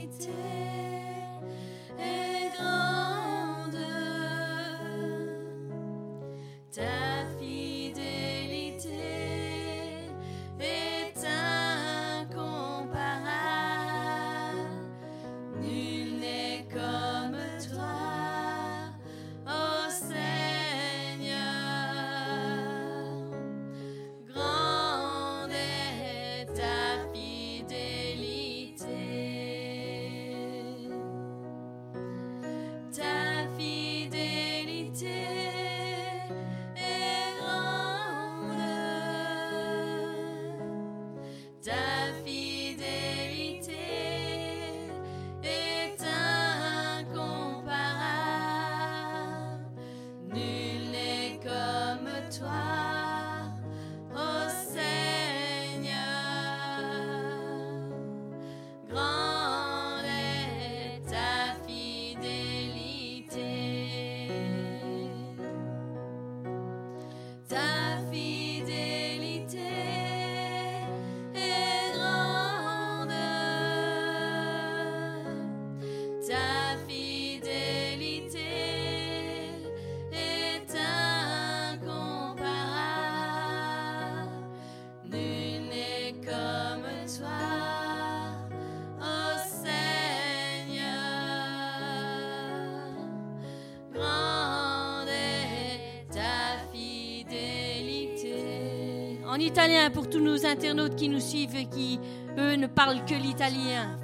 En italien pour tous nos internautes qui nous suivent et qui, eux, ne parlent que l'italien.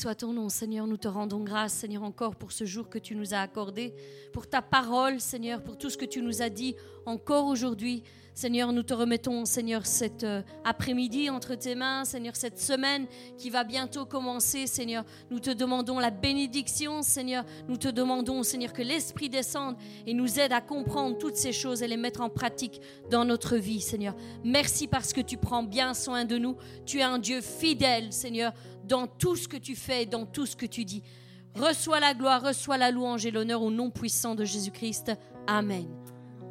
Soit ton nom, Seigneur. Nous te rendons grâce, Seigneur, encore pour ce jour que tu nous as accordé, pour ta parole, Seigneur, pour tout ce que tu nous as dit encore aujourd'hui. Seigneur, nous te remettons, Seigneur, cet euh, après-midi entre tes mains, Seigneur, cette semaine qui va bientôt commencer, Seigneur. Nous te demandons la bénédiction, Seigneur. Nous te demandons, Seigneur, que l'Esprit descende et nous aide à comprendre toutes ces choses et les mettre en pratique dans notre vie, Seigneur. Merci parce que tu prends bien soin de nous. Tu es un Dieu fidèle, Seigneur, dans tout ce que tu fais, dans tout ce que tu dis. Reçois la gloire, reçois la louange et l'honneur au nom puissant de Jésus-Christ. Amen.